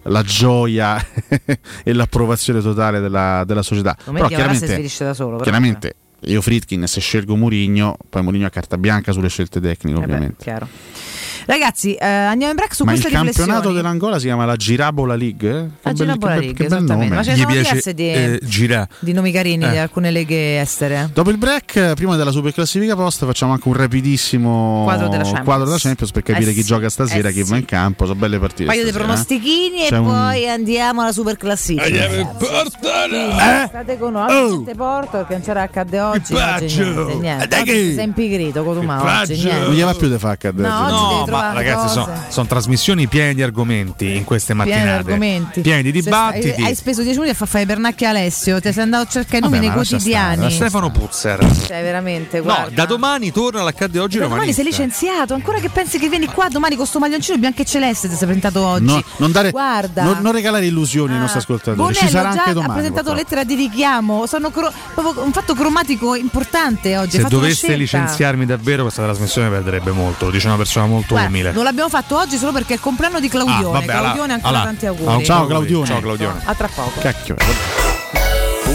la gioia *laughs* e l'approvazione totale della, della società. Me Però chiaramente, solo. però. chiaramente io Fritkin se scelgo Murigno, poi Murigno ha carta bianca sulle scelte tecniche Eh beh, ovviamente. chiaro. Ragazzi, eh, andiamo in break su Ma il queste campionato riflessioni. dell'Angola si chiama la Girabola League? eh? La Girabola che bel- League, che bel esattamente. nome. Ma ce ne sono diverse di, eh, gira. di nomi carini di Eh. alcune leghe estere. Dopo il break, prima della super classifica post, facciamo anche un rapidissimo Quadro della Champions. quadro della Champions per capire Eh chi sì, gioca stasera, eh chi va in campo. Sono belle partite. Un paio di stasera, eh. pronostichini C'è e un- poi andiamo alla super classifica. Andiamo Sì, State con noi, niente porto perché non c'era accade oggi. faccio? niente. Eh, sei impigrito con Tuma oggi. Non gli va più di fa accadere. No, oggi No, devi ma ragazzi, cose. sono trasmissioni piene di argomenti in queste Pieni di mattinate. argomenti. Pieni di dibattiti. hai speso 10 minuti a far fare i pernacchi a Alessio. Ti sei andato a cercare i nomi nei quotidiani. stare, Stefano Puzzer. Cioè, veramente, No, guarda. da domani torna l'accade oggi Da domani sei licenziato, ancora che pensi che vieni qua domani con sto maglioncino bianco e celeste ti sei presentato oggi. No, non, dare, Guarda. non, non regalare illusioni ai nostri ascoltatori. Ci Bonello sarà già anche ha domani. presentato purtroppo. lettera di richiamo, sono cro- proprio un fatto cromatico importante oggi. Se doveste scelta. licenziarmi davvero questa trasmissione perderebbe molto, lo dice una persona molto Guarda, umile. non l'abbiamo fatto oggi solo perché è il compleanno di Claudione. Ah, vabbè, Claudione ancora allora- tanti auguri. Ciao Claudione. Ciao Claudione. A tra poco. Cacchio.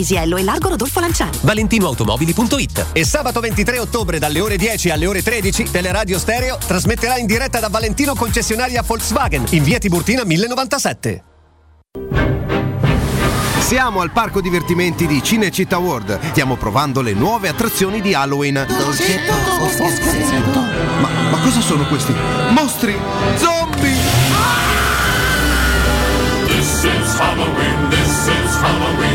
Paisiello e largo Rodolfo Lanciani. ValentinoAutomobili.it E sabato 23 ottobre dalle ore 10 alle ore 13 Teleradio Stereo trasmetterà in diretta da Valentino concessionaria Volkswagen in via Tiburtina 1097. Siamo al parco divertimenti di Cinecittà World. Stiamo provando le nuove attrazioni di Halloween. Ma, ma cosa sono questi? Mostri! Zombie! This is Halloween, this is Halloween,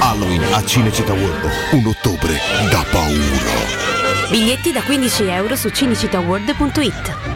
Halloween, a Cinecittà World. Un ottobre da paura. Biglietti da 15 euro su cinecittàworld.it.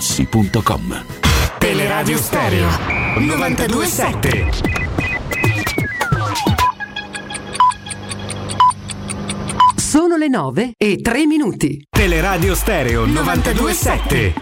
artigianamaterassi.com. Teleradio Stereo 927. Sono le 9 e 3 minuti. Teleradio Stereo 927.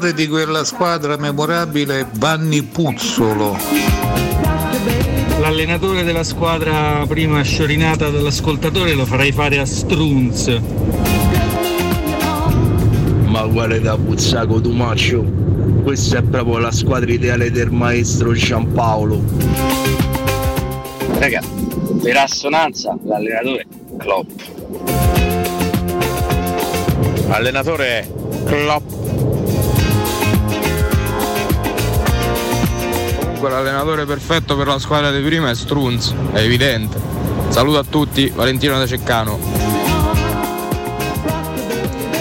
Procuratore di quella squadra memorabile è Vanni Puzzolo. L'allenatore della squadra prima sciorinata dall'ascoltatore lo farei fare a Strunz. Ma guarda Puzzaco Tumaccio, questa è proprio la squadra ideale del maestro Giampaolo. Raga, per assonanza l'allenatore Klopp. Allenatore Klopp. Comunque l'allenatore perfetto per la squadra di prima è Strunz, è evidente. Saluto a tutti, Valentino da Ceccano.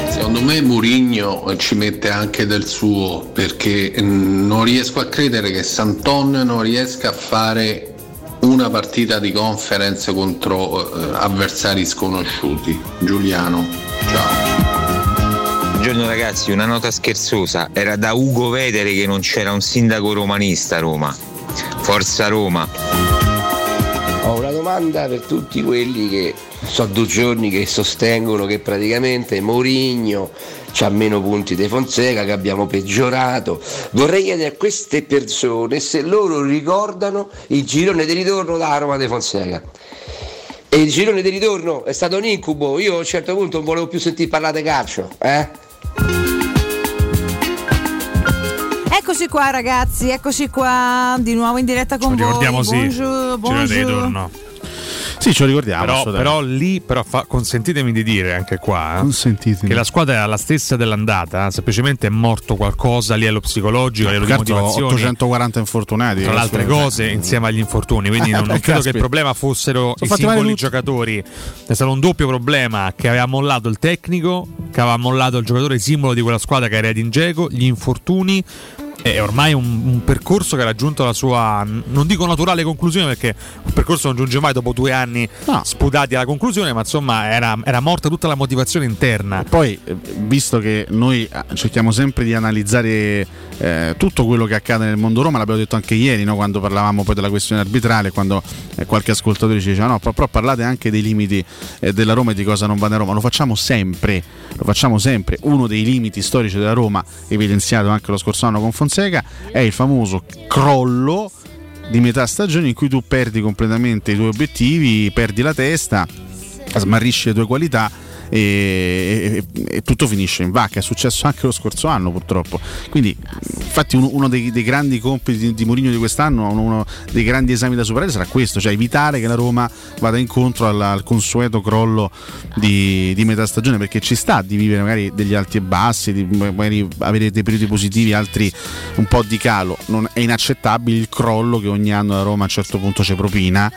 Secondo me Murigno ci mette anche del suo perché mm, non riesco a credere che Santon non riesca a fare una partita di conference contro eh, avversari sconosciuti. Giuliano, ciao. Buongiorno ragazzi, una nota scherzosa. Era da Ugo Vedere che non c'era un sindaco romanista a Roma. Forza Roma. Ho una domanda per tutti quelli che so due giorni che sostengono che praticamente Mourinho ha meno punti di Fonseca, che abbiamo peggiorato. Vorrei chiedere a queste persone se loro ricordano il girone di ritorno da Roma di Fonseca. E il girone di ritorno è stato un incubo, io a un certo punto non volevo più sentire parlare di calcio, eh? Eccoci qua ragazzi, eccoci qua di nuovo in diretta con voi. Ricordiamo sì. Bonjour. ritorno. Sì, ce lo ricordiamo. Però, però lì, però fa- consentitemi di dire anche qua eh, che la squadra era la stessa dell'andata, semplicemente è morto qualcosa a livello psicologico, a livello di Certo, motivazione. 840 infortunati. Tra le altre cose, insieme agli infortuni, quindi non, *laughs* non credo che il problema fossero Sono i singoli giocatori. È stato un doppio problema che aveva mollato il tecnico, che aveva mollato il giocatore simbolo di quella squadra che era Edin Dzeko, gli infortuni. È ormai un, un percorso che ha raggiunto la sua, non dico naturale conclusione perché un percorso non giunge mai dopo due anni sputati alla conclusione, ma insomma era, era morta tutta la motivazione interna. Poi, eh, visto che noi eh, cerchiamo sempre di analizzare eh, tutto quello che accade nel mondo Roma, l'abbiamo detto anche ieri, no? quando parlavamo poi della questione arbitrale, quando eh, qualche ascoltatore ci diceva no, però, però parlate anche dei limiti eh, della Roma e di cosa non va nella Roma, lo facciamo sempre, lo facciamo sempre. Uno dei limiti storici della Roma, evidenziato anche lo scorso anno con Fonseca, è il famoso crollo di metà stagione in cui tu perdi completamente i tuoi obiettivi, perdi la testa, smarrisci le tue qualità e, e- e tutto finisce in vacca. È successo anche lo scorso anno, purtroppo. Quindi, infatti, uno, uno dei, dei grandi compiti di, di Mourinho di quest'anno, uno, dei grandi esami da superare sarà questo: cioè evitare che la Roma vada incontro al, al consueto crollo di, di metà stagione, perché ci sta di vivere magari degli alti e bassi, di magari avere dei periodi positivi, altri un po' di calo. Non è inaccettabile il crollo che ogni anno la Roma a un certo punto ci propina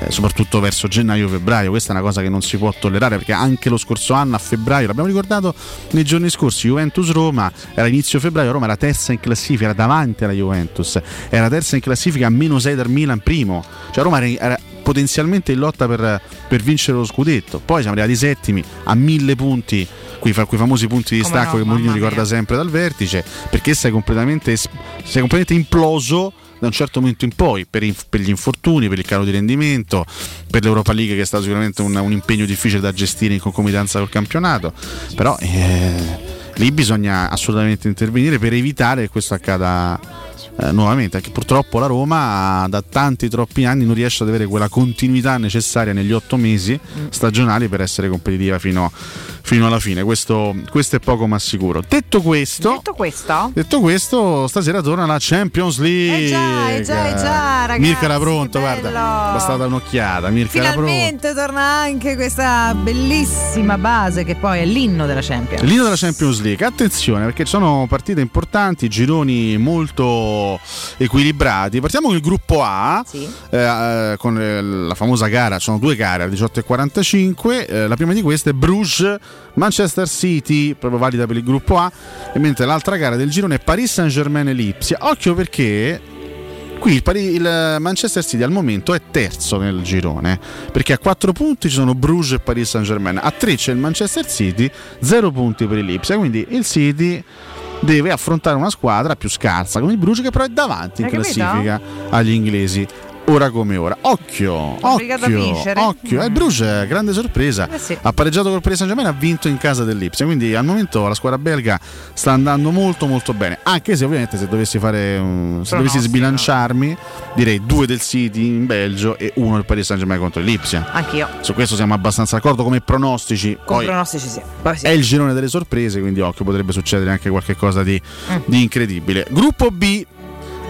eh, soprattutto verso gennaio-febbraio. Questa è una cosa che non si può tollerare perché anche lo scorso anno a febbraio, l'abbiamo ricordato nei giorni scorsi, Juventus-Roma era inizio febbraio, Roma era terza in classifica, era davanti alla Juventus, era terza in classifica a meno 6 dal Milan primo, cioè Roma era, era potenzialmente in lotta per, per vincere lo scudetto, poi siamo arrivati settimi a mille punti. Quei, quei famosi punti di stacco no, che Mourinho ricorda sempre dal vertice perché sei completamente, sei completamente imploso da un certo momento in poi per, per gli infortuni, per il calo di rendimento, per l'Europa League che è stato sicuramente un, un impegno difficile da gestire in concomitanza col campionato, però eh, lì bisogna assolutamente intervenire per evitare che questo accada eh, nuovamente, perché purtroppo la Roma da tanti troppi anni non riesce ad avere quella continuità necessaria negli otto mesi stagionali per essere competitiva fino, fino alla fine, questo, questo è poco ma sicuro. Detto questo... Detto questo, Detto questo, stasera torna la Champions League. Eh già, eh già, eh già, ragazzi, Mirka era pronto, guarda. bello. Basta dare un'occhiata. Mirka finalmente torna anche questa bellissima base che poi è l'inno della Champions. L'inno della Champions League, attenzione perché sono partite importanti, gironi molto equilibrati. Partiamo con il gruppo A, eh, eh, con eh, la famosa gara, ci sono due gare alle 18 e 45. eh, la prima di queste è Bruges, Manchester City, proprio valida per il gruppo A, e mentre l'altra gara del girone è Paris Saint-Germain e Lipsia. Occhio perché Qui il, Pari- il Manchester City al momento è terzo nel girone perché a 4 punti ci sono Bruges e Paris Saint Germain, a 3 c'è il Manchester City, 0 punti per il Lipsia, quindi il City deve affrontare una squadra più scarsa come il Bruges che però è davanti in Hai capito? classifica agli inglesi. Ora come ora. Occhio, occhio, occhio. Eh, Bruges, grande sorpresa. Eh sì. Ha pareggiato col Paris Saint Germain, ha vinto in casa dell'Ipsia. Quindi al momento la squadra belga sta andando molto molto bene. Anche se ovviamente se dovessi fare un- se dovessi sbilanciarmi, direi due del City in Belgio e uno del Paris Saint Germain contro l'Ipsia. Anch'io. Su questo siamo abbastanza d'accordo come pronostici. Con Poi pronostici sì. Poi sì. è il girone delle sorprese, quindi occhio, potrebbe succedere anche qualcosa di, Mm. di incredibile. Gruppo B.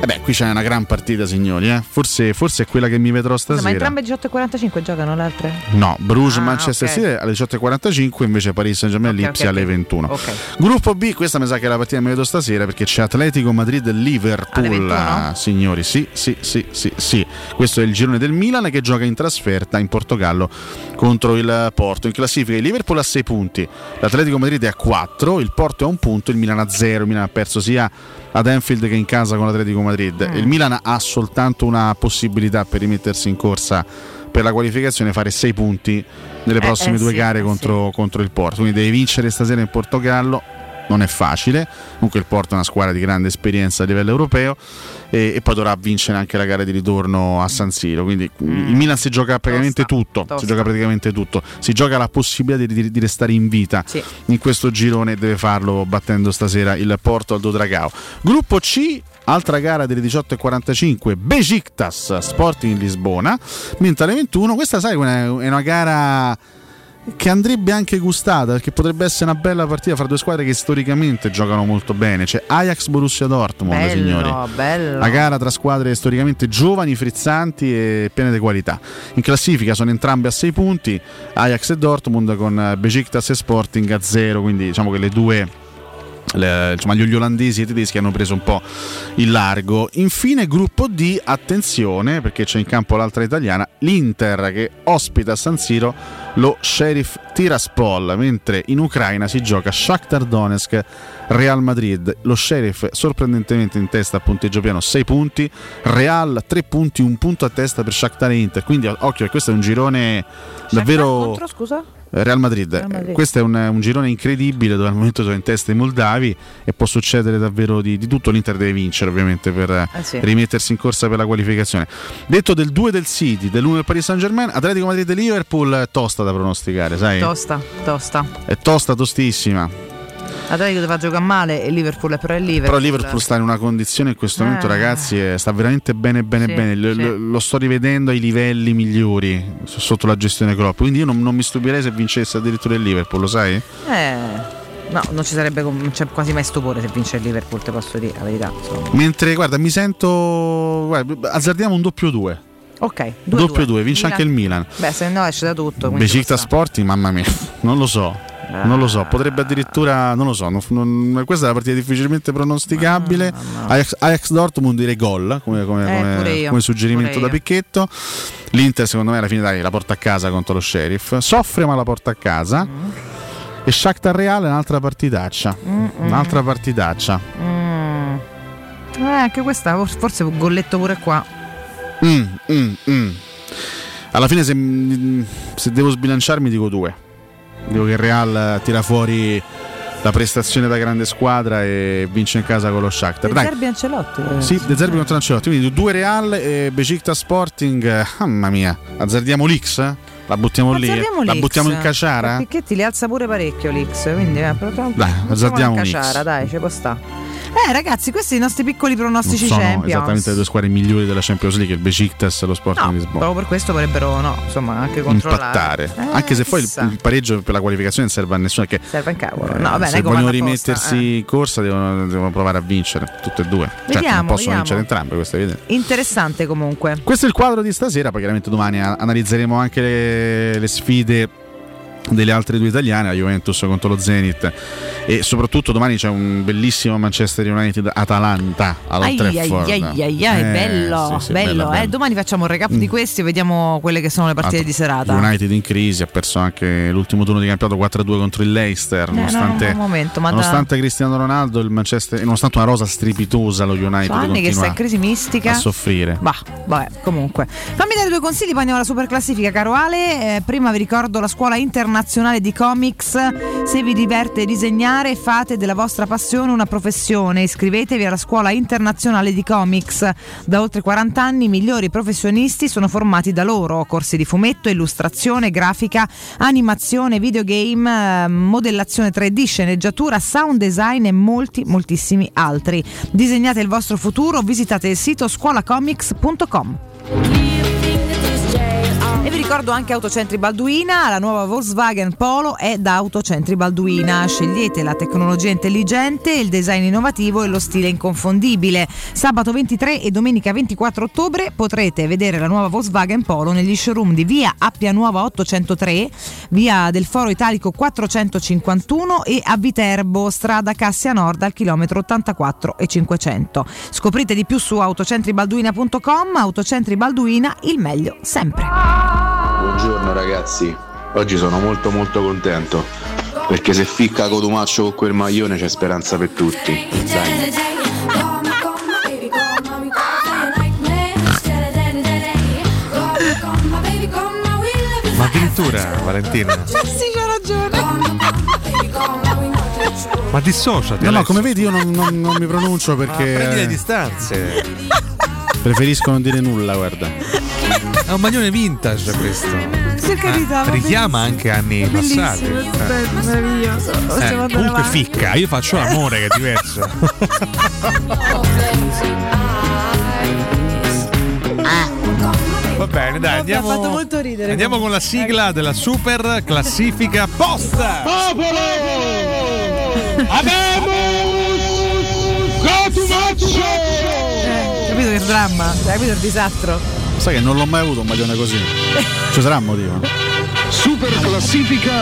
E beh, qui c'è una gran partita, signori. eh. Forse, forse è quella che mi vedrò Scusa, ma stasera. entrambe 18.45 giocano le altre? No, Bruges Ah, Manchester ok. City alle 18.45, invece Paris Saint Germain Ok, Lipsia ok, alle ok. 21. Ok. Gruppo B, questa mi sa che è la partita che mi vedo stasera perché c'è Atletico Madrid Liverpool. 21? Signori, sì, sì, sì, sì, sì. Questo è il girone del Milan che gioca in trasferta in Portogallo contro il Porto. In classifica il Liverpool ha 6 punti, l'Atletico Madrid è a 4, il Porto è a un punto, il Milan a 0. Il Milan ha perso sia ad Anfield che in casa con l'Atletico Madrid. Mm. Il Milan ha soltanto una possibilità per rimettersi in corsa per la qualificazione, fare 6 punti nelle Eh, prossime eh, due sì, gare eh, contro, contro il Porto. Quindi devi vincere stasera in Portogallo. Non è facile, comunque il Porto è una squadra di grande esperienza a livello europeo e, e poi dovrà vincere anche la gara di ritorno a San Siro. Quindi il Milan si gioca praticamente tutto, si gioca praticamente tutto, si gioca la possibilità di, di- di restare in vita in questo girone e deve farlo battendo stasera il Porto al Dodragao. Gruppo C, altra gara delle 18.45, Besiktas Sporting Lisbona, mentre alle 21, questa sai è una, gara che andrebbe anche gustata perché potrebbe essere una bella partita fra due squadre che storicamente giocano molto bene. C'è Ajax Borussia Dortmund, Bello, signori. bello. La gara tra squadre storicamente giovani, frizzanti e piene di qualità. In classifica sono entrambe a 6 punti, Ajax e Dortmund con Besiktas e Sporting a 0, quindi diciamo che le due le- insomma, gli olandesi e i tedeschi hanno preso un po' il largo. Infine, gruppo D, attenzione perché c'è in campo l'altra italiana, l'Inter che ospita a San Siro lo Sheriff Tiraspol, mentre in Ucraina si gioca Shakhtar Donetsk Real Madrid. Lo Sheriff sorprendentemente in testa a punteggio piano 6 punti, Real 3 punti, un punto a testa per Shakhtar e Inter. Quindi occhio, che questo è un girone davvero Contro, scusa? Real Madrid. Real Madrid. Questo è un, un girone incredibile dove al momento sono in testa i moldavi e può succedere davvero di, di tutto. L'Inter deve vincere ovviamente per eh, sì. rimettersi in corsa per la qualificazione. Detto del 2 del City, dell'1 del Paris Saint Germain, Atletico Madrid e Liverpool, eh, tosta da pronosticare, sai? Tosta, tosta. È tosta, tostissima. Atletico deve giocare male e Liverpool è però il Liverpool. Però Liverpool sta in una condizione in questo momento, Eh. ragazzi, eh, sta veramente bene, bene, Sì, bene. Lo, sì. lo- sto rivedendo ai livelli migliori sotto la gestione Klopp. Quindi io non, non mi stupirei se vincesse addirittura il Liverpool, lo sai? Eh, no, non ci sarebbe non c'è quasi mai stupore se vince il Liverpool, te posso dire la verità. insomma. Mentre, guarda, mi sento. Guarda, azzardiamo un doppio 2. Ok, Doppio 2, vince Milan. anche il Milan. Beh, se no esce da tutto. ci Sporting, mamma mia, *laughs* non lo so. Non lo so, potrebbe addirittura, non lo so, non- non- questa è una partita difficilmente pronosticabile. Ajax, Ajax Dortmund direi gol come, come- Eh, come- come suggerimento da. Picchetto. L'Inter secondo me alla fine dai, la porta a casa contro lo Sheriff. Soffre ma la porta a casa. E Shakhtar Real è un'altra partitaccia. Un'altra partitaccia. Mm. Eh, anche questa, forse un golletto pure qua. Mm, mm, mm. Alla fine se, mm, se devo sbilanciarmi dico due. Dico che il Real tira fuori la prestazione da grande squadra e vince in casa con lo Shakhtar. De. Zerbi Ancelotti. eh. Sì, De Zerbi contro Ancelotti, quindi due Real e Besiktas Sporting. eh, Mamma mia, azzardiamo l'X? eh? La buttiamo lì? La l'X. buttiamo in caciara? Picchetti li alza pure parecchio l'X, quindi eh, però- Dai, azzardiamo in caciara, dai, ci può sta. Eh ragazzi, questi sono i nostri piccoli Non pronostici sono Champions. esattamente le due squadre migliori della Champions League, il Besiktas e lo Sporting No, Lisbona. proprio per questo vorrebbero no, insomma, anche controllare. impattare. Eh, Anche se poi il, il pareggio per la qualificazione non serve a nessuno. Perché serve un cavolo. eh, No, vabbè, se non vogliono rimettersi in corsa devono, devono provare a vincere tutte e due. Vediamo, non possono vediamo. vincere entrambe, questo è evidente. eh. Interessante comunque. Questo è il quadro di stasera, poi chiaramente domani analizzeremo anche le, le sfide delle altre due italiane, la Juventus contro lo Zenit e soprattutto domani c'è un bellissimo Manchester United Atalanta all'Old Ai ai Trafford. ai ai ai, Eh, bello, sì, sì, bello. bello, eh. bello. Domani facciamo un recap di questi e vediamo quelle che sono le partite At- di serata. United in crisi, ha perso anche l'ultimo turno di campionato 4-2 contro il Leicester, Eh, no, nonostante, no, momento, ma da- nonostante Cristiano Ronaldo, il Manchester, nonostante una rosa strepitosa, lo United Sono anni che sta in crisi mistica. a soffrire. Bah, vabbè, comunque. Fammi dare due consigli, poi andiamo alla super classifica, caro Ale. Eh, prima vi ricordo la scuola internazionale di comics. Se vi diverte disegnare, fate della vostra passione una professione. Iscrivetevi alla scuola internazionale di comics. Da oltre 40 anni i migliori professionisti sono formati da loro. Corsi di fumetto, illustrazione, grafica, animazione, videogame, eh, modellazione 3D, sceneggiatura, sound design e molti, moltissimi altri. Disegnate il vostro futuro, visitate il sito scuolacomics.com. E vi ricordo anche Autocentri Balduina, la nuova Volkswagen Polo è da Autocentri Balduina. Scegliete la tecnologia intelligente, il design innovativo e lo stile inconfondibile. Sabato 23 e domenica 24 ottobre potrete vedere la nuova Volkswagen Polo negli showroom di via Appia Nuova 803, via del Foro Italico 451 e a Viterbo, strada Cassia Nord al chilometro 84 e 500. Scoprite di più su autocentribalduina.com, Autocentri Balduina, il meglio sempre. Buongiorno ragazzi, oggi sono molto molto contento perché se ficca Cotumaccio con quel maglione c'è speranza per tutti. Dai. Ma addirittura, Valentina. sì, c'ha ragione. Ma dissociati. No, no, come vedi io non, non- non mi pronuncio Ma prendi le perché distanze. preferisco non dire nulla, guarda. È un maglione vintage questo. Per carità, va richiama anche anni passati. Bellissimo, Eh. meraviglioso. Eh, comunque avanti. ficca, io faccio l'amore che è diverso. *laughs* Va bene, dai, andiamo, fatto molto ridere andiamo con la sigla della super classifica posta. Popolo! Abemus Cotumaccio! Capito il dramma? Cioè, Capito il disastro? Sai che non l'ho mai avuto un maglione così. Ci sarà un motivo. Super classifica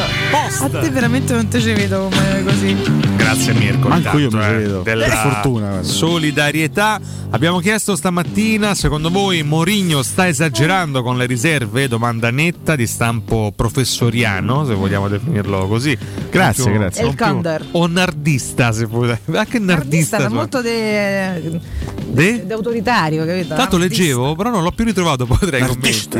A te veramente non te ci vedo come così. Grazie Mirko. Manco io mi ci eh, vedo. Della Per fortuna, guarda. solidarietà. Abbiamo chiesto stamattina, secondo voi Mourinho sta esagerando con le riserve? Domanda netta di stampo professoriano, se vogliamo definirlo così. Grazie, più- grazie. Il Condor. O nardista, se può Anche nardista. So- molto de... De? de autoritario, capito? Tanto leggevo, però non l'ho più ritrovato poi tra i commenti.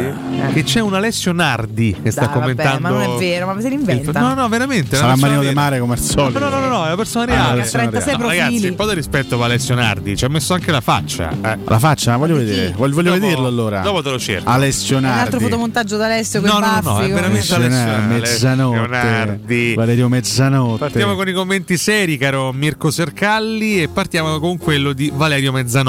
Che c'è un Alessio Nardi che sta Dai, vabbè, commentando. ma non è vero, ma se l'inventa. No, no, veramente. Sarà Marino De. Mare come al solito. No, no, no, no, è una persona Ah, reale. persona 36 No, profili. ragazzi, un po' di rispetto per Alessio Nardi, ci ha messo anche la faccia. eh. La faccia, voglio vedere. Voglio, voglio Dopo- vederlo allora. Dopo te lo cerco. Alessio Un altro Nardi. fotomontaggio d'Alessio con No, i no, no, baffi. no, è veramente Alessio Nardi, Nardi. mezzanotte. Leonardi. Valerio Mezzanotte. Partiamo con i commenti seri, caro Mirko Sercalli, e partiamo con quello di Valerio Mezzanotte,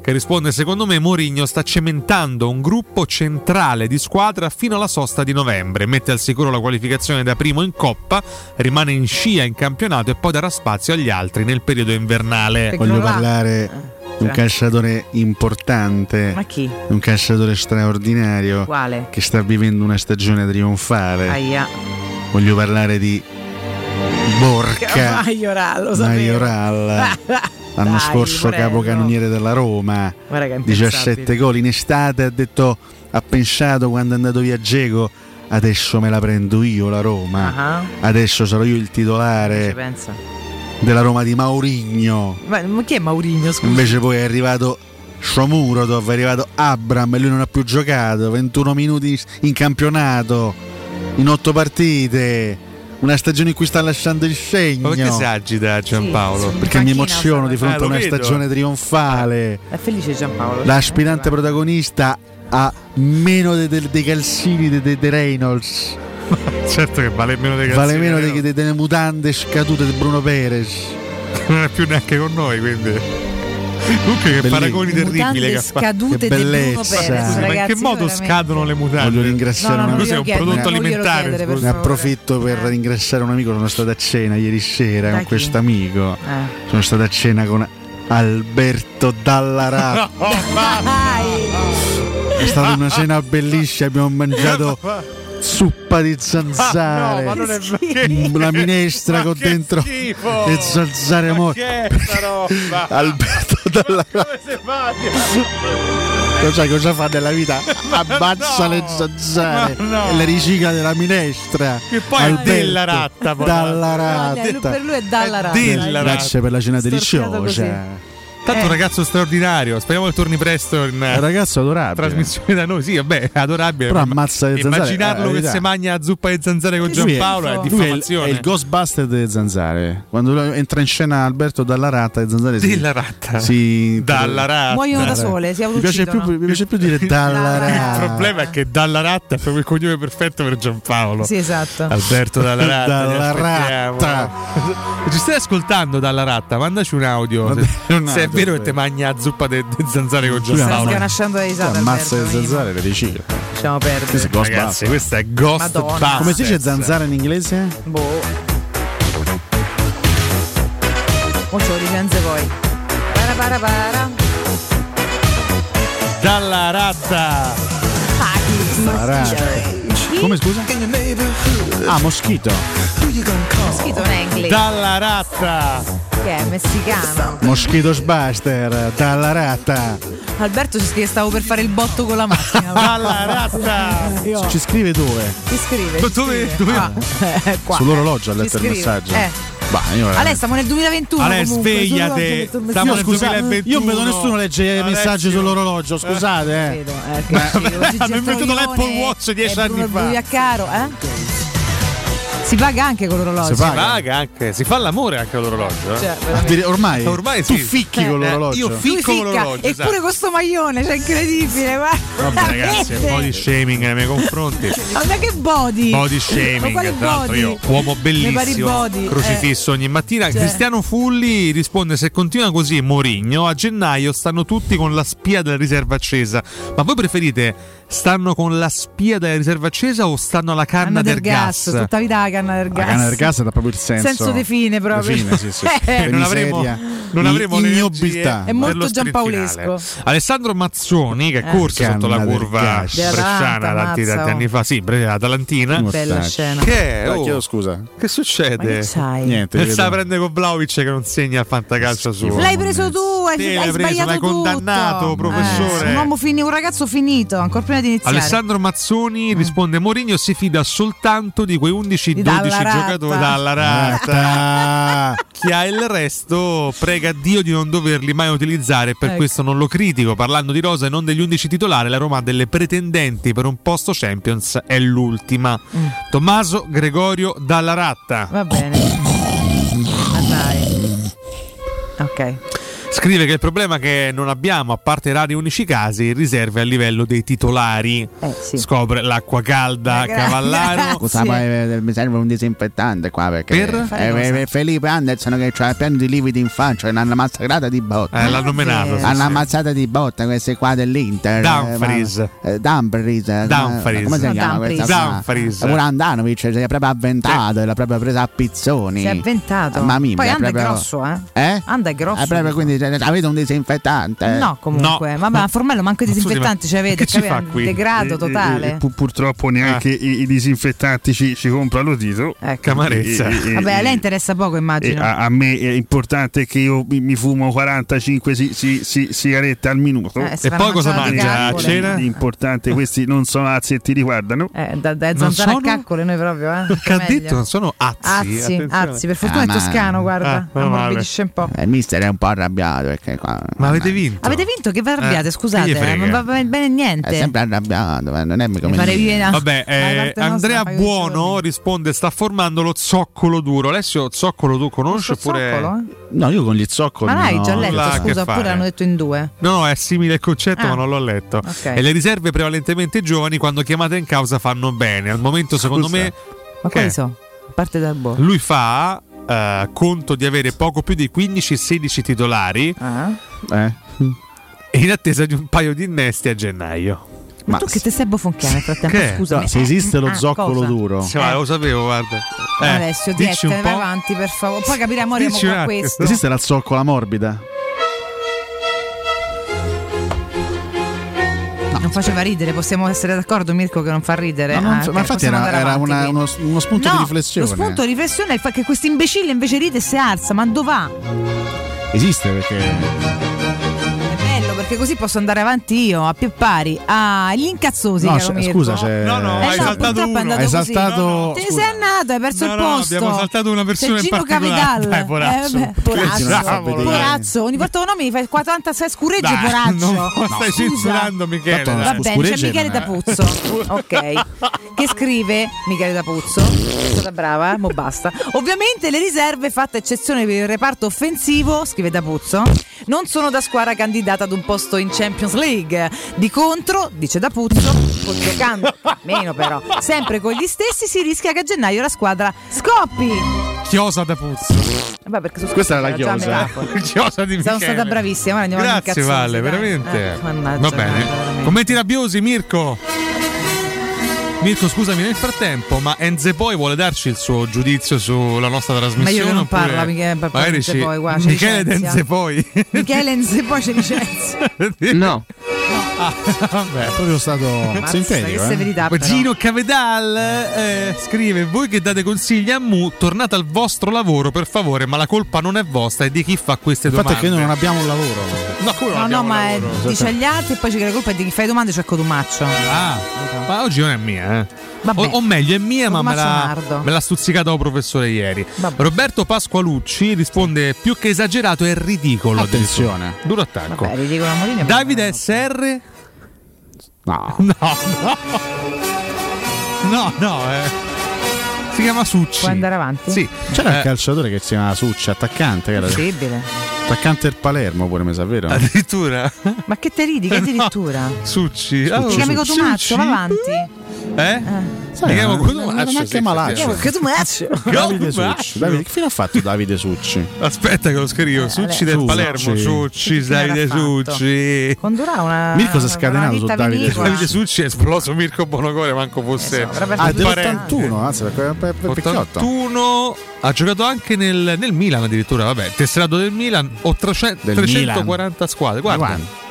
che risponde: Secondo me Mourinho sta cementando un gruppo centrale di squadra fino alla sosta di novembre. Mette al sicuro la qualificazione da primo in coppa, rimane in scia in campionato e poi darà spazio agli altri nel periodo invernale. Voglio parlare di un calciatore importante. Ma chi? Un calciatore straordinario. Quale? Che sta vivendo una stagione trionfale. Aia. Voglio parlare di Borca *laughs* Maioral, lo sapevo. Maioral. *laughs* L'anno Dai, scorso prego. capocannoniere della Roma. Guarda che è impensabile. 17 gol in estate. Ha detto, ha pensato quando è andato via Geco. Adesso me la prendo io la Roma. Ah. Adesso sarò io il titolare della Roma di Maurigno. Ma, ma chi è Maurigno? Scusa. Invece poi è arrivato Shomurodov, è arrivato Abram e lui non ha più giocato. 21 minuti in campionato, in 8 partite. Una stagione in cui sta lasciando il segno. Ma perché si agita Giampaolo? Perché mi emoziono di fronte Eh, a una vedo. stagione trionfale. È felice Giampaolo. L'aspirante protagonista ha meno de- de- dei calzini di de, de Reynolds. *laughs* certo che vale meno dei Vale calzini, meno dei- de- delle mutande scadute di Bruno Perez. non è più neanche con noi, quindi. Comunque che Belli- paragoni terribili che ha fatto. scadute Che di Bruno bellezza. Perez, Scusi, ma in che ragazzi, modo veramente. scadono le mutande? Voglio ringraziare No, no, un Cos'è glielo un chiedere, prodotto alimentare? chiedere? Ne approfitto per ringraziare un amico, sono stato a cena ieri sera Da con questo amico. Eh. Sono stato a cena con Alberto Dallaratta. *laughs* È stata una cena *laughs* bellissima, abbiamo mangiato zuppa di zanzare. No, ma non è vero. Una minestra Ma con dentro schifo! le zanzare morte. che è sta roba? *laughs* Alberto Dallaratta. Come si fa? Lo sai cosa fa nella vita? *laughs* Ammazza no, le zanzare no. e le ricicla della minestra. Che poi è Alberto della ratta, poi. Dalla Eh, ratta. per lui è dalla ratta. della Grazie per la cena deliziosa. Tanto Eh. un ragazzo straordinario, speriamo che torni presto in un ragazzo adorabile. trasmissione da noi. Sì, vabbè, è adorabile. Però ammazza le zanzare, Immaginarlo eh, che si magna a zuppa e zanzare con Giampaolo è lui è il, diffamazione. è il Ghostbuster delle zanzare. Quando entra in scena Alberto dalla ratta, le zanzare si, Della ratta. si Dalla ratta. Muoiono da sole, si Mi piace, più, autouccidono. mi piace più dire *laughs* dalla Il ratta. problema è che Dalla Ratta è proprio il cognome perfetto per Giampaolo. Sì, esatto. Alberto Dalla Ratta. *laughs* Dalla. Ratta. *laughs* Ci stai ascoltando Dalla Ratta? Mandaci un audio. Se, un se vero che te magna a zuppa de, de zanzare con Lui Sta Giampaolo. sganasciando da risate. Ammazza le Alberto, zanzare le ricicla. Lasciamo perdere. Questo è Ragazzi, questo è Ghost Madonna. Come si dice zanzara in inglese? Boh. Mo ce lo licenze poi. Para para para. Dalla. La ratta. Come scusa? Ah, moschito. Moschito non è inglese. Dalla Ratta. Che è messicano. Moschito Sbuster, dalla ratta. Alberto ci scrive stavo per fare il botto con la macchina. *laughs* Dalla Ratta. Ci scrive dove? Ti scrive. Ma ci dove- scrive. dove- Ah, eh, qua. Sull'orologio ha Ci letto il messaggio. Eh. Io Ale, stiamo nel 2021. Ale, comunque, svegliate. Stiamo Io, nel messaggio. scusa, 2021. io non vedo nessuno leggere i messaggi sull'orologio, scusate. Eh. Vedo, eh, che sì, Hanno inventato l'Apple Watch dieci anni fa. Bugliaccaro, eh? Si paga anche con l'orologio. Si Si paga anche, si fa l'amore anche all'orologio. eh? Cioè, Ah, veramente. Ormai, Ormai tu sì. ficchi con Eh, l'orologio. io ficco con l'orologio. eppure esatto. con sto maglione, cioè incredibile, guarda. Vabbè, ragazzi, un po' di shaming nei miei confronti. Ma da che body? Body Ma shaming, l'altro body? io, uomo bellissimo, body, crocifisso ogni mattina. Cioè. Cristiano Fulli risponde: Se continua così, Mourinho, a gennaio stanno tutti con la spia della riserva accesa. Ma voi preferite stanno con la spia della riserva accesa o stanno alla canna, Canna del gas? tutta vita la canna del La gas. canna del gas dà proprio il senso. Senso di fine proprio. Di fine, sì, sì. *laughs* Eh, non avremo, non avremo energie È molto giampaolesco. finale. Alessandro Mazzoni, che è Eh. corso sotto la curva bresciana tanti, tanti anni fa, sì, Atalantina. Bella scena. Che è? Oh, chiedo scusa. che succede? Che? Niente. E sta a prendere con Vlaovic che non segna il fantacalcio suo. L'hai preso tu, hai, Te hai l'hai preso, sbagliato l'hai tutto. condannato, professore. Eh, un uomo finito, un ragazzo finito, ancora prima di iniziare. Alessandro Mazzoni risponde: Mourinho si fida soltanto di quei 11-12 Di Dalla Ratta. giocatori dalla ratta. *laughs* Chi ha il resto prega Dio di non doverli mai utilizzare. Per Ecco. questo non lo critico. Parlando di rosa e non degli 11 titolari, la Roma delle pretendenti per un posto Champions è l'ultima. Mm. Tommaso Gregorio dalla ratta. Va bene. *coughs* Ah, dai. Ok. Scrive che il problema è che non abbiamo, a parte rari unici casi, riserve a livello dei titolari. Eh sì. Scopre l'acqua calda Eh, Cavallaro. *laughs* Scusa, ma eh, mi serve un disinfettante qua perché Per? Eh, eh, Felipe Anderson che c'ha pieno di lividi in faccia, l'hanno massacrata di botta. Eh, l'hanno menato. sì, L'hanno sì. ammazzata di botta queste qua dell'Inter. Dumfries. Eh, eh, Dumfries. eh, Dumfries. Come si No, chiama Dumfries. questa qua? Dumfries. Pure Andanovic si è proprio avventato, l'ha proprio presa a pizzoni. Si è avventato. Mamma mia, Poi è Anda è proprio- grosso, eh? Eh? Anda è grosso. Eh, proprio quindi eh, avete un disinfettante? No, comunque. No. Vabbè, a Formello manco i Ma disinfettanti ma ci avete. che ci capito? fa qui? Degrado Eh, totale. eh, pu- purtroppo neanche i, i disinfettanti ci, ci compra lo Tito. Ecco. Camarezza. E- e- Vabbè, a lei interessa poco, immagino. a, a me è importante che io mi, mi fumo 45 si- si- si- sigarette al minuto. Eh, E poi cosa mangia a cena? L'importante, questi non sono azzi e ti riguardano. Eh, da, da Non zanzara sono- a caccole noi proprio, eh. Che ha detto? Non sono azzi. Azzi, per fortuna Ah, è ma- toscano, guarda. Ah, ammorbidisce un po'. Il mister è un po' arrabbiato perché qua. Ma avete vinto? Avete vinto? Che vi arrabbiate? Eh, Scusate, eh, non va bene niente. È sempre arrabbiato, ma non è mica Mi pare viene- Vabbè, eh, Andrea Buono risponde: sta formando lo zoccolo duro. Alessio, zoccolo tu conosci oppure. Zoccolo, eh? No, io con gli zoccoli. Ma l'hai no. già letto, là che scusa, fare. oppure l'hanno detto in due. No, no, è simile il concetto, Ah. ma non l'ho letto. Ok. E le riserve prevalentemente giovani, quando chiamate in causa, fanno bene. Al momento, secondo Scusa. me, Ma quali so? A parte dal buono. lui fa eh, conto di avere poco più di 15-16 titolari Ah. Eh? in attesa di un paio di innesti a gennaio. Ma, Ma tu che ti stai bofonchiando nel frattempo? Che? Scusami. No, se esiste lo Ah, zoccolo cosa? duro. Sì, ma lo sapevo, guarda. Eh, Alessio, po'. avanti per favore. Poi capiremo, arriviamo qua questo. Esiste la zoccola morbida? Non faceva ridere, possiamo essere d'accordo Mirko che non fa ridere? No, non Ah, ma infatti possiamo era, era una- uno, uno spunto no, di riflessione. Lo spunto di riflessione è che questo imbecille invece ride e si alza, ma dove va? Esiste perché. Perché così posso andare avanti io a più pari. Ah, gli incazzosi, No, Mirko. scusa, c'è- No, no, Eh hai saltato purtroppo uno. È andato Hai così. saltato- No, no, Te ne sei andato, hai perso No, il no, posto. abbiamo saltato una persona C'è in Gino particolare. Cavidal. Dai, Porazzo. Eh, Porazzo. vedere? Porazzo. Ogni volta che nome mi fai 46 scureggi Dai, Porazzo. non stai Scusa. censurando Michele. Tanto. Va bene, c'è Michele non è- D'Apuzzo. ok. Che scrive Michele D'Apuzzo. È stata brava, mo basta. Ovviamente le riserve, fatta eccezione per il reparto offensivo, scrive D'Apuzzo, non sono da squadra candidata ad un posto in Champions League. Di contro, dice D'Apuzzo, pur giocando *laughs* meno però, sempre con gli stessi si rischia che a gennaio la squadra scoppi. Chiosa da puzzo. Vabbè, perché su Questa era la chiosa. *laughs* Chiosa di Sono Michele. stata bravissima, ora andiamo Grazie incazzosi, dai. veramente. Eh, Va bene. Commenti rabbiosi, Mirko. Mirko, scusami, nel frattempo, ma Enze poi vuole darci il suo giudizio sulla nostra Ma trasmissione? io che non oppure parla, Michele, Enze ci- poi, guarda, Michele. Enze poi. Michele Enze poi ci licenzia. *laughs* No. Vabbè. È proprio stato Mazza, sintetico. che eh. però. Gino Cavedal eh, scrive: Voi che date consigli a Mu, tornate al vostro lavoro per favore, ma la colpa non è vostra, è di chi fa queste Il fatto è domande. che noi non abbiamo un lavoro. No, come non No, no, abbiamo ma dice agli altri e poi c'è che la colpa è di chi fa le domande, cioè Cotumaccio. Ah, ma oggi non è mia, eh. O, o meglio, è mia, ma me l'ha, me l'ha stuzzicata il professore ieri. Vabbè. Roberto Pasqualucci risponde: più che esagerato, è ridicolo. Attenzione. Duro attacco. Vabbè, ridicolo a Mourinho. Davide SR. No. *laughs* No, no. No, no, eh. Si chiama Succi. Puoi andare avanti? Sì. C'era Eh, un calciatore che si chiama Succi, attaccante. Era Possibile. attaccante del Palermo pure, mi sa, vero? Addirittura. Ma che te ridi? Che *laughs* addirittura? Succi. Ah, Ti chiami Succi. Cotumaccio, va avanti. Eh? Sai, Mi chiamo non- Cotumaccio, non è sì, malaccio. Cotumaccio. Davide. Succi. Davide, che fine ha fatto Davide Succi? Aspetta che lo scrivo. Succi del Succi. Palermo. Succi, Che Davide? Succi. Condurà una. Mirko si è scatenato su Davide vinicola. Davide Succi è esploso Mirko Bonocore, manco fosse. avrebbe Ah, è fatto dell'81, anzi, per, per, per vecchiotto. 81 ha giocato anche nel, nel Milan addirittura, vabbè, tesserato del Milan, o 300 Del 340 squadre, guarda. Guarda.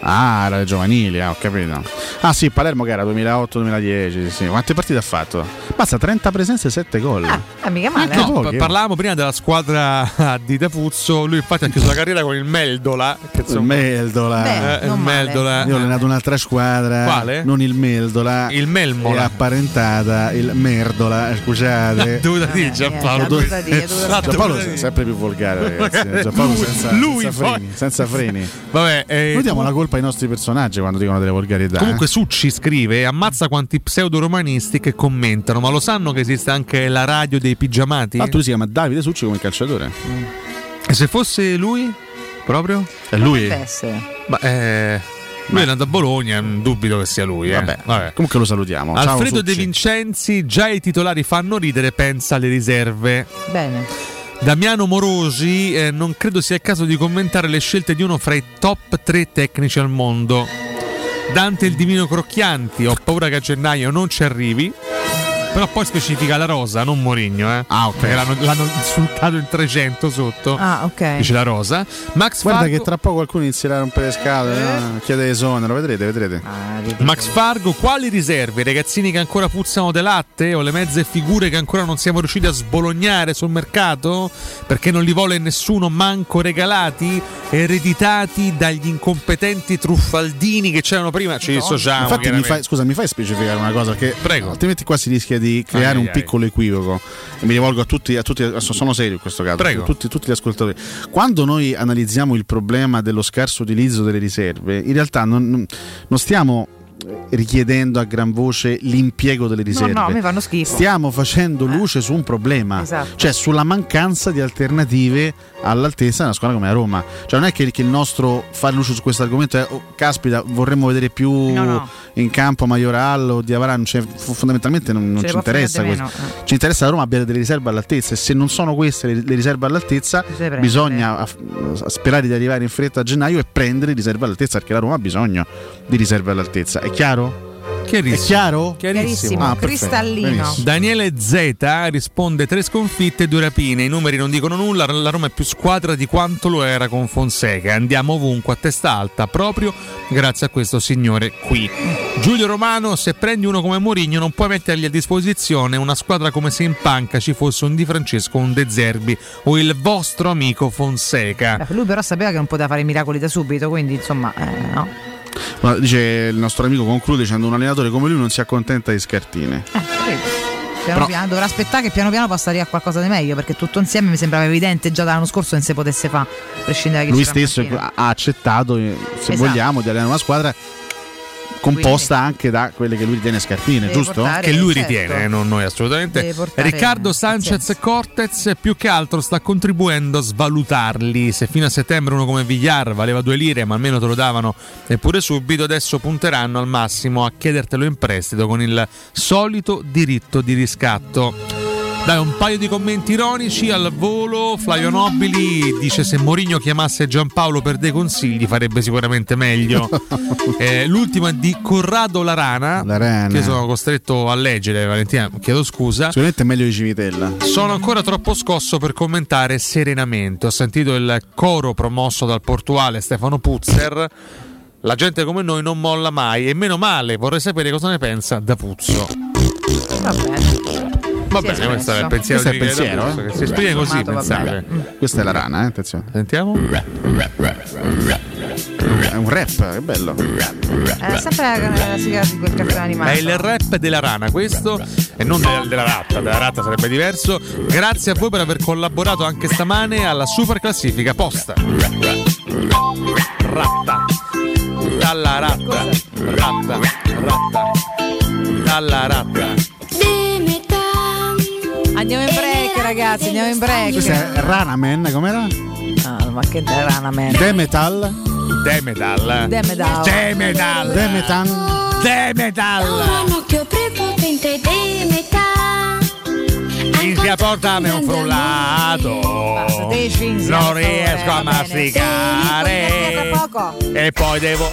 Ah, era le giovanili, ah, ho capito. Ah sì, Palermo che era 2008-2010, sì, sì. Quante partite ha fatto? Basta 30 presenze e 7 gol. Ah, mica male. Anche eh. No, pochi, pa- parlavamo prima della squadra di Tapuzzo, lui infatti ha chiuso la carriera con il Meldola, che il insomma, Meldola. Beh, eh, il. Meldola. Io ho allenato un'altra squadra. Quale? Non il Meldola. Il Melmola. È apparentata il Merdola, eh, scusate. *laughs* Dovuta dire Eh, Giampaolo. dovuta dire. Giampaolo è sempre più volgare, ragazzi. *laughs* Giampaolo Lui- senza, lui senza freni. Senza freni. Vabbè, eh, Noi diamo la colpa ai nostri personaggi quando dicono delle volgarità. Comunque eh. Succi scrive ammazza quanti pseudo-romanisti che commentano, ma lo sanno che esiste anche la radio dei pigiamati? L'altro lui si chiama Davide Succi come calciatore. E se fosse lui? Proprio? È lui? Ma, eh, lui è nato a Bologna, non dubito che sia lui. eh. Vabbè, comunque lo salutiamo. Ciao, Alfredo De Succi. Vincenzi, già i titolari fanno ridere, pensa alle riserve. Bene. Damiano Morosi, eh, non credo sia il caso di commentare le scelte di uno fra i top 3 tecnici al mondo. Dante il Divino Crocchianti, ho paura che a gennaio non ci arrivi. Però poi specifica la rosa, non Morigno, eh. Ah, ok. Perché l'hanno, l'hanno insultato in 300 sotto. Ah, ok. Dice la rosa. Max Guarda Fargo, che tra poco qualcuno inizierà a rompere le scale, no? chiede esonero, vedrete, vedrete. Max Fargo, quali riserve? I ragazzini che ancora puzzano di latte o le mezze figure che ancora non siamo riusciti a sbolognare sul mercato? Perché non li vuole nessuno manco regalati? Ereditati dagli incompetenti truffaldini che c'erano prima? Ci dissociamo. Infatti, mi fai, scusa, mi fai specificare una cosa? Che Prego. altrimenti qua si rischia di creare Ai, un ai. piccolo equivoco. E mi rivolgo a tutti, a tutti sono serio in questo caso. Prego. Tutti, tutti gli ascoltatori. Quando noi analizziamo il problema dello scarso utilizzo delle riserve, in realtà non- non stiamo richiedendo a gran voce l'impiego delle No, riserve. no, a me fanno schifo. Stiamo facendo luce su un problema, Esatto. cioè sulla mancanza di alternative all'altezza di una squadra come la Roma. Cioè, non è che, che il nostro fare luce su questo argomento è oh, caspita, vorremmo vedere più No, no. in campo Majoral o Diavara, non f- fondamentalmente non, non ci interessa di questo. eh. Ci interessa la Roma abbia delle riserve all'altezza e se non sono queste le, le riserve all'altezza, bisogna a- a sperare di arrivare in fretta a gennaio e prendere riserve all'altezza perché la Roma ha bisogno di riserve all'altezza. È chiaro? Chiarissimo. È chiaro? Chiarissimo, Ah, cristallino. Benissimo. Daniele Z risponde tre sconfitte e due rapine. I numeri non dicono nulla. La Roma è più squadra di quanto lo era con Fonseca. Andiamo ovunque a testa alta proprio grazie a questo signore qui. Giulio Romano, se prendi uno come Mourinho, non puoi mettergli a disposizione una squadra come se in panca ci fosse un Di Francesco, un De Zerbi o il vostro amico Fonseca. Beh, Lui però sapeva che non poteva fare miracoli da subito, quindi insomma, eh, no. Ma dice il nostro amico conclude dicendo un allenatore come lui non si accontenta di scartine. Eh, Piano Però- piano, dovrà aspettare che piano piano possa arrivare a qualcosa di meglio, perché tutto insieme mi sembrava evidente già dall'anno scorso non si potesse fare, a prescindere da chi Lui stesso ha accettato, eh, se Esatto. vogliamo, di allenare una squadra composta anche da quelle che lui ritiene scarpine, Deve giusto? portare- che lui certo. ritiene, eh, non noi assolutamente. Riccardo Sanchez Cortez più che altro sta contribuendo a svalutarli. Se fino a settembre uno come Villar valeva due lire, ma almeno te lo davano eppure subito, adesso punteranno al massimo a chiedertelo in prestito con il solito diritto di riscatto. Dai, un paio di commenti ironici al volo. Flavio Nobili dice: Se Mourinho chiamasse Giampaolo per dei consigli, farebbe sicuramente meglio. *laughs* Eh, l'ultima è di Corrado Larana, Larana. che sono costretto a leggere. Valentina, chiedo scusa. Sicuramente è meglio di Civitella. Sono ancora troppo scosso per commentare serenamente. Ho sentito il coro promosso dal portuale Stefano Puzzer. La gente come noi non molla mai e meno male, vorrei sapere cosa ne pensa da Puzzo. Va bene. Va bene, questo è il pensiero Questo è il pensiero, eh? che si esprime così, pensate. Questa è la rana, eh? attenzione. Sentiamo. È un rap, che bello. È sempre la, la sigla di quel cartone animato. È il rap della rana, questo e non della, della ratta, della ratta sarebbe diverso. Grazie a voi per aver collaborato anche stamane alla super classifica posta. Ratta. Dalla ratta. Ratta. Ratta. Dalla ratta. Andiamo in break, ragazzi, andiamo in break. Questa è Ranaman, com'era? Ah, ma che rana man. Demetal. Demetal. Demetal. Demetal. Demetan. Demetal. Un occhio prepotente di metà. Cinzia portami un frullato. Non riesco a masticare. E poi devo.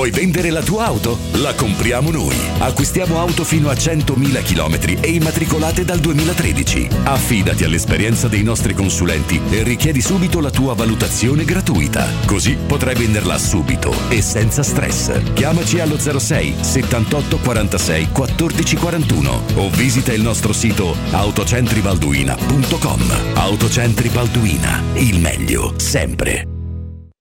Vuoi vendere la tua auto? La compriamo noi. Acquistiamo auto fino a 100.000 km e immatricolate dal 2013. Affidati all'esperienza dei nostri consulenti e richiedi subito la tua valutazione gratuita. Così potrai venderla subito e senza stress. Chiamaci allo 06 78 46 14 41 o visita il nostro sito autocentribalduina.com. Autocentri Balduina. Il meglio sempre.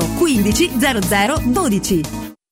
15 0012.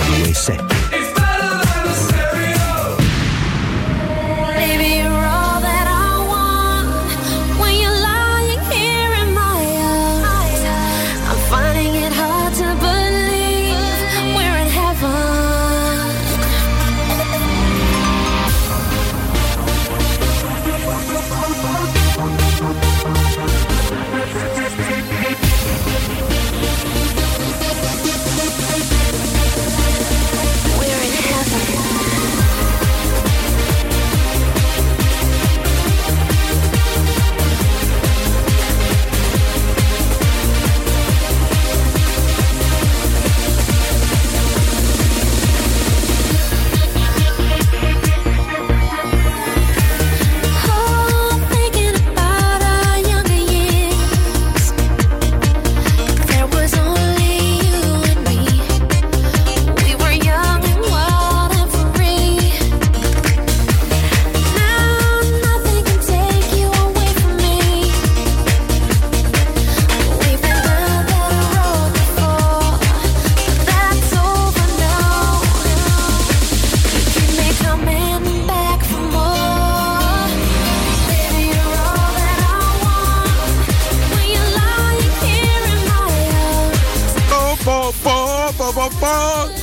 92.7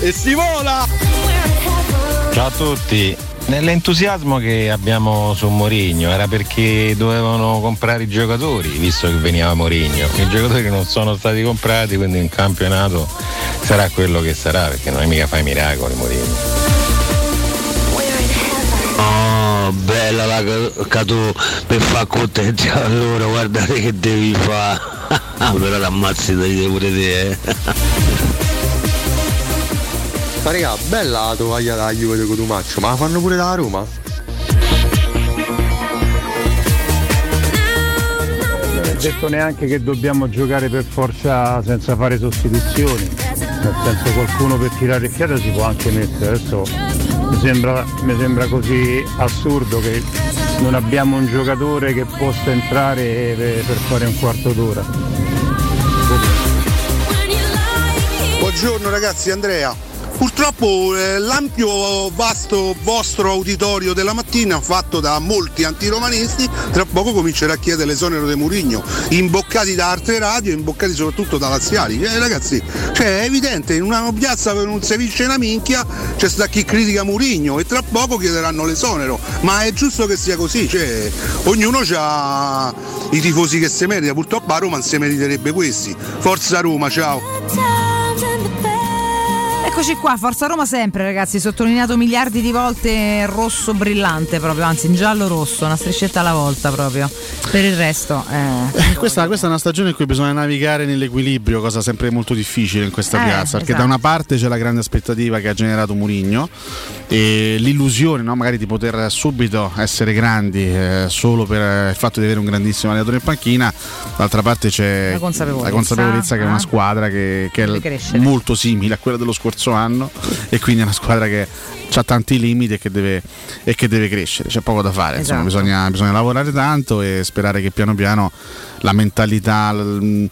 E si vola! Ciao a tutti. Nell'entusiasmo che abbiamo su Mourinho era perché dovevano comprare i giocatori, visto che veniva Mourinho. I giocatori non sono stati comprati, quindi in campionato sarà quello che sarà, perché non è mica fai miracoli Mourinho. Oh, bella la ca- Catù per far contenti a loro, guardate che devi fare. Però l'ammazzi *laughs* dai pure te, eh. Ma raga, bella la tovaglia da Juve di Cotumaccio, ma la fanno pure da Roma? Non è detto neanche che dobbiamo giocare per forza senza fare sostituzioni. Nel senso qualcuno per tirare il fiato si può anche mettere. Adesso mi sembra, mi sembra così assurdo che non abbiamo un giocatore che possa entrare per, per fare un quarto d'ora. Buongiorno ragazzi, Andrea. Purtroppo eh, l'ampio vasto vostro uditorio della mattina fatto da molti antiromanisti tra poco comincerà a chiedere l'esonero di Murigno, imboccati da altre radio, imboccati soprattutto da laziali. Eh, ragazzi, cioè è evidente, in una piazza dove non si vince una minchia c'è sta chi critica Murigno e tra poco chiederanno l'esonero, ma è giusto che sia così, cioè, ognuno ha i tifosi che si merita, purtroppo a Roma non si meriterebbe questi. Forza Roma, ciao! Eccoci qua, Forza Roma sempre ragazzi, sottolineato miliardi di volte rosso brillante proprio, anzi in giallo rosso, una striscetta alla volta proprio. Per il resto... eh, Eh, Questa, questa è una stagione in cui bisogna navigare nell'equilibrio, cosa sempre molto difficile in questa Eh, piazza, perché esatto. da una parte c'è la grande aspettativa che ha generato Murigno e l'illusione no, magari di poter subito essere grandi eh, solo per il fatto di avere un grandissimo allenatore in panchina, d'altra parte c'è La consapevolezza, la consapevolezza che è una eh. squadra che, che è molto simile a quella dello scorso anno e quindi è una squadra che ha tanti limiti e che deve, e che deve crescere, c'è poco da fare, insomma, Esatto. bisogna, bisogna lavorare tanto e sperare che piano piano la mentalità, l-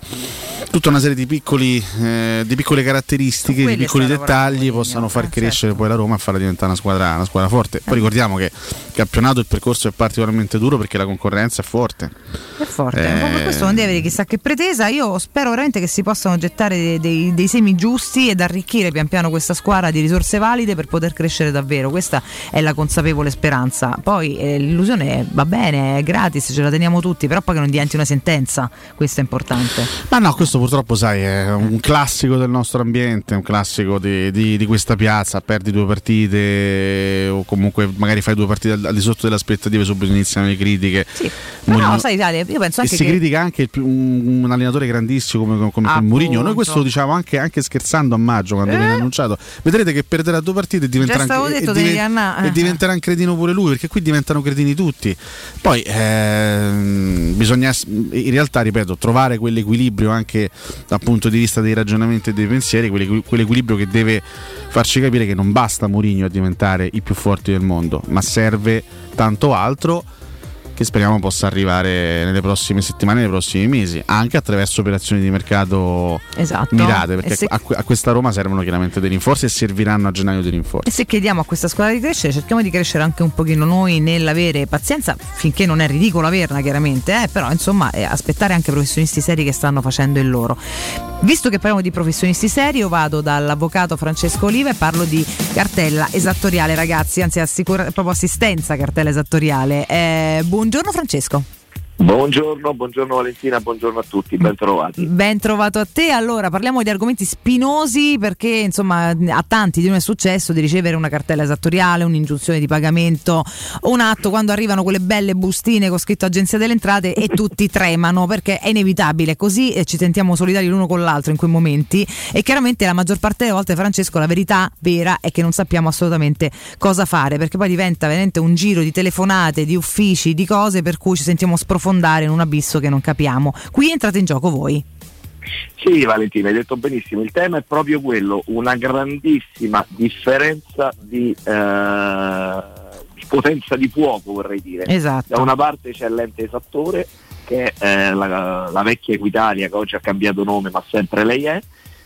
tutta una serie di, piccoli, eh, di piccole caratteristiche, di piccoli dettagli possano far certo. crescere poi la Roma e farla diventare una squadra, una squadra forte. Eh. Poi ricordiamo che il campionato il percorso è particolarmente duro perché la concorrenza è forte. È forte, Eh. questo non deve avere chissà che pretesa. Io spero veramente che si possano gettare dei, dei- dei semi giusti ed arricchire pian piano questa squadra di risorse valide per poter crescere davvero. Questa è la consapevole speranza. Poi eh, l'illusione va bene, è gratis, ce la teniamo tutti, però poi che non diventi una sentenza, questo è importante. Ma no, questo purtroppo sai è un classico del nostro ambiente, un classico di, di- di questa piazza, perdi due partite o comunque magari fai due partite al, al di sotto delle aspettative, subito iniziano le critiche. Ma Mourinho- no, sai, Italia, io penso e anche si che critica anche più- un, un allenatore grandissimo come, come. Mourinho. Noi questo lo diciamo anche, anche scherzando a maggio quando Eh? viene annunciato. Vedrete che perderà due partite e diventerà, anche, detto, e diven- andare- e diventerà un cretino pure lui, perché qui diventano cretini tutti. Poi ehm, bisogna in realtà, ripeto, trovare quell'equilibrio anche dal punto di vista dei ragionamenti e dei pensieri, quell'equi- quell'equilibrio che deve farci capire che non basta Mourinho a diventare i più forti del mondo, ma serve tanto altro che speriamo possa arrivare nelle prossime settimane, nei prossimi mesi, anche attraverso operazioni di mercato Esatto. mirate, perché se- a, a questa Roma servono chiaramente dei rinforzi e serviranno a gennaio dei rinforzi. E se chiediamo a questa squadra di crescere, cerchiamo di crescere anche un pochino noi nell'avere pazienza, finché non è ridicolo averla chiaramente, eh, però insomma eh, aspettare anche professionisti seri che stanno facendo il loro. Visto che parliamo di professionisti seri, io vado dall'avvocato Francesco Oliva e parlo di cartella esattoriale, ragazzi, anzi assicura- proprio assistenza cartella esattoriale. Eh, buongiorno Francesco. Buongiorno, buongiorno Valentina, buongiorno a tutti, ben trovati. Ben trovato a te. Allora, parliamo di argomenti spinosi perché insomma a tanti di noi è successo di ricevere una cartella esattoriale, un'ingiunzione di pagamento, un atto quando arrivano quelle belle bustine con scritto Agenzia delle Entrate e tutti tremano perché è inevitabile, così eh, ci sentiamo solidari l'uno con l'altro in quei momenti e chiaramente la maggior parte delle volte Francesco la verità vera è che non sappiamo assolutamente cosa fare perché poi diventa veramente un giro di telefonate, di uffici, di cose per cui ci sentiamo sprofondare in un abisso che non capiamo. Qui entrate in gioco voi. Sì Valentina, hai detto benissimo, il tema è proprio quello, una grandissima differenza di, eh, potenza di fuoco vorrei dire. Esatto. Da una parte c'è l'ente esattore che è eh, la, la vecchia Equitalia che oggi ha cambiato nome ma sempre lei è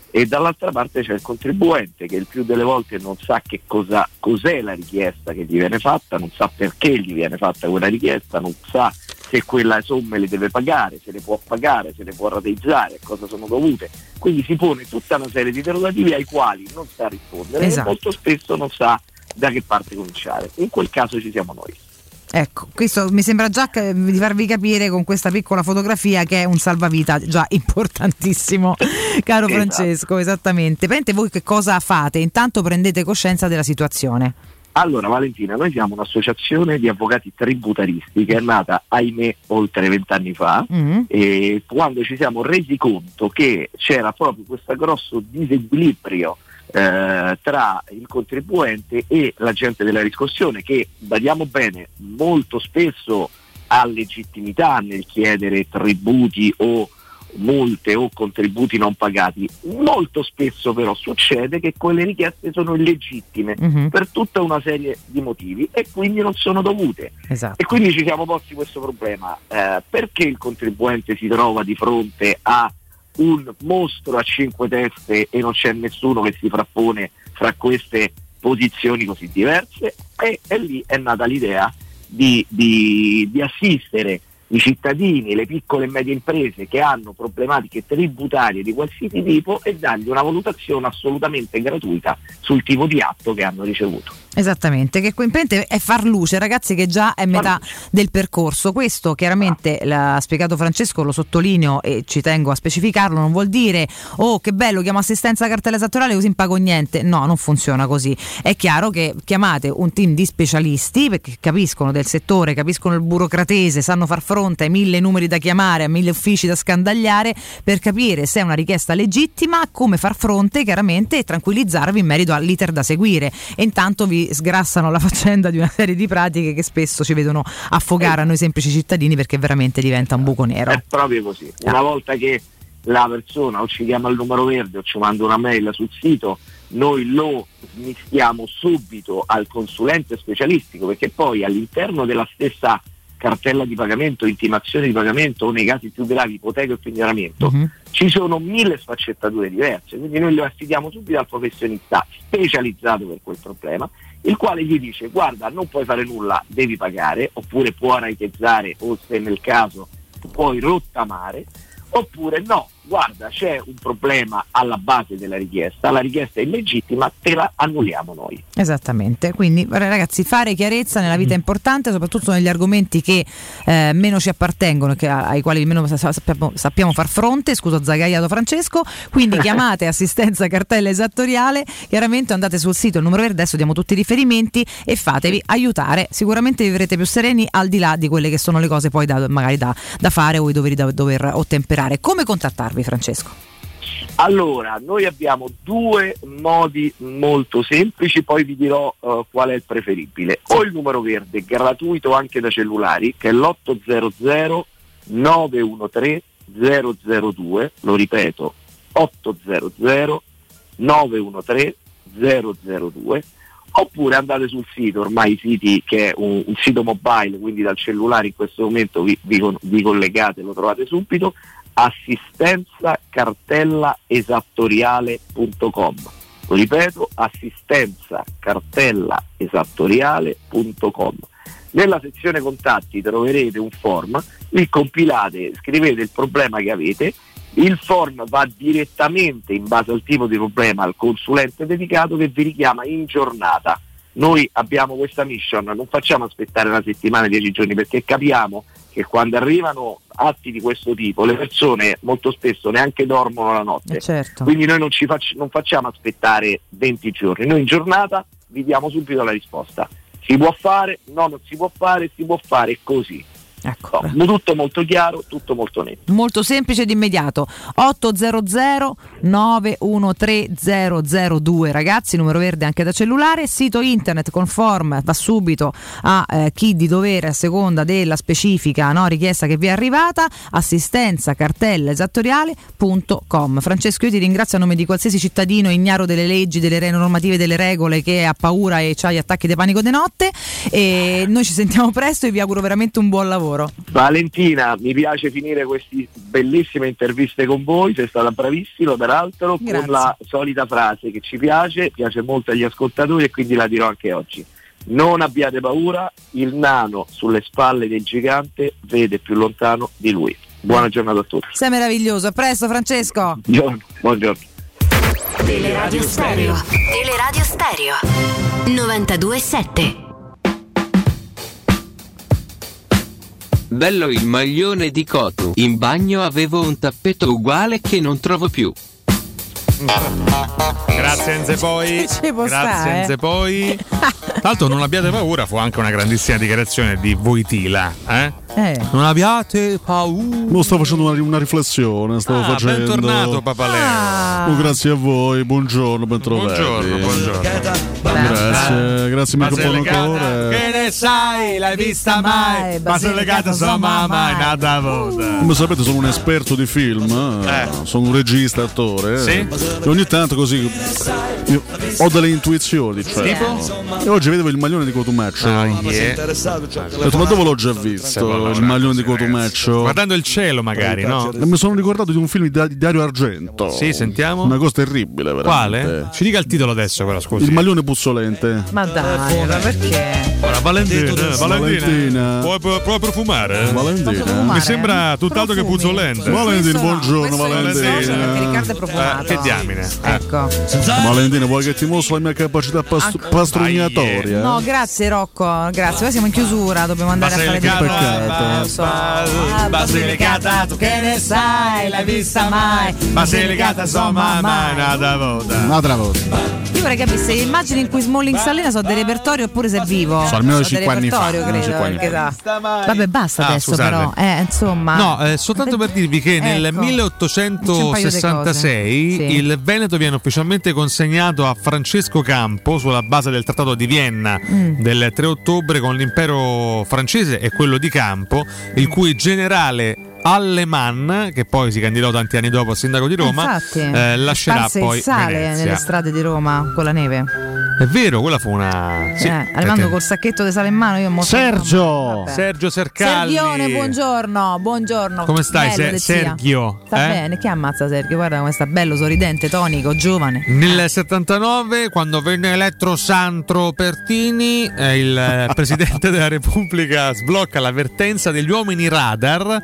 e dall'altra parte c'è il contribuente che il più delle volte non sa che cosa, cos'è la richiesta che gli viene fatta, non sa perché gli viene fatta quella richiesta, non sa se quella somme le deve pagare, se le può pagare, se le può rateizzare, a cosa sono dovute. Quindi si pone tutta una serie di interrogativi ai quali non sa rispondere Esatto. e molto spesso non sa da che parte cominciare. In quel caso ci siamo noi. Ecco, questo mi sembra già che- di farvi capire con questa piccola fotografia che è un salvavita già *laughs* importantissimo, caro Esatto. Francesco, esattamente. Prendete voi che cosa fate? Intanto prendete coscienza della situazione. Allora Valentina, noi siamo un'associazione di avvocati tributaristi che è nata, ahimè, oltre vent'anni fa Mm. e quando ci siamo resi conto che c'era proprio questo grosso disequilibrio eh, tra il contribuente e l'agente della riscossione che, badiamo bene, molto spesso ha legittimità nel chiedere tributi o multe o contributi non pagati. Molto spesso però succede che quelle richieste sono illegittime Mhm. per tutta una serie di motivi e quindi non sono dovute. Esatto. E quindi ci siamo posti questo problema. Eh, perché il contribuente si trova di fronte a un mostro a cinque teste e non c'è nessuno che si frappone fra queste posizioni così diverse? E, e lì è nata l'idea di, di- di assistere i cittadini, le piccole e medie imprese che hanno problematiche tributarie di qualsiasi tipo e dargli una valutazione assolutamente gratuita sul tipo di atto che hanno ricevuto. Esattamente, che praticamente è far luce, ragazzi, che già è metà del percorso. Questo chiaramente l'ha spiegato Francesco, lo sottolineo e ci tengo a specificarlo, non vuol dire oh che bello, chiamo assistenza cartella esattoriale così non pago niente. No, non funziona così. È chiaro che chiamate un team di specialisti perché capiscono del settore, capiscono il burocratese, sanno far fronte ai mille numeri da chiamare, a mille uffici da scandagliare per capire se è una richiesta legittima, come far fronte chiaramente e tranquillizzarvi in merito all'iter da seguire. E intanto vi sgrassano la faccenda di una serie di pratiche che spesso ci vedono affogare a noi semplici cittadini perché veramente diventa un buco nero. È proprio così. Una volta che la persona o ci chiama il numero verde o ci manda una mail sul sito, noi lo smistiamo subito al consulente specialistico perché poi all'interno della stessa cartella di pagamento, intimazione di pagamento o nei casi più gravi ipoteca e pignoramento, ci sono mille sfaccettature diverse, quindi noi lo affidiamo subito al professionista specializzato per quel problema, il quale gli dice guarda non puoi fare nulla, devi pagare, oppure puoi raitezzare o se nel caso puoi rottamare, oppure no, guarda c'è un problema alla base della richiesta, la richiesta è illegittima, te la annulliamo noi. Esattamente, quindi ragazzi fare chiarezza nella vita è importante, soprattutto negli argomenti che eh, meno ci appartengono, che- ai quali meno sa- sappiamo, sappiamo far fronte, scuso zagaiato Francesco, quindi *laughs* chiamate assistenza cartella esattoriale, chiaramente andate sul sito, il numero verde, adesso diamo tutti i riferimenti e fatevi aiutare, sicuramente vivrete più sereni al di là di quelle che sono le cose poi da, magari da, da fare o i doveri da dover ottemperare. Come contattarvi Francesco? Allora, noi abbiamo due modi molto semplici, poi vi dirò eh, qual è il preferibile. O il numero verde, gratuito anche da cellulari, che è l'800 913 002, lo ripeto, 800 913 002, oppure andate sul sito, ormai i siti che è un, un sito mobile, quindi dal cellulare in questo momento vi, vi vi collegate, lo trovate subito, assistenza cartella esattoriale.com. Ripeto, assistenza cartella esattoriale.com. Nella sezione contatti troverete un form, lì compilate, scrivete il problema che avete, il form va direttamente in base al tipo di problema al consulente dedicato che vi richiama in giornata. Noi abbiamo questa mission, non facciamo aspettare una settimana, dieci giorni, perché capiamo che quando arrivano atti di questo tipo le persone molto spesso neanche dormono la notte. Eh, certo. Quindi noi non, ci fac- non facciamo aspettare 20 giorni, noi in giornata vi diamo subito la risposta. Si può fare? No, non si può fare, si può fare così. Ecco. No, tutto molto chiaro, tutto molto netto. Molto semplice ed immediato. 800 913 002 ragazzi numero verde anche da cellulare. Sito internet con form va subito a eh, chi di dovere a seconda della specifica no, richiesta che vi è arrivata. Assistenza cartella esattoriale.com Francesco io ti ringrazio a nome di qualsiasi cittadino ignaro delle leggi delle re- normative delle regole che ha paura e ha gli attacchi di panico di notte. E noi ci sentiamo presto e vi auguro veramente un buon lavoro Valentina, mi piace finire queste bellissime interviste con voi, sei stata bravissima peraltro, Grazie. con la solita frase che ci piace, piace molto agli ascoltatori e quindi la dirò anche oggi. Non abbiate paura, il nano sulle spalle del gigante vede più lontano di lui. Buona giornata a tutti. sei meraviglioso a presto Francesco Buongiorno. Buongiorno. Teleradio Stereo. Teleradio Stereo. 92.7. Bello il maglione di Cotu. In bagno avevo un tappeto uguale che non trovo più. Grazie Enze poi. *laughs* Ci può Grazie stare, eh. Enze poi. Tra l'altro non abbiate paura, fu anche una grandissima dichiarazione di Voitila. Eh? Eh. Non abbiate paura. Non sto facendo una, una riflessione, stavo Ah, facendo. bentornato Papaleo. Oh, grazie a voi, buongiorno, bentrovati. Buongiorno, buongiorno. Grazie, grazie Ma sei microfono ancora. Che ne sai? L'hai vista mai? Ma sei legata a sua mamma, è nata voda. Come sapete sono un esperto di film, eh, sono un regista, attore. Sì? Ogni tanto così io ho delle intuizioni. Cioè. Tipo? E oggi vedevo il maglione di Cotumaccio. Ah, yeah. Ho detto, ma dove l'ho già visto? Il maglione di Cotumaccio. Guardando il cielo magari, no? E mi sono ricordato di un film di Da- di Dario Argento. Sì, sentiamo. Una cosa terribile, veramente. Quale? Ci dica il titolo adesso però, scusi. Il maglione puzzolente. ma dai ma perché Allora, Valentina, Valentina, Valentina. Puoi, puoi- puoi profumare? Valentina. Mi sembra tutt'altro che puzzolente. Valentina, buongiorno Valentina. profumato. Eh, che diamine. Ecco. Valentina, vuoi che ti mostro la mia capacità past- pastrugnatoria? No, grazie Rocco, grazie. Poi siamo in chiusura, dobbiamo andare a fare dei Peccato. So. Basilicata, tu che ne sai, l'hai vista mai? Basilicata, insomma, mai nata volta. Un'altra volta. Io vorrei capire se le immagini in cui Smalling Salina sono dei repertori oppure se è vivo. Sono almeno dei cinque anni fa, credo. cinque anni perché sa- Vabbè, basta Ah, adesso scusate. però. Eh, insomma. No, eh, soltanto per dirvi che nel Ecco. Di 1866 cose. Sì. il Veneto viene ufficialmente consegnato a Francesco Campo sulla base del Trattato di Vienna Mm. del 3 ottobre con l'impero francese e quello di Campo, il cui generale Allemann, che poi si candidò tanti anni dopo a sindaco di Roma, Infatti, eh, lascerà poi il sale Venezia. nelle strade di Roma con la neve. È vero, quella fu una. sì, eh, arrivando perché- col sacchetto di sale in mano, io mo Sergio! Vabbè. Sergio Sercalli. Sergione, buongiorno, buongiorno. Come stai, Bello, Se- de zia. Sergio? Sta Eh? bene, chi ammazza Sergio? Guarda come sta bello, sorridente, tonico, giovane. Nel 79, quando venne eletto Sandro Pertini, eh, il eh, presidente della Repubblica sblocca l'avvertenza degli uomini radar.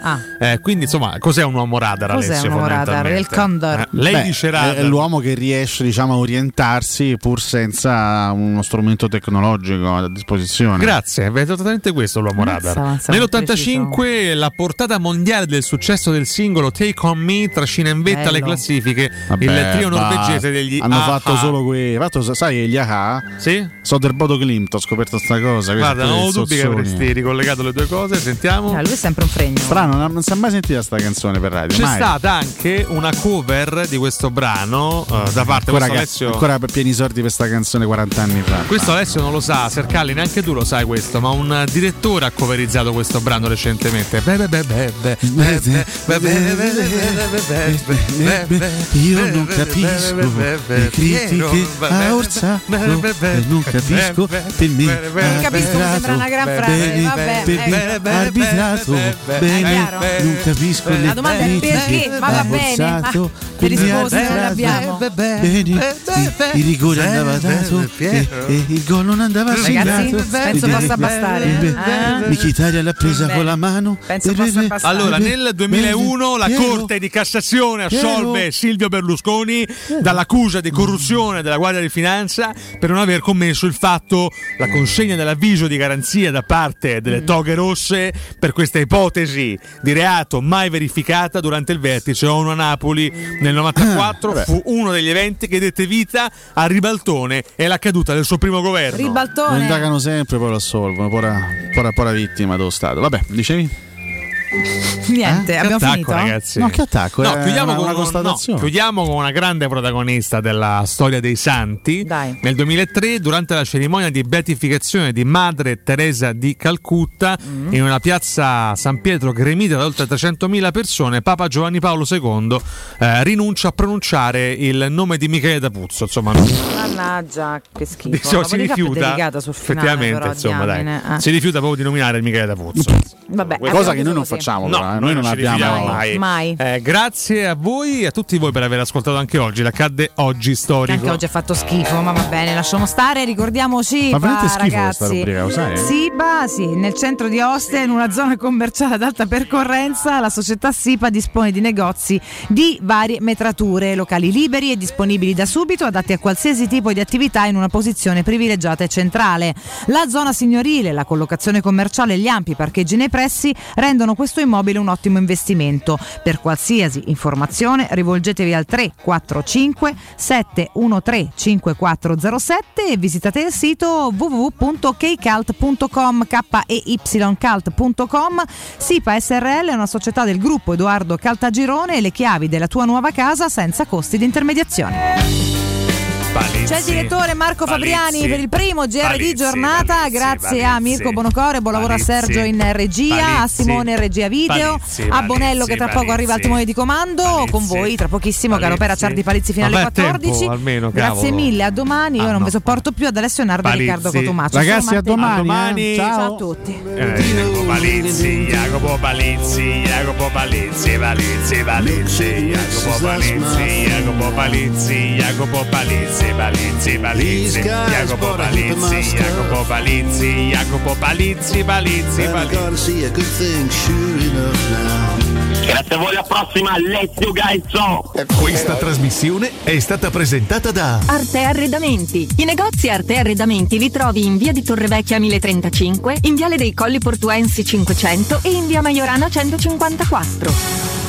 Eh, quindi, insomma, cos'è un uomo radar? Cos'è Alessio, un uomo radar? Il Condor. Eh, lei Beh, dice è- radar. È l'uomo che riesce diciamo, a orientarsi pur senza uno strumento tecnologico a disposizione. Grazie, è esattamente questo l'uomo radar. ammazza, Nell'85 la portata mondiale del successo del singolo Take On Me trascina in vetta Bello. le classifiche Vabbè, il trio norvegese degli hanno Ah fatto solo quei fatto, sai gli AHA sì? Soderbodo Klimt ho scoperto sta cosa Guarda, non ho dubbi che avresti avresti ricollegato le due cose, sentiamo. Eh, lui è sempre un fregno. strano non, non si è mai sentita questa canzone per radio. C'è mai. stata anche una cover di questo brano uh, da parte di Alessio. Ancora pieni sordi per questa canzone 40 anni fa. Questo Alessio non lo sa, Sercalli, neanche tu lo sai questo, ma un direttore ha coverizzato questo brano recentemente. Io non capisco le critiche a Orsa, non capisco per me. Non capisco, sembra una gran frase. Vabbè, arbitrato bene non capisco le La domanda è perché? Ma va bene, le risposte non le abbiamo. bene il- il rigore andava dato il gol non andava Ragazzi, segnato penso possa bastare. Eh? Mkhitaryan l'ha presa con la mano Penso possa bastare. Allora, nel 2001 la. Corte di Cassazione assolve. Silvio Berlusconi dall'accusa di corruzione della Guardia di Finanza per non aver commesso il fatto, la consegna dell'avviso di garanzia da parte Mm. delle toghe rosse per questa ipotesi di reato mai verificata durante il vertice ONU a Napoli nel 94. Vabbè. *clears throat* fu uno degli eventi che dette vita a Ribaltone e la caduta del suo primo governo. Lo Ribaltone. indagano sempre, poi lo assolvono. Pora, pora, pora vittima dello Stato. Vabbè, dicevi? Niente, Che abbiamo attacco, finito. ragazzi. No, che attacco? No, è chiudiamo, una, con una un- no, chiudiamo con una grande protagonista della storia dei santi. Nel 2003, durante la cerimonia di beatificazione di Madre Teresa di Calcutta, Mm. in una piazza San Pietro gremita da oltre 300.000 persone, Papa Giovanni Paolo II eh, rinuncia a pronunciare il nome di Michele D'Apuzzo. Insomma, Mannaggia, che schifo. diciamo, si rifiuta. sul finale, effettivamente, però, insomma, dai, eh. si rifiuta proprio di nominare Michele D'Apuzzo. Vabbè, Cosa che noi non così. Facciamo, No, però, eh. noi non ci abbiamo mai. Mai. Eh, grazie a voi e a tutti voi per aver ascoltato anche oggi. L'accadde oggi storico. Anche oggi ha fatto schifo, ma va bene, lasciamo stare. Ricordiamoci, Fa veramente schifo ragazzi. questa rubrica, lo sai? Sipa, sì, nel centro di Ostia, in una zona commerciale ad alta percorrenza, la società Sipa dispone di negozi di varie metrature, locali liberi e disponibili da subito, adatti a qualsiasi tipo di attività in una posizione privilegiata e centrale. La zona signorile, la collocazione commerciale e gli ampi parcheggi nei pressi rendono questo immobile un ottimo investimento. Per qualsiasi informazione rivolgetevi al 345 713 5407 e visitate il sito www.keycult.com keycult.com SIPA SRL è una società del gruppo Edoardo Caltagirone e le chiavi della tua nuova casa senza costi di intermediazione. Palizzi. C'è il direttore Marco Palizzi. Fabriani per il primo GR di Palizzi, giornata, Palizzi, grazie a. Mirko Bonocore, buon lavoro a. Sergio in regia, a. Simone in regia video, Palizzi, a Bonello che tra Palizzi, poco arriva al timone di comando, con voi tra pochissimo caro. Pera Ciardi Palizzi fino alle Vabbè, tempo, 14. almeno, Grazie mille, a domani, io Ah, non no. vi sopporto più ad Alessio Nardo e. Riccardo Cotomaccio. Ragazzi, a domani, martedì. eh. Ciao. Ciao. a tutti. Eh, Jacopo Palizzi, Jacopo Palizzi, Jacopo Palizzi, Palizzi, Palizzi, Jacopo Palizzi, Jacopo Palizzi, Jacopo Palizzi. Palizzi, Palizzi, Palizzi, Jacopo Palizzi, Jacopo Palizzi, Jacopo Palizzi, Palizzi, Palizzi. Grazie a voi, alla prossima, let's go guys! Questa trasmissione è stata presentata da Arte Arredamenti. I negozi Arte Arredamenti li trovi in via di Torrevecchia 1035, in viale dei Colli Portuensi 500 e in via Maiorana 154.